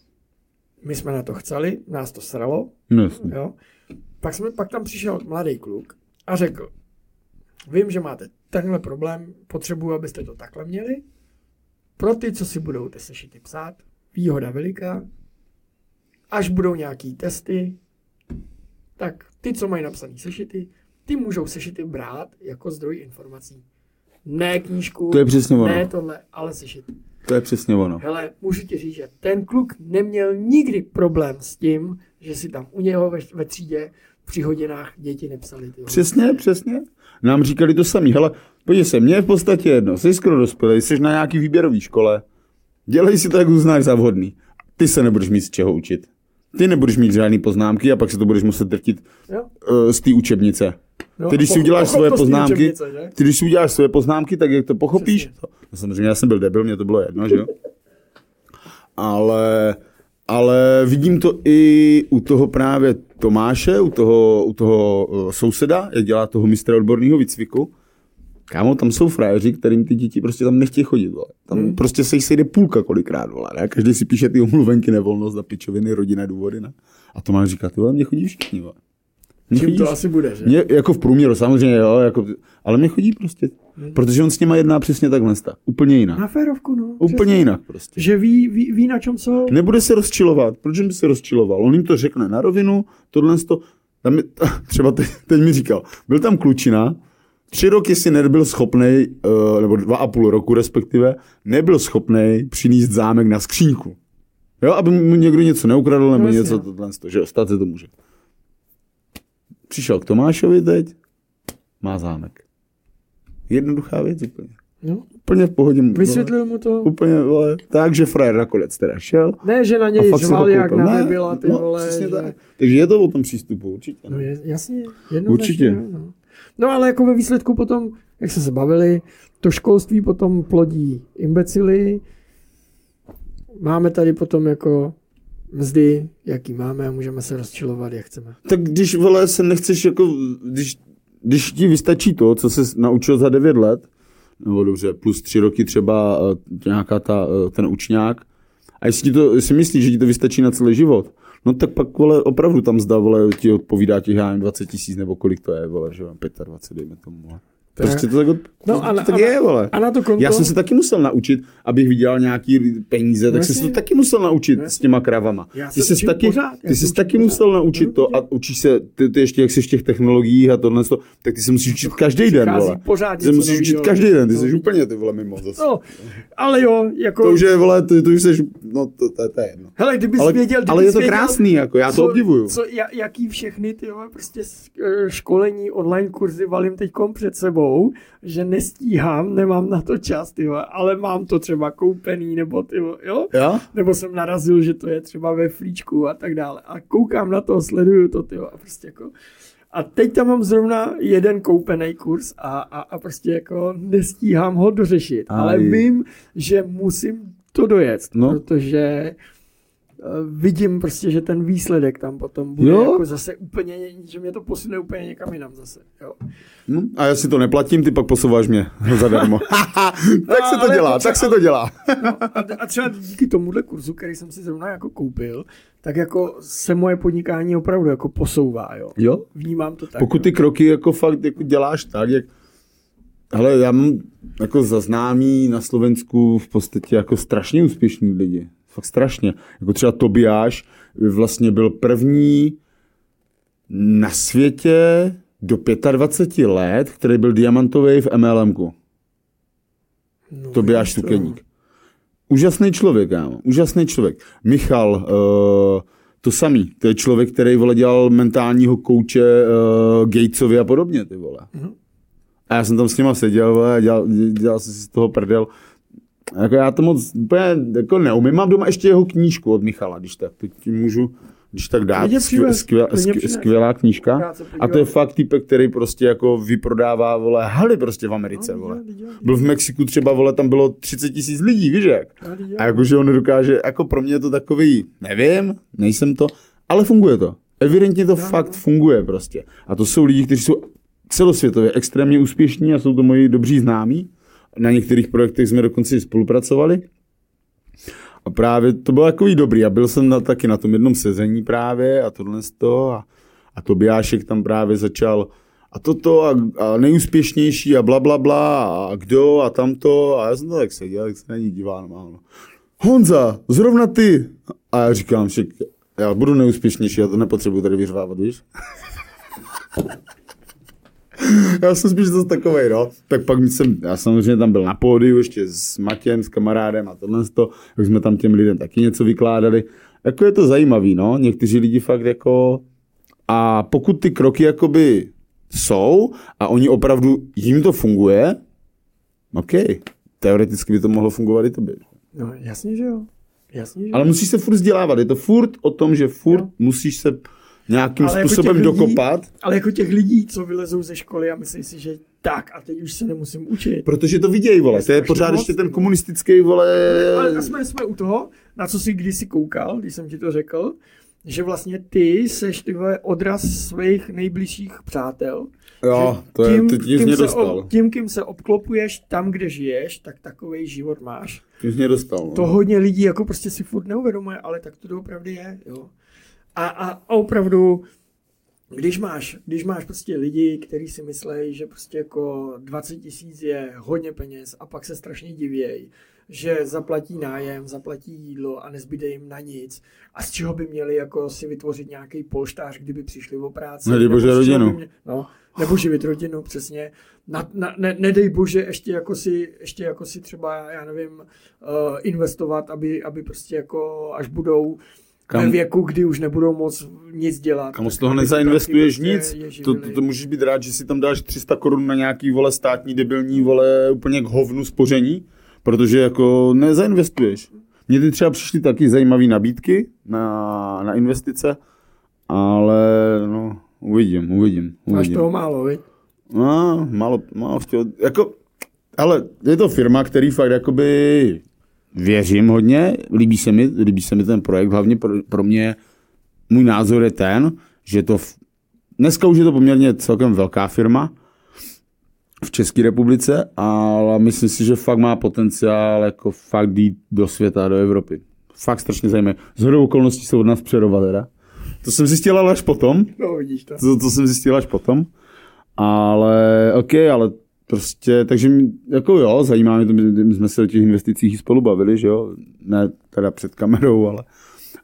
My jsme na to chceli, nás to sralo, No, jasně. Jo? Pak, jsme, pak tam přišel mladý kluk a řekl, vím, že máte tenhle problém, potřebuji, abyste to takhle měli. Pro ty, co si budou ty sešity psát, výhoda veliká, až budou nějaký testy, tak ty, co mají napsané sešity, ty můžou sešity brát jako zdroj informací. Ne knížku, To je přesně ono. ne tohle, ale sešity. To je přesně ono. Hele, můžu ti říct, že ten kluk neměl nikdy problém s tím, že si tam u něho ve, ve třídě při hodinách děti nepsali. Ty Přesně, přesně. Nám říkali to samý. Hele, podívej se, mně je v podstatě jedno. Jsi skoro dospělý, jsi na nějaký výběrový škole. Dělej si to, jak uznáš za vhodný. Ty se nebudeš mít z čeho učit. Ty nebudeš mít žádný poznámky a pak se to budeš muset drtit Jo? uh, z té učebnice. No, Ty, když si uděláš svoje to poznámky, učebnice, že? ty, když si uděláš svoje poznámky, tak jak to pochopíš, Přesně. to, no samozřejmě já jsem byl debil, mě to bylo jedno, že jo? Ale, ale vidím to i u toho právě Tomáše, u toho, u toho uh, souseda, jak dělá toho mistra odborného výcviku. Kámo, tam jsou frajeři, kterým ty děti prostě tam nechtějí chodit, vole. Tam hmm. prostě se jich sejde půlka kolikrát, vole. Ne? Každý si píše ty omluvenky, nevolnost a pičoviny, rodinné důvody, ne? A Tomáš říká, ty vole, mě chodí všichni, vole. Mě Čím chodí to asi bude, že? Mě, jako v průměru, samozřejmě, jo, jako, ale mě chodí prostě. Protože on s nima jedná přesně takhle, tak, úplně jinak. Na férovku, no. Úplně přesně. jinak prostě. Že ví, ví, ví, na čem jsou. Nebude se rozčilovat. Proč by se rozčiloval? On jim to řekne na rovinu, tohle to, tam je, třeba teď, teď mi říkal, byl tam klučina, tři roky si nebyl schopný, nebo dva a půl roku respektive, nebyl schopný přinést zámek na skřínku. Jo, aby mu někdo něco neukradl, nebo No, jasně. něco tohle, že stát se to může. Přišel k Tomášovi teď, má zámek. Jednoduchá věc úplně. No. Úplně v pohodě. Vysvětlil mu to. Úplně, vole, tak, že frajer nakonec teda šel. Ne, že na něj ho jak na Ne, nebyla, ty no, vole. že... tak. Takže je to o tom přístupu, určitě. No je, jasně, jednoznačně. Určitě. No. No ale jako ve výsledku potom, jak se bavili, to školství potom plodí imbecily, máme tady potom jako mzdy, jaký máme a můžeme se rozčilovat, jak chceme. Tak když, vole, se nechceš jako, když, když ti vystačí to, co se naučil za 9 let, nebo dobře, plus 3 roky třeba eh, nějaká ta, eh, ten učňák, a jestli, ti to, jestli myslíš, že ti to vystačí na celý život, no tak pak, vole, opravdu tam zda, vole, ti odpovídá těch, já nevím, 20 tisíc, nebo kolik to je, vole, že jo, 25, dejme tomu, vole. To je- Prostě to tak, od, No no, a na- to tak a je, vole. A na to konto, Já jsem se taky musel naučit, abych vydělal nějaký peníze, tak No jsem se to taky musel naučit No s těma kravama. Já Ty jsi taky, pořád, ty se jsi taky pořád. musel naučit to a učíš se, ty, ty ještě jak jsi v těch technologiích a tohle, to, tak ty se musíš učit každý den, vole. pořád Ty se musíš učit každý den, ty jsi úplně ty vole mimo zase. No, ale jo, jako... To už je, vole, ty, ty už jsi, no to, to, to je jedno. Hele, kdybys Ale, věděl, ale je to krásný, jako já to obdivuju. Co, jaký všechny ty prostě školení, online kurzy valím teď před sebou, že nestíhám, nemám na to čas, ty vole, ale mám to třeba koupený, nebo ty vole, jo? Jo? Nebo jsem narazil, že to je třeba ve flíčku a tak dále. A koukám na to, sleduju to, ty vole, a prostě jako... A teď tam mám zrovna jeden koupený kurz a, a, a prostě jako nestíhám ho dořešit. Aj. Ale vím, že musím to dojet, No. protože vidím prostě, že ten výsledek tam potom bude Jo. jako zase úplně, že mě to posune úplně někam jinam zase. Jo. Hm? A já si to neplatím, ty pak posouváš mě zadarmo. tak se to dělá, tak se to dělá. A, a třeba díky tomuhle kurzu, který jsem si zrovna jako koupil, tak jako se moje podnikání opravdu jako posouvá, jo. Jo? Vnímám to tak. Pokud ty kroky jako fakt jako děláš tak, jak... Hele, já mám jako zaznámý na Slovensku v podstatě jako strašně úspěšní lidi. Fakt strašně. Jako třeba Tobiáš vlastně byl první na světě do 25 let, který byl diamantový v MLMku. no, Tobiáš to- Tukeník. Úžasný člověk, kámo. Úžasný člověk. Michal, uh, to samý. To je člověk, který vole dělal mentálního kouče uh, Gatesovi a podobně, ty vole. Mhm. A já jsem tam s nima seděl, vole, dělal, dělal jsem si z toho prdel. Jako já to moc úplně jako neumím. Mám doma ještě jeho knížku od Michala, když tak. Ti můžu, když tak dát. Klidně Skvěl, skvěl, skvělá knížka. A to je fakt typek, který prostě jako vyprodává, vole, haly prostě v Americe, No, vole. Byl v Mexiku třeba, vole, tam bylo 30 tisíc lidí, víš jak? A jakože on dokáže, jako pro mě je to takový, nevím, nejsem to, ale funguje to. Evidentně to fakt no. funguje prostě. A to jsou lidi, kteří jsou celosvětově extrémně úspěšní a jsou to moji dobří známí. Na některých projektech jsme dokonce i spolupracovali. A právě to bylo takový dobrý. A byl jsem na, taky na tom jednom sezení právě a tohle z toho. A, a Tobiášek tam právě začal a toto a, a nejúspěšnější a bla, bla, bla a kdo a tamto. A já jsem to tak seděl, jak se na ní díval normálně. Honza, zrovna ty. A já říkám, že já budu nejúspěšnější, já to nepotřebuji tady vyřvávat, víš? já jsem spíš zase takovej, no. Tak pak jsem, já samozřejmě tam byl na pódiu ještě s Matěm, s kamarádem a tohle to, jak jsme tam těm lidem taky něco vykládali. Jako je to zajímavý, no. Někteří lidi fakt jako... A pokud ty kroky jakoby jsou a oni opravdu, jim to funguje, OK. Teoreticky by to mohlo fungovat i tobě. No, jasně, že jo. Jasně, že Ale musíš se furt vzdělávat. Je to furt o tom, že furt Jo. musíš se nějakým Ale jako způsobem těch lidí- dokopat. Ale jako těch lidí, co vylezou ze školy a myslí si, že tak a teď už se nemusím učit. Protože to vidějí, vole. To je pořád ještě ten komunistický, vole... Ale jsme, jsme u toho, na co jsi kdysi koukal, když jsem ti to řekl, že vlastně ty seš ty vole odraz svých nejbližších přátel. Jo, to je, teď kým mě se dostal. ob- tím, kým se obklopuješ tam, kde žiješ, tak takový život máš. Tím mě dostal. No. To hodně lidí jako prostě si furt neuvědomuje, ale tak to doopravdy je. Jo. A, a, a opravdu, když máš, když máš prostě lidi, kteří si myslí, že prostě jako 20 tisíc je hodně peněz a pak se strašně divějí, že zaplatí nájem, zaplatí jídlo a nezbyde jim na nic. A z čeho by měli jako si vytvořit nějaký polštář, kdyby přišli o práci. Nedej nebo bože rodinu. Mě, no, nebo živit rodinu, přesně. Na, na, ne, nedej bože ještě jako si, ještě jako si třeba, já nevím, uh, investovat, aby, aby prostě jako až budou Kam- ve věku, kdy už nebudou moc nic dělat. Kam z toho nezainvestuješ nic, prostě to, to, to, můžeš být rád, že si tam dáš 300 korun na nějaký, vole, státní debilní, vole, úplně k hovnu spoření, protože jako nezainvestuješ. Mně ty třeba přišly taky zajímavé nabídky na, na investice, ale no, uvidím, uvidím, Máš uvidím. toho málo, viď? No, málo, málo chtěl, jako, ale je to firma, který fakt jakoby věřím hodně, líbí se mi, líbí se mi ten projekt, hlavně pro, pro mě, můj názor je ten, že to, v, dneska už je to poměrně celkem velká firma v České republice, ale myslím si, že fakt má potenciál jako fakt jít do světa, do Evropy. Fakt strašně zajímavé. Z hodou okolností se od nás přerova teda. To jsem zjistil ale až potom, No, vidíš to. to, to jsem zjistil až potom. Ale, ok, ale prostě, takže mě- jako jo, zajímá mě to, my, my jsme se o těch investicích spolu bavili, že jo, ne teda před kamerou, ale,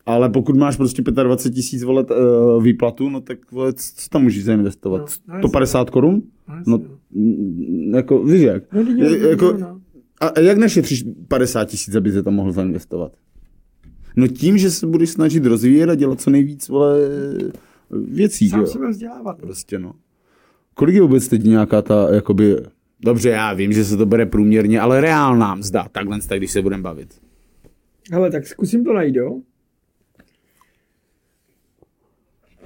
ale pokud máš prostě 25 tisíc vole uh, výplatu, no tak vole, co tam můžeš zainvestovat? No, no, 150 korun? No, No, mm, jako, víš jak? no, no, jako- no, no. A, jak našetříš 50 tisíc, aby se tam mohl zainvestovat? No tím, že se budeš snažit rozvíjet a dělat co nejvíc, vole, věcí, že Sám jo? sebe vzdělávat. no. Prostě no. Kolik je vůbec teď nějaká ta, jakoby, dobře, já vím, že se to bere průměrně, ale reálná mzda, takhle, tak když se budeme bavit. Hele, tak zkusím to najít, jo?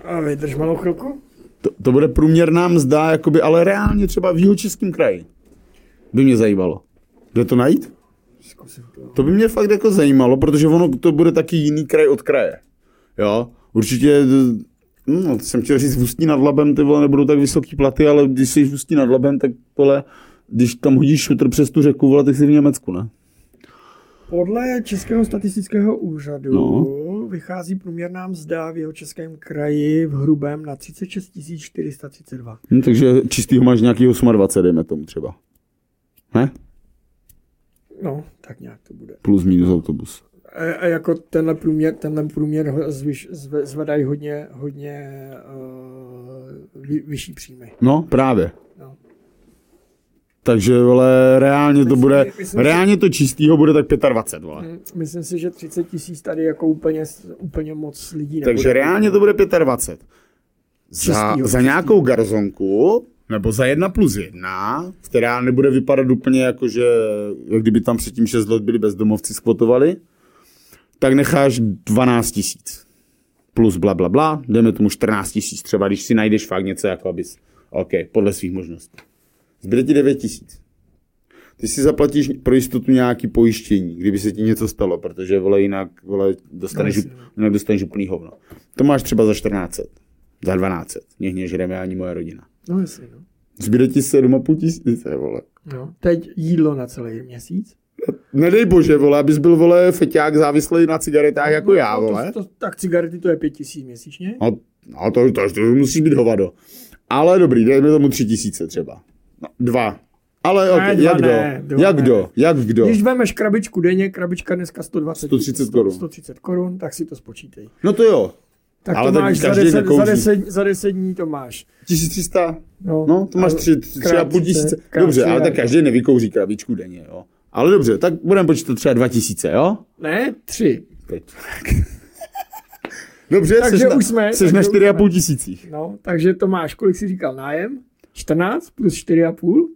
A vydrž malou chvilku. To, to bude průměrná mzda, jakoby, ale reálně třeba v jihočeském kraji. By mě zajímalo. Kde to najít? Zkusím to. To by mě fakt jako zajímalo, protože ono to bude taky jiný kraj od kraje. Jo, určitě, no, to jsem chtěl říct, v Ústí nad Labem ty vole nebudou tak vysoký platy, ale když jsi v Ústí nad Labem, tak vole, když tam hodíš šutr přes tu řeku, vole, tak jsi v Německu, ne? Podle Českého statistického úřadu No. vychází průměrná mzda v jeho českém kraji v hrubém na 36 432. Hm, takže čistýho máš nějaký 28, dejme tomu třeba. Ne? No, tak nějak to bude. Plus minus autobus. A, a jako tenhle průměr, tenhle průměr zvyš, zve, zvedají hodně, hodně uh, vy, vyšší příjmy. No, právě. No. Takže, vole, reálně to Myslím bude, si- myslím reálně to čistýho bude tak 25, vole. Mm, Myslím si, že 30 tisíc tady jako úplně, úplně moc lidí Takže nebude. reálně to bude 25. Za, Čistýho, za nějakou garzonku, nebo za jedna plus jedna, která nebude vypadat úplně jako, že jak kdyby tam předtím 6 let byli bezdomovci skvotovali, tak necháš 12 tisíc. Plus bla, bla, bla, jdeme tomu 14 tisíc třeba, když si najdeš fakt něco, jako abys, OK, podle svých možností. Zbyde ti 9 tisíc. Ty si zaplatíš pro jistotu nějaký pojištění, kdyby se ti něco stalo, protože vole, jinak vole, dostaneš, No, jinak dostaneš úplný hovno. To máš třeba za 1400, za 1200. Nech žereme ani moje rodina. No jasně, no. Zbyde ti 7,5 tisíce, vole. no. Teď jídlo na celý měsíc. Nedej bože, vole, abys byl, vole, feťák závislý na cigaretách jako já, no, vole. To, to, tak cigarety to je 5 tisíc měsíčně. No, no to, to, to, musí být hovado. Ale dobrý, dejme tomu 3 tisíce třeba. No, dva. Ale Ne, okay, dva jak ne, kdo? dva Jak ne. kdo? Jak kdo? Když vemeš krabičku denně, krabička dneska 120 130 korun. 130 korun, tak si to spočítej. No to jo. Tak Ale to tak máš za každý 10, za, nekouří. 10, za 10 dní to máš. 1300? No, No, to máš a tři, tři, tři a krát půl 30, tisíce. Dobře, tři ale tak každý nevykouří krabičku denně, jo. Ale dobře, tak budeme počítat třeba 2000, jo? Ne, tři. Teď. Dobře, Takže seš, na, už jsme- seš na takže už 4,5 jsme. tisících. No, takže to máš, kolik jsi říkal, nájem? 14 plus 4,5?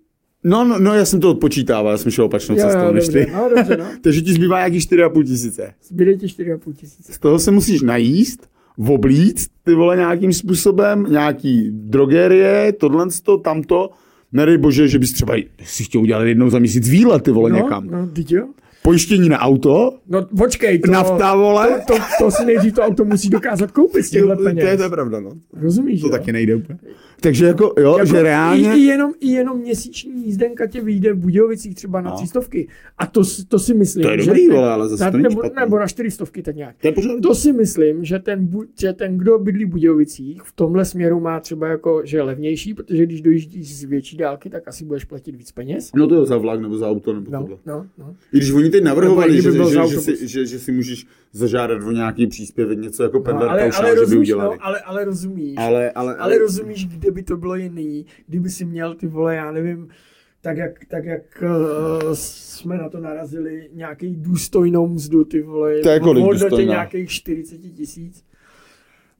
No, no, no, já jsem to odpočítával, já jsem šel opačnou cestou jo, než dobře, ty. no, dobře, no. Takže ti zbývá nějaký 4,5 tisíce. Zbyde ti 4,5 tisíce. Z toho se musíš najíst, oblíct, ty vole, nějakým způsobem, nějaký drogerie, tohle, to, tamto, nedej bože, že bys třeba si chtěl udělat jednou za měsíc výlet, ty vole, no, někam. No, teď jo. Pojištění na auto, No počkej, to, Nafta, vole. To, to, to si nejdřív to auto musí dokázat koupit z těchto to, je, peněz. to je pravda, no. Rozumíš, To jo? taky nejde úplně. Takže jako, jo, Jako že reálně... I, i, jenom, I jenom měsíční jízdenka tě vyjde v Budějovicích třeba na No. A to, to si myslím, To je že dobrý, ten- vole, ale zase na, to nebo, špatný. nebo na čtyřistovky tak nějak. To je. To si myslím, že ten, že ten, kdo bydlí v Budějovicích, v tomhle směru má třeba jako, že levnější, protože když dojíždíš z větší dálky, tak asi budeš platit víc peněz. No to je za vlak nebo za auto nebo No, tohle. no, no. I když oni teď navrhovali, že, že, že, si, že, že si můžeš zažádat o nějaký příspěvek, něco jako no pendler ale, paušál, ale, že by rozumíš, udělali. no, ale, ale rozumíš. Ale, ale, Ale rozumíš, kde by to bylo jiný, kdyby si měl ty vole, já nevím, tak jak, tak jak uh, jsme na to narazili, nějaký důstojnou mzdu, ty vole, To je kolik hodnotě nějakých 40 tisíc.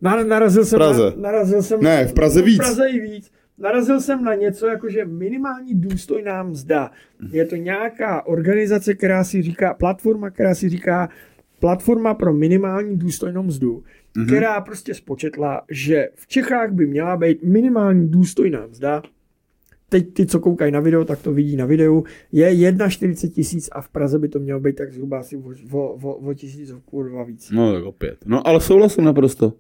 Na, narazil jsem Praze. Na, narazil jsem Ne, v Praze víc. V Praze i víc. Narazil jsem na něco, jako že minimální důstojná mzda. Je to nějaká organizace, která si říká, platforma, která si říká platforma pro minimální důstojnou mzdu, mm-hmm. která prostě spočetla, že v Čechách by měla být minimální důstojná mzda. Teď ty, co koukají na video, tak to vidí na videu. Je 1,40 tisíc a v Praze by to mělo být tak zhruba asi o, o, o, o tisícovku dva víc. No tak opět. No ale souhlasím naprosto.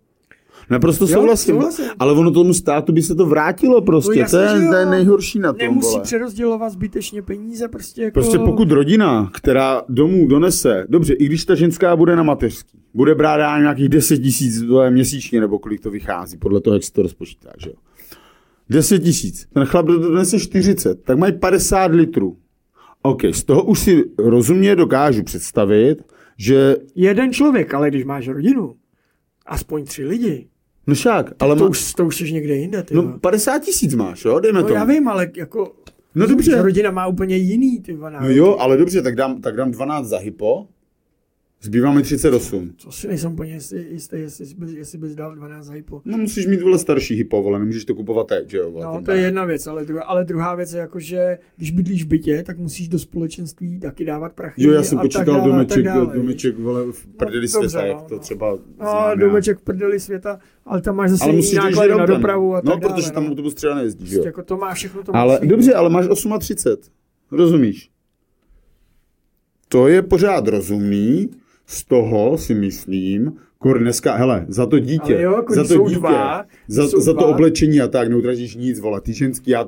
Naprosto souhlasím, souhlasím. ale ono tomu státu by se to vrátilo prostě, No jasně, to, je, to je nejhorší na tom, Nemusí vole. přerozdělovat zbytečně peníze, prostě jako... Prostě pokud rodina, která domů donese, dobře, i když ta ženská bude na mateřský, bude brát já nějakých 10 tisíc měsíčně, nebo kolik to vychází, podle toho, jak se to rozpočítá, že jo. 10 tisíc, ten chlap donese 40, tak mají 50 litrů. OK, z toho už si rozumně dokážu představit, že, Jeden člověk, ale když máš rodinu, aspoň tři lidi, no však, ale to, má, už, to už jsi někde jinde, ty no no, 50 tisíc máš, jo, dejme no to. já vím, ale jako... No dobře. Rodina má úplně jiný, ty vole, No nároky. jo, ale dobře, tak dám, tak dám 12 za hypo, zbývá mi 38. To si nejsem úplně jistý, jistý jestli, bys, jestli bys dal 12 za hypo. No musíš mít vole starší hypo, vole, nemůžeš to kupovat teď, že jo, vole. No, to je jedna věc, ale, druhá, ale druhá věc je jako, že když bydlíš v bytě, tak musíš do společenství taky dávat prachy. Jo, já jsem počítal dále, domeček, dále, domeček, vole, v prdeli No, světa, dobře, jak no, to no. třeba No, znám já. domeček v prdeli světa, ale tam máš zase Ale jiný musíš náklady na dopravu a tak No, dále. protože tam no. autobus třeba nejezdí, že Prostě jo. Jako to má všechno to Ale dobře, ale máš 38. Rozumíš? To je pořád rozumný, z toho si myslím, kur dneska, hele, za to dítě, Ale jo, jako za to dítě, dva, za, za to oblečení a tak, neutratíš nic, vole, ty ženský, já,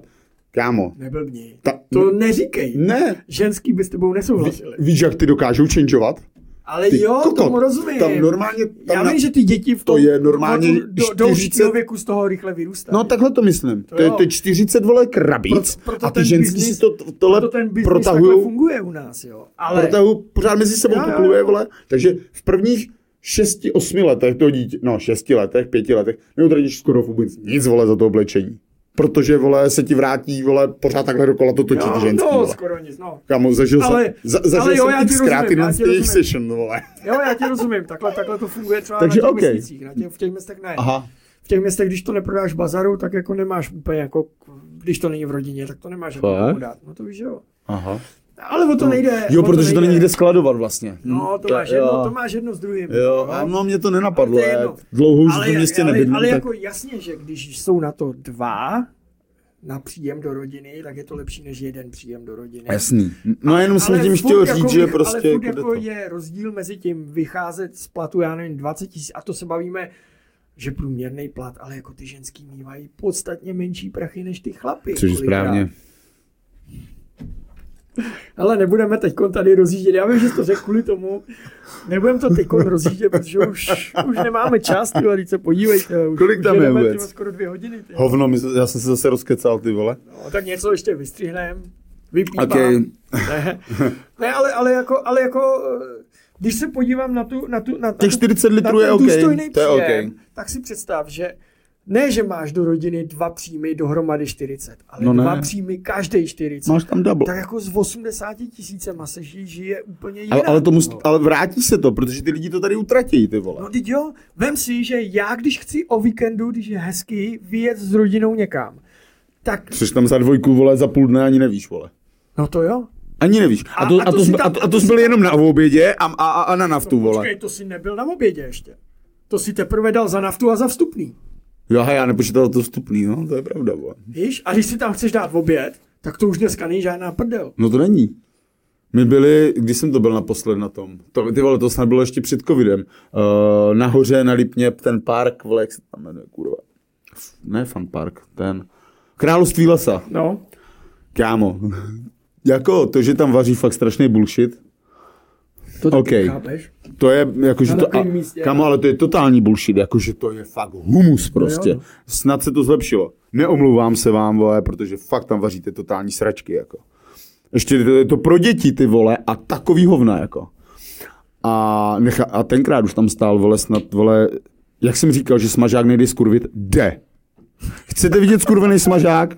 kámo, Neblbni. ta, To neříkej. ne, Ženský by s tebou Ví, nesouhlasili. víš, jak ty dokážou changeovat? Ale Ty jo, kokot, tomu rozumím. Tam normálně, tam Já na, vím, že ty děti v tom, to je normálně do, do, do 40 určitého věku z toho rychle vyrůstají. No takhle to myslím. To, To je, to je 40 vole krabic Pro- proto a ty ženský si to, to- tohle Proto ten protahují, funguje u nás, jo. Ale protahují pořád mezi sebou to jo. vole. Takže v prvních 6-8 letech toho dítě, no 6 letech, 5 letech, neutratíš skoro vůbec nic, vole, za to oblečení. Protože, vole, se ti vrátí, vole, pořád takhle dokola to točí ty ženský, no, vole. skoro nic, no. Kamo, zažil Ale- jsem, za, zažil ale jo, jsem já ti xkrát ti jejich rozumím. session, vole. Jo, já ti rozumím, takhle, takhle to funguje třeba Takže na těch okej. vesnicích, na těch, v těch městech ne. Aha. V těch městech, když to neprodáš v bazaru, tak jako nemáš úplně jako, když to není v rodině, tak to nemáš jako dát. No to víš, jo. Aha. Ale o to nejde. Jo, protože to nejde. není kde skladovat vlastně. No, to Hm, máš, jedno, to máš jedno s druhým. Jo, a no mě to nenapadlo, Ale to je dlouho už ale, v městě ale, nebydlím. ale tak- jako jasně, že když jsou na to dva na příjem do rodiny, tak je to lepší než jeden příjem do rodiny. Jasný. No jenom jsem tím chtěl jako říct, že vych- prostě... Ale jako jako to. je rozdíl mezi tím vycházet z platu, já nevím, 20 tisíc, a to se bavíme, že průměrný plat, ale jako ty ženský mývají podstatně menší prachy než ty chlapy. Což je správně. Ale nebudeme teď tady rozjíždět. Já vím, že jsi to řekl kvůli tomu. Nebudeme to teď rozjíždět, protože už, už nemáme čas, ty vole, se podívejte. Už, Kolik už tam je jedeme, ty vůbec? skoro dvě hodiny. Ty. Hovno, my, já jsem se zase rozkecal, ty vole. No, tak něco ještě vystřihneme. Vypípám. Okay. Ne, ne ale, ale, jako, ale jako, když se podívám na tu, na tu, na, Těch na tu 40 litrů na je OK, to je příjem, OK. tak si představ, že ne, že máš do rodiny dva příjmy dohromady 40, ale No ne. dva příjmy každý 40. Máš tam double. Tak jako z 80 tisícema se ži- žije úplně jinak. Ale, ale, to mus, no. ale vrátí se to, protože ty lidi to tady utratí, ty vole. No teď jo, vem si, že já když chci o víkendu, když je hezký, vyjet s rodinou někam, tak, Což tam za dvojku, vole, za půl dne ani nevíš, vole. no to jo. Ani nevíš. A A- to, a a to to, si jsme- tam- a to, a to to si jsi byl tam- jenom na obědě a, a, a na naftu, No, vole. počkej, to si nebyl na obědě ještě. To si teprve dal za naftu a za vstupný. Jo, já nepočítal to vstupný, no, to je pravda. Bo. Víš? A když si tam chceš dát oběd, tak to už dneska není žádná prdel. No to není. My byli, když jsem to byl naposled na tom, to, ty vole, to snad bylo ještě před covidem, uh, nahoře na Lipně, ten park, vole, jak se tam jmenuje, kurva. Ne Fun Park, ten Království lesa. No. Kámo, jako to, že tam vaří fakt strašný bullshit, To taky chápeš? to je, jakože Na to, a, místě. kámo, ale to je totální bullshit, jakože to je fakt humus prostě. no. Snad se to zlepšilo. Neomluvám se vám, vole, protože fakt tam vaříte totální sračky, jako. Ještě to je to pro děti, ty vole, a takový hovna, jako. A, necha, a tenkrát už tam stál, vole, snad, vole, jak jsem říkal, že smažák nejde skurvit, jde. Chcete vidět skurvený smažák?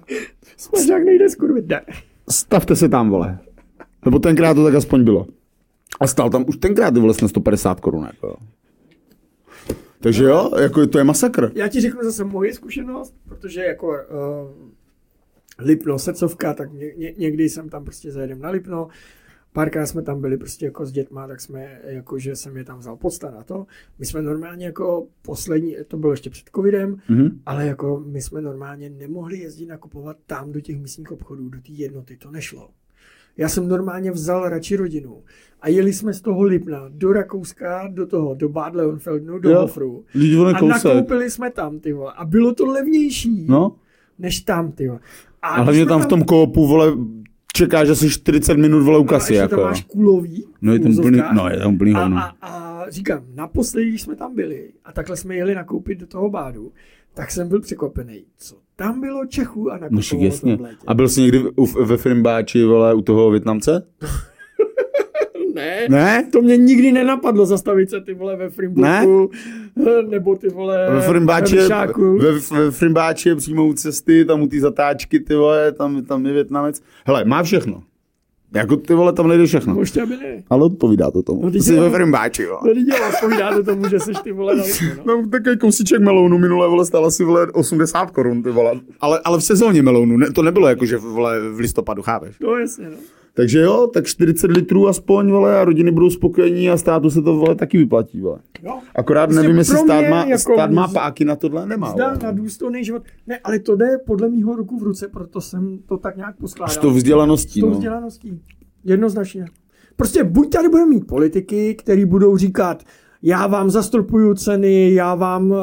Smažák nejde skurvit, ne. Stavte se tam, vole. Nebo tenkrát to tak aspoň bylo. A stál tam už tenkrát, na 150 korun, jako. Takže jo, jako to je masakr. Já ti řeknu zase moji zkušenost, protože jako uh, Lipno, Secovka, tak ně, ně, někdy jsem tam prostě zajedem na Lipno, párkrát jsme tam byli prostě jako s dětma, tak jsme, jako že jsem je tam vzal podstat na to. My jsme normálně jako poslední, to bylo ještě před covidem, Mhm. ale jako my jsme normálně nemohli jezdit nakupovat tam do těch místních obchodů, do té jednoty, to nešlo. Já jsem normálně vzal radši rodinu a jeli jsme z toho Lipna do Rakouska, do toho, do Bad Leonfeldnu, do Jo. Hofru. A kousek. nakoupili jsme tam, ty vole. A bylo to levnější, No, než tam, ty vole. a když hlavně tam v tom koopu, vole, čekáš asi 40 minut, vole, u no, a kasy, ještě jako. tam máš kulový. No je tam plný, no je tam plný a, a, a, říkám, naposledy, když jsme tam byli a takhle jsme jeli nakoupit do toho bádu, tak jsem byl překvapený, co tam bylo Čechů a No však to jasně. A byl jsi někdy u, ve Frimbáči, vole, u toho Větnamce? Ne, Ne? to mě nikdy nenapadlo zastavit se ty vole ve Frimburku, nebo ty vole Ve Frimbáči, ve Vyšáku. ve, ve Frimbáči je přímo u cesty, tam u té zatáčky, ty vole, tam, tam je Větnamec. Hele, má všechno. Jako ty vole, tam nejde všechno. Možná by ne. Ale odpovídá to tomu. No, ty Jsi ve Frimbáči, jo. To lidi odpovídá to tomu, že seš ty vole Lipnu, no. No, takový kousíček melounu minule, vole, stál asi, vole, 80 korun, ty vole. Ale, ale v sezóně melounu, ne, to nebylo jako, že vole, v listopadu, chápeš? No jasně, no. Takže jo, tak 40 litrů aspoň, vole, a rodiny budou spokojení a státu se to, vole, taky vyplatí, vole. Jo. Akorát Prostě nevím, jestli stát má, jako stát má páky na tohle, nemá. Zda vole. na důstojný život. Ne, ale to jde podle mýho ruku v ruce, proto jsem to tak nějak poskládal. S tou vzdělaností, S tou no. vzdělaností. Jednoznačně. Prostě buď tady budeme mít politiky, který budou říkat, já vám zastropuju ceny, já vám uh,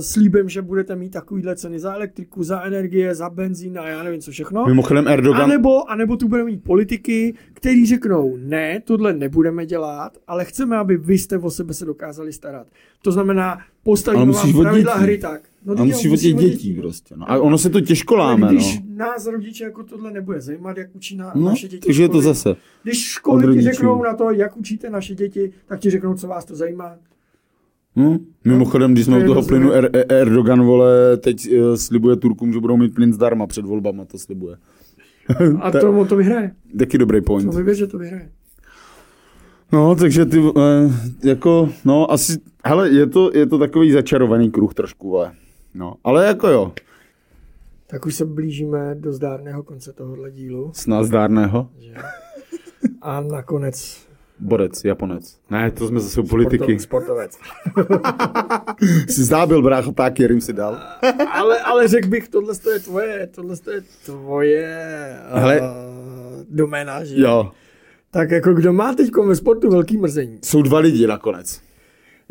slíbím, že budete mít takovýhle ceny za elektriku, za energie, za benzín a já nevím co všechno. Mimochodem Erdogan, A nebo, a nebo tu budeme mít politiky, kteří řeknou, ne, tohle nebudeme dělat, ale chceme, aby vy jste o sebe se dokázali starat. To znamená, postavíme vám pravidla hry tak. No, a musí od těch od dětí prostě, no. A ono se to těžko Ale láme, když no. nás rodiče jako tohle nebude zajímat, jak učí na, No, naše děti takže je to zase. Když školy ti řeknou na to, jak učíte naše děti, tak ti řeknou, co vás to zajímá. Hm? Mimochodem, když jsme To u toho plynu, er, er, Erdogan, vole, teď uh, slibuje Turkům, že budou mít plyn zdarma před volbama, to slibuje. A to on to vyhraje. Taky dobrý To point. mi věř, že to vyhraje. No, takže ty, eh, jako, no, asi, hele, je to, je to takový začarovaný kruh trošku, vole. No, ale jako jo, Tak už se blížíme do zdárného konce tohohle dílu. snad zdárného. Že? A nakonec Borec, Japonec. Ne, to jsme zase u politiky. sportovec. Si zdábil, brácho, tak, kterým si dal. ale, ale řekl bych, tohle je tvoje, tohle je tvoje Hele. uh, doména, že? Jo, Tak jako kdo má teď ve sportu velký mrzení? jsou dva lidi nakonec.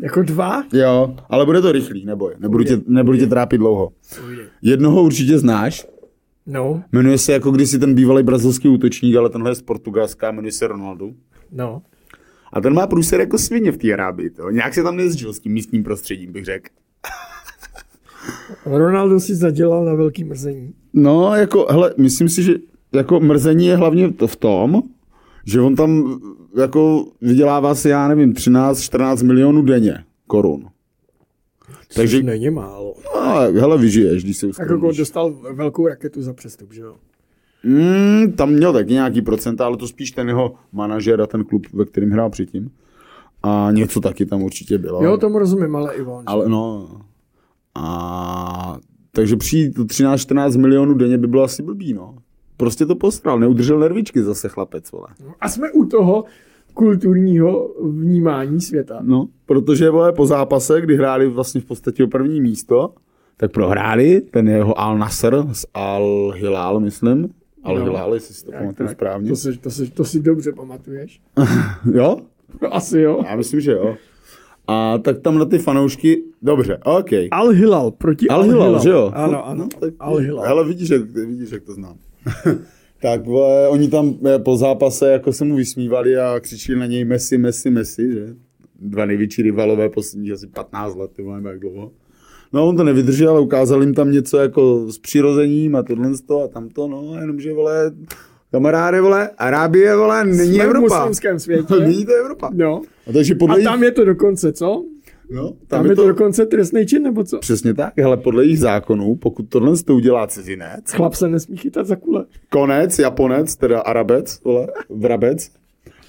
Jako dva? Jo, ale bude to rychlý, neboj. Nebudu tě, nebudu tě trápit dlouho. Jednoho určitě znáš, No, jmenuje se jako kdysi ten bývalý brazilský útočník, ale tenhle je z Portugalska, jmenuje se Ronaldo. no. A ten má průser jako svině v té Arábii. To. Nějak se tam nezžil s tím místním prostředím, bych řekl. Ronaldo si zadělal na velký mrzení. No, jako, hele, myslím si, že jako mrzení je hlavně to v tom, že on tam jako vydělává si, já nevím, 13-14 milionů denně korun. Takže, Což není málo. no, hele, vyžiješ, když se Tak jako uskromíš. dostal velkou raketu za přestup, že jo? Mm, tam měl taky nějaký procenta, ale to spíš ten jeho manažer a ten klub, ve kterým hrál předtím. A něco taky tam určitě bylo. Jo, tomu rozumím, ale i on. Ale no. A takže přijít do 13-14 milionů denně by bylo asi blbý, no. Prostě to postral, neudržel nervičky zase chlapec, vole. A jsme u toho, kulturního vnímání světa. No, protože vole, po zápase, kdy hráli vlastně v podstatě o první místo, tak prohráli ten jeho Al Nasser z Al Hilal, myslím. Al No. Hilal, jestli si to pamatuju správně. To si, to, si, to si dobře pamatuješ. Jo? Asi jo. Já myslím, že jo. A tak tam na ty fanoušky, dobře, OK. Al Hilal proti Al Hilal, že jo? Ano, ano. No, tak, Al Hilal. Hele, vidíš, jak, vidíš, jak to znám. tak vole, oni tam eh, po zápase jako se mu vysmívali a křičili na něj Messi, Messi, Messi, že? Dva největší rivalové posledních asi 15 let, nebo jak dlouho. No on to nevydržel, ale ukázal jim tam něco jako s přirozením a tohle a tamto, no, jenomže, vole, kamaráde, vole, Arábie, vole, není Jsme v Evropa. muslimském světě. není to Evropa. No. A takže podle A jich, tam je to dokonce, co? No, Tam, je to dokonce trestný čin, nebo co? Přesně tak, hele, podle jejich zákonů, pokud tohle to udělá cizinec, Chlap se nesmí chytat za kule. konec, Japonec, teda Arabec, vole, vrabec,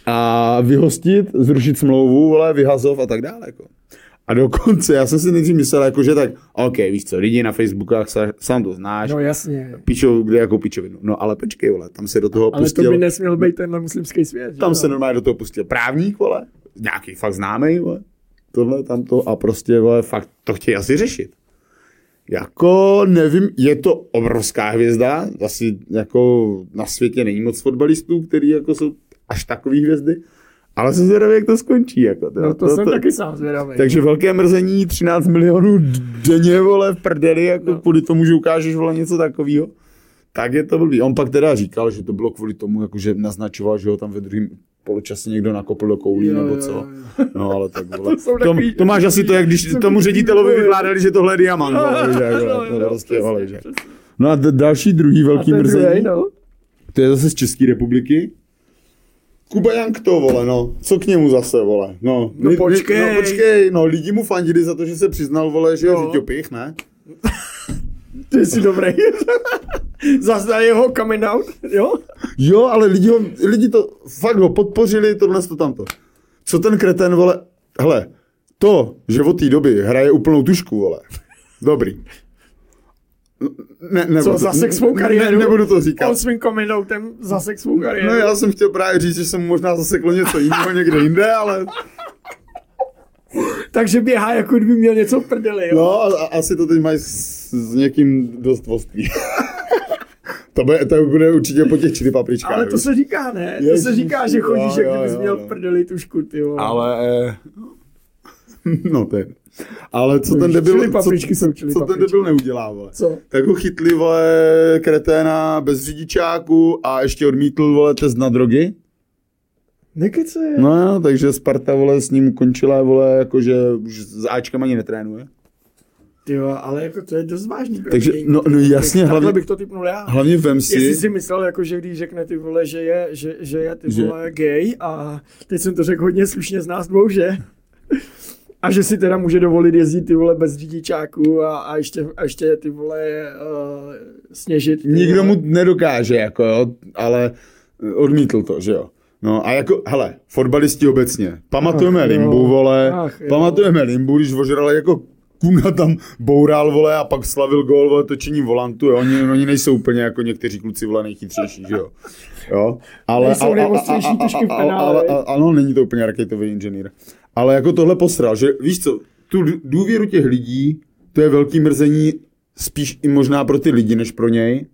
a vyhostit, zrušit smlouvu, vole, vyhazov a tak dále. Jako. A dokonce, já jsem si nejdřív myslel, jako, že tak, OK, víš co, lidi na Facebookách, sám to znáš, No jasně. píčou kde jako pičovinu. No ale počkej, vole, tam se do toho Ale pustil, to by nesměl být tenhle muslimský svět. že tam jo? se normálně do toho pustil právník, vole, nějaký fakt známý, vole, tohle, tamto a prostě, vole, fakt to chtějí asi řešit. Jako, nevím, je to obrovská hvězda, asi jako na světě není moc fotbalistů, který jako jsou až takový hvězdy, ale jsem zvědavý, jak to skončí. Jako, No to, jsem taky sám zvědavý. Takže velké mrzení, 13 milionů denně, vole, v prdeli, jako No. kvůli tomu, že ukážeš, vole, něco takového. Tak je to blbý. On pak teda říkal, že to bylo kvůli tomu, jako že naznačoval, že ho tam ve druhém poločase někdo nakopl do koulí, Jo, nebo jo, co. jo. No, ale tak vole. To To, to, máš asi to, jak když tomu ředitelovi vykládali, že tohle je diamant. Vole, že, jako, No, to no, prostě, vole, že. přesně. No a d- další druhý velký mrzení, no. to je zase z České republiky. Kuba Jank to, vole, no. Co k němu zase, vole? No, No my- my- počkej. No počkej, no lidi mu fandili za to, že se přiznal, vole, že je No. řiťopich, ne? Ty jsi dobrý. Zase na jeho coming out, jo? Jo, ale lidi, ho, lidi to fakt ho podpořili, tohle to tamto. Co ten kreten, vole, hele, to, že od té doby hraje úplnou tušku, vole, dobrý. Ne, nebudu, Co zase svou ne- kariéru? Ne, nebudu to říkat. On svým coming outem zase svou kariéru. No já jsem chtěl právě říct, že jsem mu možná zasekl něco jiného někde jinde, ale Takže běhá, jako kdyby měl něco v prdeli, jo? no, a, a, asi to teď mají s, s někým dost ostrý. To, bude, to bude určitě po těch čtyři papričkách. Ale to se říká, ne? To se říká, že chodíš, jak kdybys měl prdeli tušku, ty vole. Ale... eh, No to je. Ale co ten debil, chili co, papričky jsou chili co ten papričky. debil neudělá, vole. Co? Tak ho chytli, vole, kreténa bez řidičáku a ještě odmítl, vole, test na drogy. Nekece. No jo, takže Sparta, vole, s ním končila, vole, jakože už s Ačkem ani netrénuje. Ty jo, ale jako to je dost vážný. Takže, no, no jasně, Takhle hlavně, bych to typnul já. hlavně vem si, Jestli si myslel, jako, že když řekne ty vole, že je, že, že je ty Že- vole gay a teď jsem to řekl hodně slušně z nás dvou, že? A že si teda může dovolit jezdit ty vole bez řidičáku a, a, ještě, a ještě ty vole uh, sněžit. Ty nikdo vole. mu nedokáže, jako jo, ale odmítl to, že jo. No a jako, hele, fotbalisti obecně, pamatujeme Ach, jo. Limbu, vole, Ach, jo. pamatujeme Limbu, když ožral jako kuna tam boural, vole, a pak slavil gol, vole, točením volantu, jo, oni, oni nejsou úplně jako někteří kluci, vole, nejchytřejší, že jo. Jo, ale, Nejsou nejostřejší tušky v penále, ale- Ano, není to úplně raketový inženýr. Ale jako tohle posral, že víš co, tu dů- důvěru těch lidí, to je velký mrzení spíš i možná pro ty lidi, než pro něj,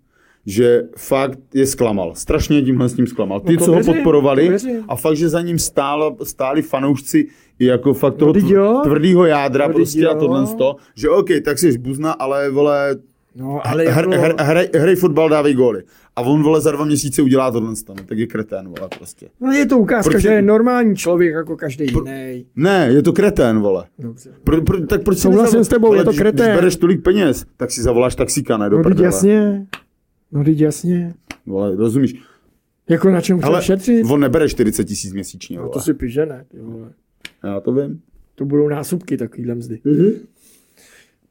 že fakt je zklamal. Strašně tímhle s tím zklamal. Ty, No co věřím, ho podporovali a fakt, že za ním stála, stáli fanoušci jako fakt toho teď jo. tvrdého jádra No prostě a jo. tohle z toho, že OK, tak jsi buzna, ale vole, No, ale jako, hr, hrej, hrej fotbal, dávej góly. A on, vole, za dva měsíce udělá tohle, no, tak je kretén, vole, prostě. no je to ukázka, Proč- že je normální člověk jako každý jiný. Ne, je to kretén, vole. Dobře. Pro, pro, tak proč si Souhlasím nezavol- s tebou, Ale je to když- kretén. Když bereš tolik peněz, tak si zavoláš taxíka, ne do No prdele. jasně. No teď jasně. Vole, rozumíš? Jako na čem chceš šetřit? on nebere 40 tisíc měsíčně, No vole. to si píše, ne? Ty vole. Já to vím. To budou násobky takovýhle mzdy.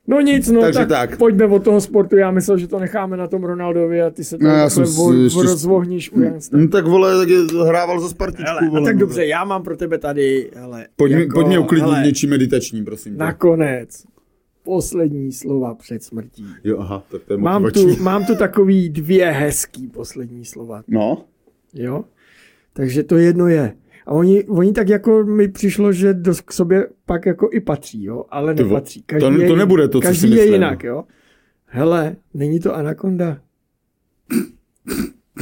No nic, no Takže tak, tak. pojďme od toho sportu. Já myslel, že to necháme na tom Ronaldovi a ty se tam No, já jsem vo- ještě- rozvohníš u Jansta. No tak vole, tak je, hrával za Spartičku, Hele, a vole. tak no. dobře, já mám pro tebe tady, hele, Pojď, jako, jako, pojď mě uklidnit hele, něčím meditačním, prosím. tě. Nakonec, poslední slova před smrtí. Jo, aha, tak to je Mám motivační. tu, mám tu takový dvě hezký poslední slova, No, jo? Takže to jedno je, A oni, oni tak jako mi přišlo, že dost k sobě pak jako i patří, jo, ale Ty nepatří. to- to je, nebude to, co každý si je myslím. jinak, jo. Hele, není to anakonda.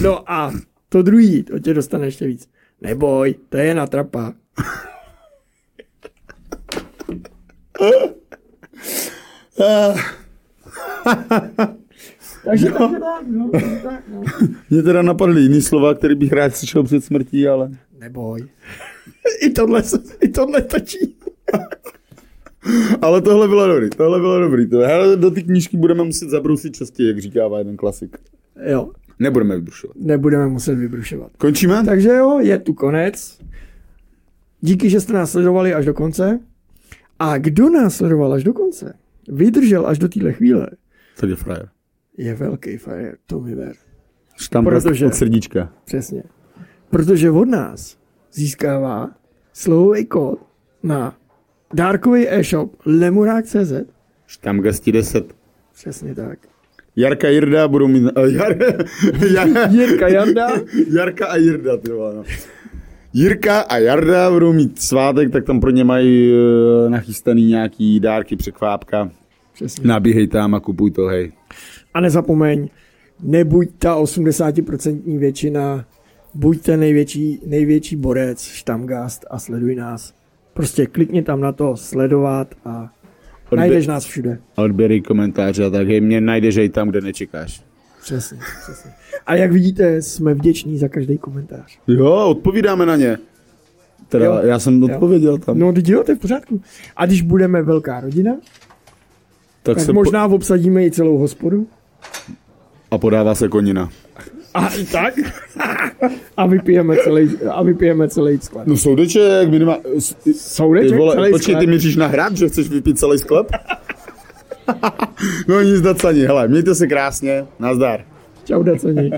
No a to druhý, to tě dostane ještě víc. Neboj, to je natrapa. Takže no. no, takže tak, no. Mě teda napadly jiný slova, které bych rád slyšel před smrtí, ale... Neboj. I tohle, I tohle točí. Ale tohle bylo dobrý, tohle bylo dobrý. To, hele, do té knížky budeme muset zabrousit častěji, jak říkává jeden klasik. Jo, Nebudeme vybrušovat. nebudeme muset vybrušovat. Končíme? Takže jo, je tu konec. Díky, že jste nás sledovali až do konce. A kdo nás sledoval až do konce, vydržel až do téhle chvíle, Tak je frajer. je velký frajer, to mi ver. Tam Protože- od srdíčka. Přesně. Protože od nás získává slovový kód na dárkový e-shop lemurák.cz. Štamgasti 10. Přesně tak. Jarka Jirda budou mít... Uh, Jar, Jar, Jirka Jarda. Jarka a Jirda, ty vole, no. Jirka a Jarda budou mít svátek, tak tam pro ně mají uh, nachystaný nějaký dárky, překvápka. Přesně. Nabíhej tam a kupuj to, hej. A nezapomeň, nebuď ta 80% většina, buď ten největší, největší borec, štamgast a sleduj nás. Prostě klikni tam na to, sledovat a Odbě- najdeš nás všude. Odběry, komentáře a tak, hej, mě najdeš i tam, kde nečekáš. Přesně, přesně. A jak vidíte, jsme vděční za každý komentář. Jo, odpovídáme na ně. Teda, Jo. já jsem odpověděl tam. No, teď jo, to je v pořádku. A když budeme velká rodina, tak tak se možná obsadíme i celou hospodu. po- a podává se konina. A i tak. a vypijeme celý, a vypijeme celý sklad. No soudeček, minima... Ty Soudeček, vole, celý počkej, sklad. ty míříš na hrad, že chceš vypít celý sklep? no nic dacani, hele, mějte se krásně, nazdar. Čau, Dacani.